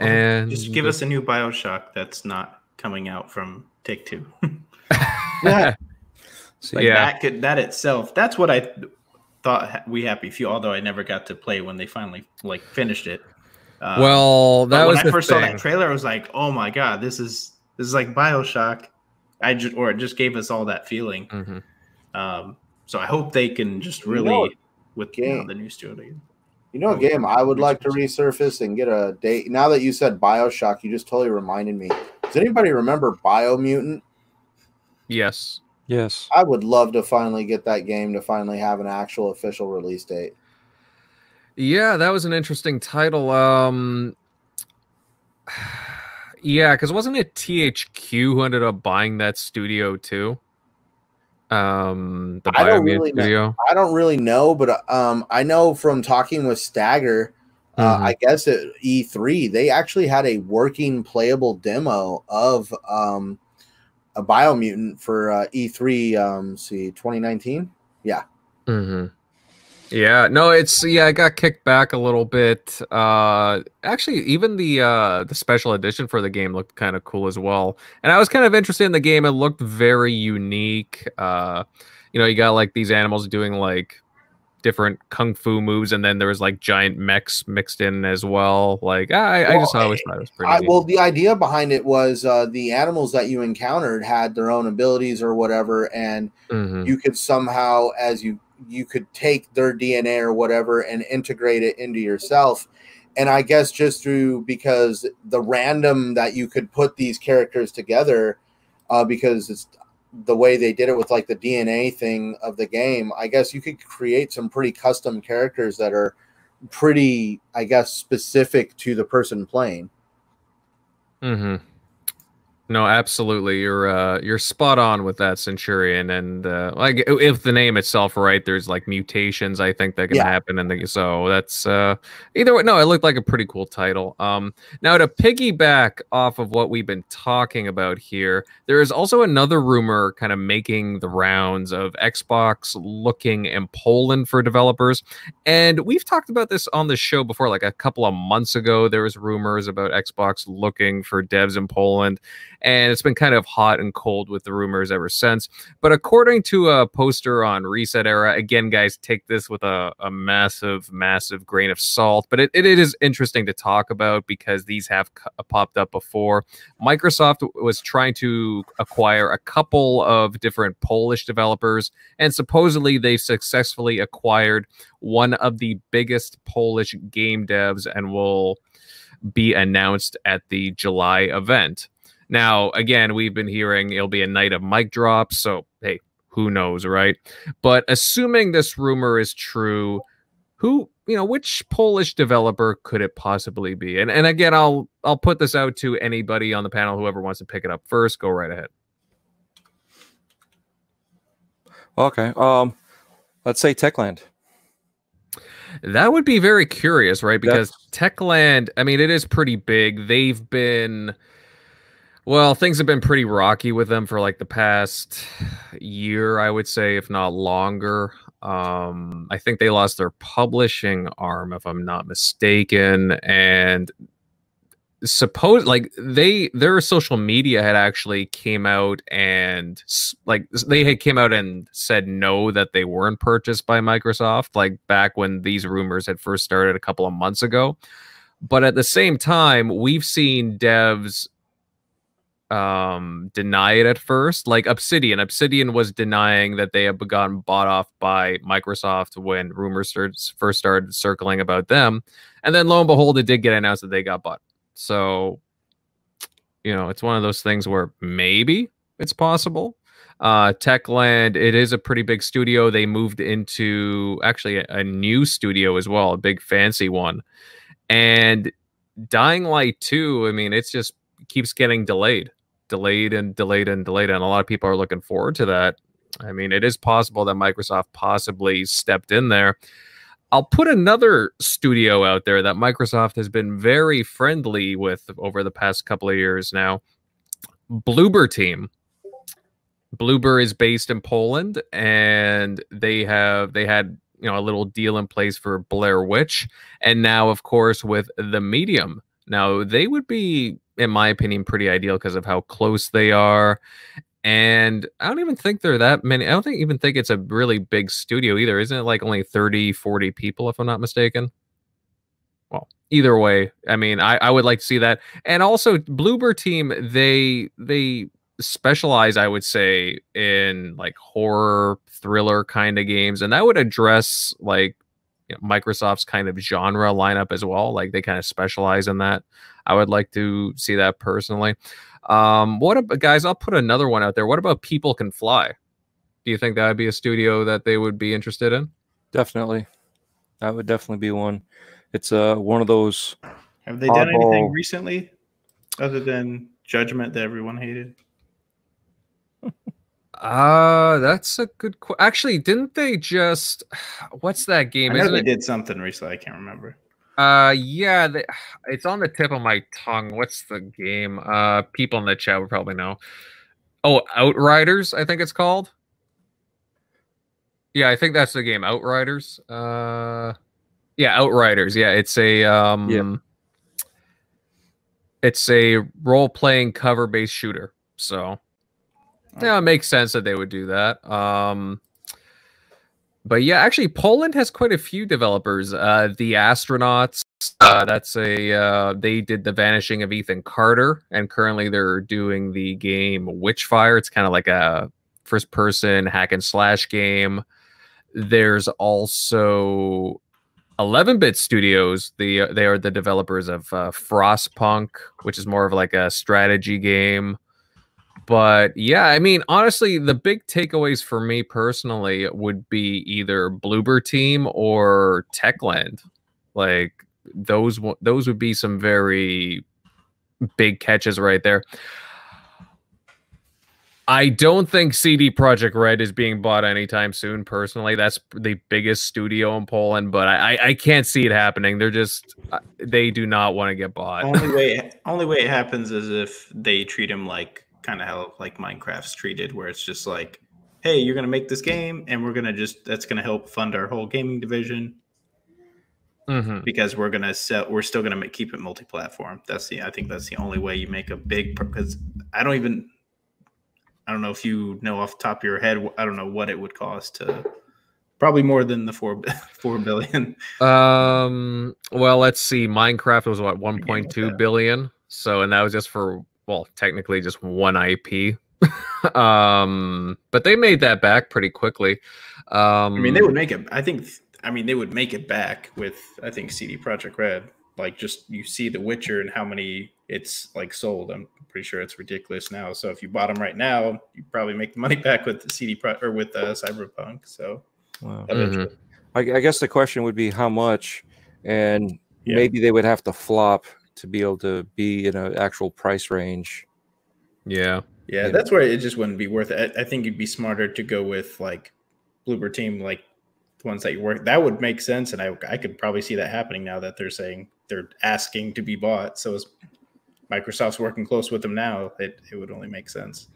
Speaker 1: And
Speaker 4: just give us a new Bioshock that's not coming out from Take Two. [laughs]
Speaker 3: Yeah.
Speaker 2: See, [laughs]
Speaker 4: like
Speaker 1: Yeah.
Speaker 4: that could that itself. That's what I thought ha- we happy few. Although I never got to play when they finally like finished it. Um,
Speaker 1: well, that was
Speaker 4: when I
Speaker 1: the
Speaker 4: first saw that trailer. I was like, oh my god, this is this is like Bioshock. I just or it just gave us all that feeling.
Speaker 1: Mhm.
Speaker 4: Um, so I hope they can just
Speaker 3: You
Speaker 4: really
Speaker 3: know,
Speaker 4: with you know,
Speaker 3: game-
Speaker 4: the new studio.
Speaker 3: You know, a game I would like to resurface and get a date. Now that you said Bioshock, you just totally reminded me. Does anybody remember Biomutant?
Speaker 1: Yes.
Speaker 2: yes.
Speaker 3: I would love to finally get that game to finally have an actual official release date.
Speaker 1: Yeah, that was an interesting title. Um Yeah, because wasn't it THQ who ended up buying that studio too? Um the
Speaker 3: I don't
Speaker 1: Biomutant
Speaker 3: really know.
Speaker 1: studio.
Speaker 3: I don't really know, but um, I know from talking with Stagger, uh,
Speaker 1: Mhm.
Speaker 3: I guess at E3 they actually had a working playable demo of um, a Biomutant for uh, E3. Um, see, 2019.
Speaker 1: hmm Yeah, no, it's yeah, I got kicked back a little bit. Uh actually even the uh the special edition for the game looked kind of cool as well. And I was kind of interested in the game. It looked very unique. Uh you know, you got like these animals doing like different kung fu moves and then there was like giant mechs mixed in as well. Like I I just always thought it was pretty
Speaker 3: I, well, the idea behind it was uh, the animals that you encountered had their own abilities or whatever, and
Speaker 1: Mhm.
Speaker 3: you could somehow, as you you could take their DNA or whatever and integrate it into yourself. And I guess just through because the random that you could put these characters together, uh, because it's the way they did it with like the DNA thing of the game. I guess you could create some pretty custom characters that are pretty, I guess, specific to the person playing.
Speaker 1: Mm-hmm. No, absolutely. You're uh you're spot on with that Centurion, and uh like if the name itself right, there's like mutations I think that can
Speaker 3: Yeah.
Speaker 1: happen, and the, so that's uh either way. No, it looked like a pretty cool title. Um, now to piggyback off of what we've been talking about here, there is also another rumor kind of making the rounds of Xbox looking in Poland for developers, and we've talked about this on the show before, like a couple of months ago. There was rumors about Xbox looking for devs in Poland and it's been kind of hot and cold with the rumors ever since. But according to a poster on Reset Era, again, guys, take this with a, a massive, massive grain of salt. But it, it is interesting to talk about because these have c- uh, popped up before. Microsoft was trying to acquire a couple of different Polish developers, and supposedly they successfully acquired one of the biggest Polish game devs and will be announced at the July event. Now, again, we've been hearing it'll be a night of mic drops, so hey, who knows, right? But assuming this rumor is true, who you know, which Polish developer could it possibly be? And and again, I'll I'll put this out to anybody on the panel, whoever wants to pick it up first, go right ahead.
Speaker 2: Okay. Um, let's say Techland.
Speaker 1: That would be very curious, right? Because Techland, I mean, it is pretty big. They've been, well, things have been pretty rocky with them for like the past year, I would say, if not longer. Um, I think they lost their publishing arm, if I'm not mistaken, and suppose like they their social media had actually came out and like they had came out and said no that they weren't purchased by Microsoft like back when these rumors had first started a couple of months ago but at the same time we've seen devs um deny it at first like obsidian obsidian was denying that they had gotten bought off by microsoft when rumors first started circling about them and then lo and behold it did get announced that they got bought so, you know, it's one of those things where maybe it's possible. Uh, Techland, it is a pretty big studio. They moved into actually a, a new studio as well, a big fancy one. And Dying Light 2, I mean, it's just keeps getting delayed, delayed and delayed and delayed. And a lot of people are looking forward to that. I mean, it is possible that Microsoft possibly stepped in there. I'll put another studio out there that Microsoft has been very friendly with over the past couple of years now. Bloober Team. Bloober is based in Poland, and they have they had you know a little deal in place for Blair Witch, and now of course with the Medium. Now they would be, in my opinion, pretty ideal because of how close they are, and I don't even think they're that many. I don't think even think it's a really big studio either. Isn't it like only 30, 40 people, if I'm not mistaken? Well, either way, I mean, I, I would like to see that. And also Bloober team, they they specialize, I would say, in like horror thriller kind of games. And that would address like you know, Microsoft's kind of genre lineup as well. Like they kind of specialize in that. I would like to see that personally. Um, what about guys? I'll put another one out there. What about People Can Fly? Do you think that would be a studio that they would be interested in?
Speaker 2: Definitely, that would definitely be one. It's uh one of those.
Speaker 4: Have they done anything recently other than Judgment that everyone hated? [laughs]
Speaker 1: Uh, that's a good question. Actually, didn't they just [sighs] what's that game?
Speaker 4: I know they it? did something recently. I can't remember.
Speaker 1: Uh, yeah, the, [sighs] it's on the tip of my tongue. What's the game? Uh, people in the chat would probably know. Oh, Outriders, I think it's called. Yeah, I think that's the game. Outriders. Uh, yeah, Outriders. Yeah, it's a um, yeah. it's a role playing cover based shooter. So, yeah, it makes sense that they would do that. Um, but yeah, actually, Poland has quite a few developers. Uh, the Astronauts, uh, that's a uh, they did the Vanishing of Ethan Carter, and currently they're doing the game Witchfire. It's kind of like a first-person hack and slash game. There's also 11-bit Studios. The they are the developers of uh, Frostpunk, which is more of like a strategy game but yeah, I mean, honestly, the big takeaways for me personally would be either Bloober Team or Techland. Like those, those would be some very big catches right there. I don't think CD Projekt Red is being bought anytime soon. Personally, that's the biggest studio in Poland, but I, I can't see it happening. They're just uh, they do not want to get bought.
Speaker 4: Only way [laughs] only way it happens is if they treat him like kind of how like Minecraft's treated, where it's just like, hey, you're gonna make this game, and we're gonna just that's gonna help fund our whole gaming division. Mm-hmm. Because we're gonna sell, we're still gonna make, keep it multi-platform. That's the I think that's the only way you make a big. Because I don't even, I don't know if you know off the top of your head. I don't know what it would cost to probably more than the four [laughs] four billion.
Speaker 1: Um. Well, let's see. Minecraft was what one point two billion. So, and that was just for well, technically just one IP. [laughs] um, but they made that back pretty quickly. Um,
Speaker 4: I mean, they would make it. I think. I mean, they would make it back with. I think CD Projekt Red. Like, just you see The Witcher and how many it's like sold. I'm pretty sure it's ridiculous now. So if you bought them right now, you probably make the [laughs] money back with the CD Pro or with uh, Cyberpunk. So,
Speaker 2: wow. Mm-hmm. I, I guess the question would be how much, and yeah. maybe they would have to flop to be able to be in an actual price range.
Speaker 1: Yeah.
Speaker 4: Yeah, that's where it just wouldn't be worth it. I, I think you'd be smarter to go with like Bloober Team, like the ones that you work. That would make sense, and I I could probably see that happening now that they're saying they're asking to be bought. So as Microsoft's working close with them now, it it would only make sense.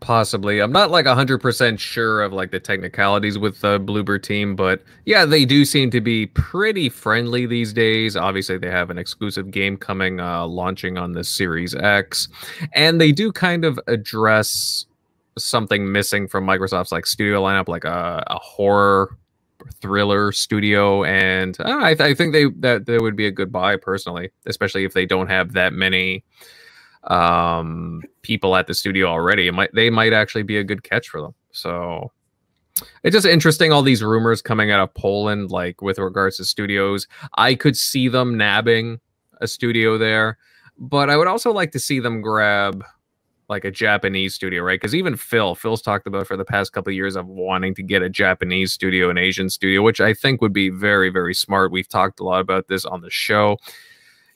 Speaker 1: Possibly. I'm not like 100% sure of like the technicalities with the Bloober team, but yeah, they do seem to be pretty friendly these days. Obviously, they have an exclusive game coming uh launching on the Series X, and they do kind of address something missing from Microsoft's like studio lineup like a, a horror thriller studio and uh, I, th- I think they that they would be a good buy personally, especially if they don't have that many um, people at the studio already. It might they might actually be a good catch for them. So it's just interesting all these rumors coming out of Poland, like with regards to studios. I could see them nabbing a studio there, but I would also like to see them grab like a Japanese studio, right? Because even Phil, Phil's talked about for the past couple of years of wanting to get a Japanese studio, an Asian studio, which I think would be very, very smart. We've talked a lot about this on the show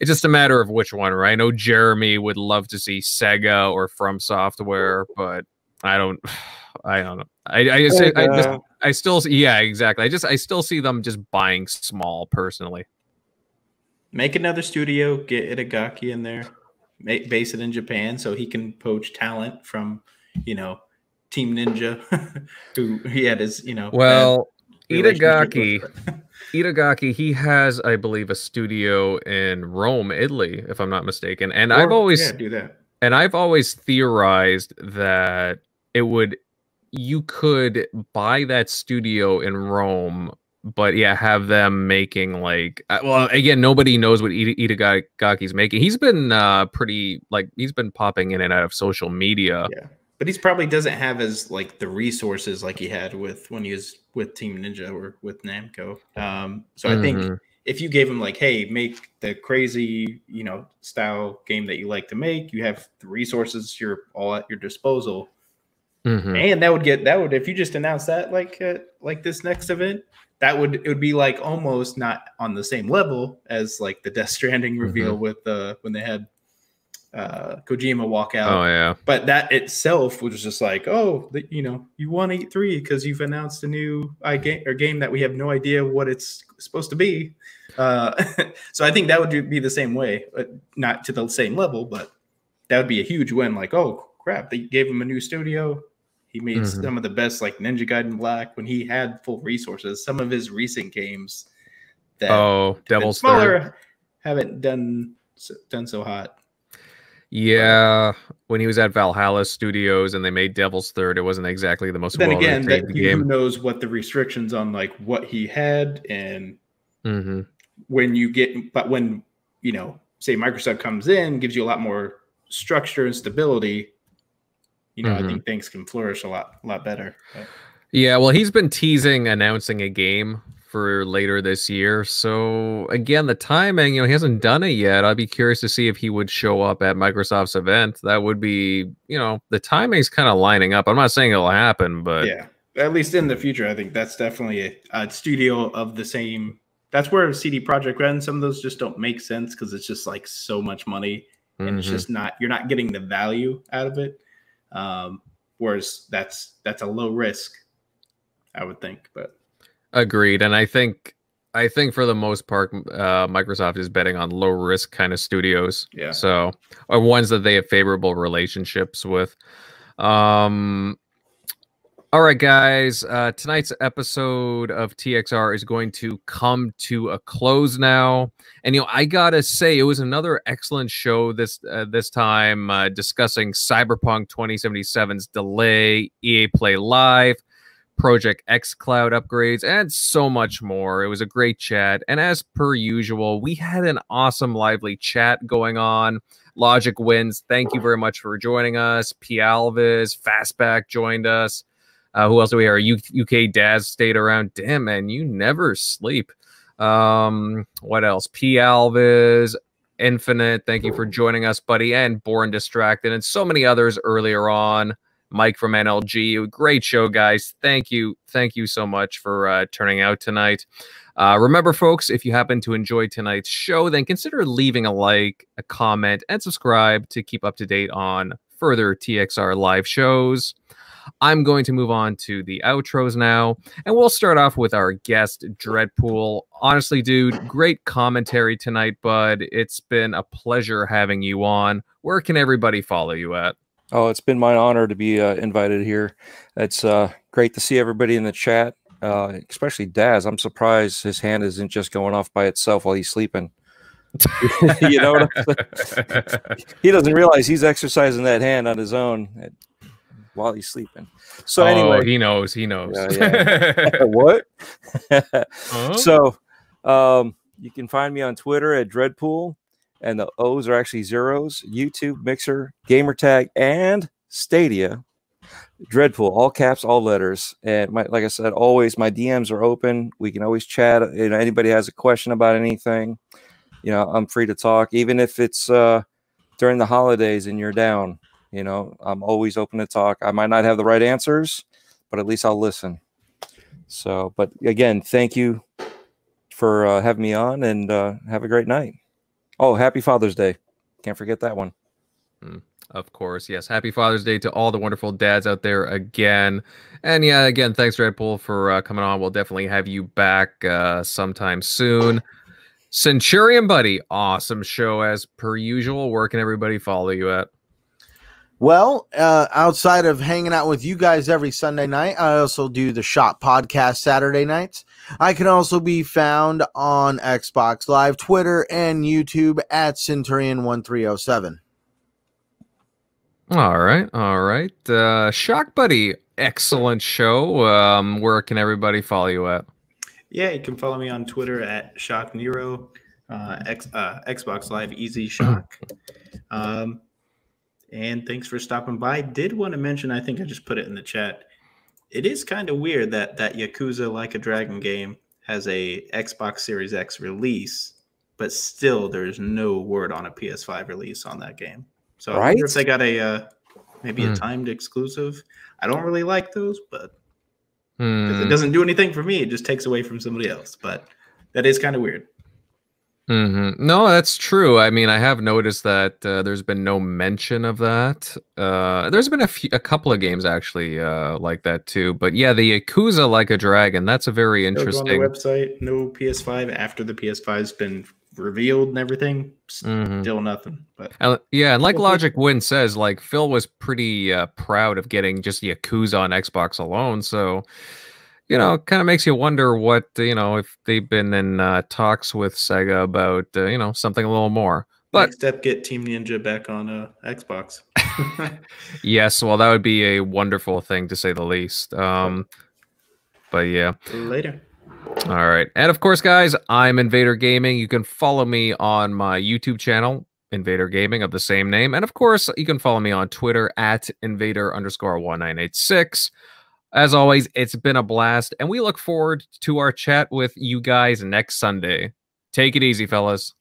Speaker 1: it's just a matter of which one, right? I know Jeremy would love to see Sega or From Software, but I don't, [sighs] I don't know. I I, just, I, just, I still yeah exactly. I just I still see them just buying small personally.
Speaker 4: Make another studio, get Itagaki in there, make, base it in Japan so he can poach talent from, you know, Team Ninja, [laughs] who he had his, you know.
Speaker 1: Well, Itagaki. [laughs] Itagaki, he has, I believe, a studio in Rome, Italy, if I'm not mistaken. And I've always
Speaker 4: yeah, do that.
Speaker 1: and I've always theorized that it would you could buy that studio in Rome, but yeah, have them making like uh, well again, nobody knows what Ita- Itagaki's making. He's been uh pretty like he's been popping in and out of social media.
Speaker 4: Yeah. But he's probably doesn't have as like the resources like he had with when he was with Team Ninja or with Namco. Um, so I think
Speaker 1: Mhm.
Speaker 4: if you gave them like, hey, make the crazy, you know, style game that you like to make, you have the resources, you're all at your disposal.
Speaker 1: Mhm.
Speaker 4: And that would get that would if you just announce that like uh, like this next event, that would it would be like almost not on the same level as like the Death Stranding reveal with uh when they had uh Kojima walk out
Speaker 1: Oh yeah.
Speaker 4: but that itself was just like, oh, the, you know, you won eight three because you've announced a new i game or game that we have no idea what it's supposed to be. Uh, [laughs] so I think that would be the same way, but not to the same level, but that would be a huge win. Like, oh crap, they gave him a new studio. He made
Speaker 1: Mhm.
Speaker 4: some of the best, like Ninja Gaiden Black, when he had full resources. Some of his recent games that
Speaker 1: Oh, Devil's
Speaker 4: smaller
Speaker 1: Third.
Speaker 4: haven't done so- done so hot.
Speaker 1: Yeah, when he was at Valhalla Studios and they made Devil's Third, it wasn't exactly the most
Speaker 4: then again, that,
Speaker 1: received
Speaker 4: who knows what the restrictions on like what he had and
Speaker 1: hmm
Speaker 4: when you get, but when you know, say Microsoft comes in, gives you a lot more structure and stability. You know,
Speaker 1: Mhm.
Speaker 4: I think things can flourish a lot, a lot better. But-
Speaker 1: Yeah, well, he's been teasing announcing a game for later this year. So again, the timing, you know, he hasn't done it yet. I'd be curious to see if he would show up at Microsoft's event. That would be, you know, the timing's kind of lining up. I'm not saying it'll happen, but
Speaker 4: yeah, at least in the future, I think that's definitely a, a studio of the same. That's where CD Projekt Red and some of those just don't make sense because it's just like so much money and it's
Speaker 1: Mhm.
Speaker 4: just not you're not getting the value out of it. Um, whereas that's that's a low risk, I would think. But
Speaker 1: agreed. And I think I think for the most part, uh, Microsoft is betting on low risk kind of studios.
Speaker 4: Yeah.
Speaker 1: So, or ones that they have favorable relationships with. Um, all right, guys. Uh, tonight's episode of TXR is going to come to a close now, and you know I gotta say it was another excellent show this uh, this time uh, discussing Cyberpunk 2077's delay, EA Play Live, Project xCloud upgrades, and so much more. It was a great chat, and as per usual, we had an awesome, lively chat going on. Logic wins. Thank you very much for joining us. P. Alvis, Fastback joined us. Uh, who else do we have? UK Daz stayed around. Damn, man, you never sleep. Um, what else? P. Alvis, Infinite. Thank you for joining us, buddy, and Born Distracted, and so many others earlier on. Mike from NLG. Great show, guys. Thank you. Thank you so much for uh, turning out tonight. Uh, remember, folks, if you happen to enjoy tonight's show, then consider leaving a like, a comment, and subscribe to keep up to date on further TXR live shows. I'm going to move on to the outros now, and we'll start off with our guest, Dreadpool. Honestly, dude, great commentary tonight, bud. It's been a pleasure having you on. Where can everybody follow you at?
Speaker 2: Oh, it's been my honor to be uh, invited here. It's uh, great to see everybody in the chat, uh, especially Daz. I'm surprised his hand isn't just going off by itself while he's sleeping. [laughs] you know what I'm saying? He doesn't realize he's exercising that hand on his own while he's sleeping. So
Speaker 1: oh,
Speaker 2: anyway,
Speaker 1: he knows. He knows.
Speaker 2: Yeah, [laughs] [laughs] what?
Speaker 1: Huh?
Speaker 2: So um, you can find me on Twitter at Dreadpool, and the O's are actually zeros. YouTube, Mixer, Gamertag, and Stadia. Dreadful, all caps, all letters. And my, like I said, always my DMs are open. We can always chat. You know, anybody has a question about anything, you know, I'm free to talk, even if it's uh, during the holidays and you're down. You know, I'm always open to talk. I might not have the right answers, but at least I'll listen. So, but again, thank you for uh, having me on and uh, have a great night. Oh, happy Father's Day. Can't forget that one.
Speaker 1: Of course, yes. Happy Father's Day to all the wonderful dads out there again. And yeah, again, thanks, Dreadpool, for uh, coming on. We'll definitely have you back uh, sometime soon. Centurion Buddy, awesome show as per usual. Where can everybody follow you at?
Speaker 3: Well, uh, outside of hanging out with you guys every Sunday night, I also do the Shop Podcast Saturday nights. I can also be found on Xbox Live, Twitter, and YouTube at Centurion1307.
Speaker 1: All right, all right. Uh, Shock Buddy, excellent show. Um, where can everybody follow you at?
Speaker 4: Yeah, you can follow me on Twitter at Shock Nero, uh, X, uh, Xbox Live Easy Shock. [clears throat] Um, and thanks for stopping by. Did want to mention, I think I just put it in the chat. It is kind of weird that that Yakuza Like a Dragon game has a Xbox Series X release, but still there's no word on a PS5 release on that game. So I wonder
Speaker 2: Right?
Speaker 4: if they got a uh, maybe
Speaker 1: Hmm.
Speaker 4: a timed exclusive. I don't really like those, but
Speaker 1: Hmm,
Speaker 4: it doesn't do anything for me. It just takes away from somebody else. But that is kind of weird.
Speaker 1: Mhm. No, that's true. I mean, I have noticed that uh, there's been no mention of that. Uh, there's been a few, a couple of games actually uh, like that too. But yeah, the Yakuza Like a Dragon. That's a very
Speaker 4: Go on the
Speaker 1: interesting.
Speaker 4: website. No PS5 after the PS5's been revealed and everything.
Speaker 1: Mhm.
Speaker 4: Still nothing. But
Speaker 1: And- yeah, and like Logic Win says, like Phil was pretty uh, proud of getting just Yakuza on Xbox alone. So, you know, kind of makes you wonder what uh, you know if they've been in uh, talks with Sega about uh, you know something a little more. But
Speaker 4: next step, get Team Ninja back on uh, Xbox. [laughs]
Speaker 1: yes, well, that would be a wonderful thing to say the least. Um, but yeah.
Speaker 4: Later.
Speaker 1: All right. And of course, guys, I'm Invader Gaming. You can follow me on my YouTube channel, Invader Gaming, of the same name. And of course, you can follow me on Twitter at Invader underscore 1986. As always, it's been a blast, and we look forward to our chat with you guys next Sunday. Take it easy, fellas.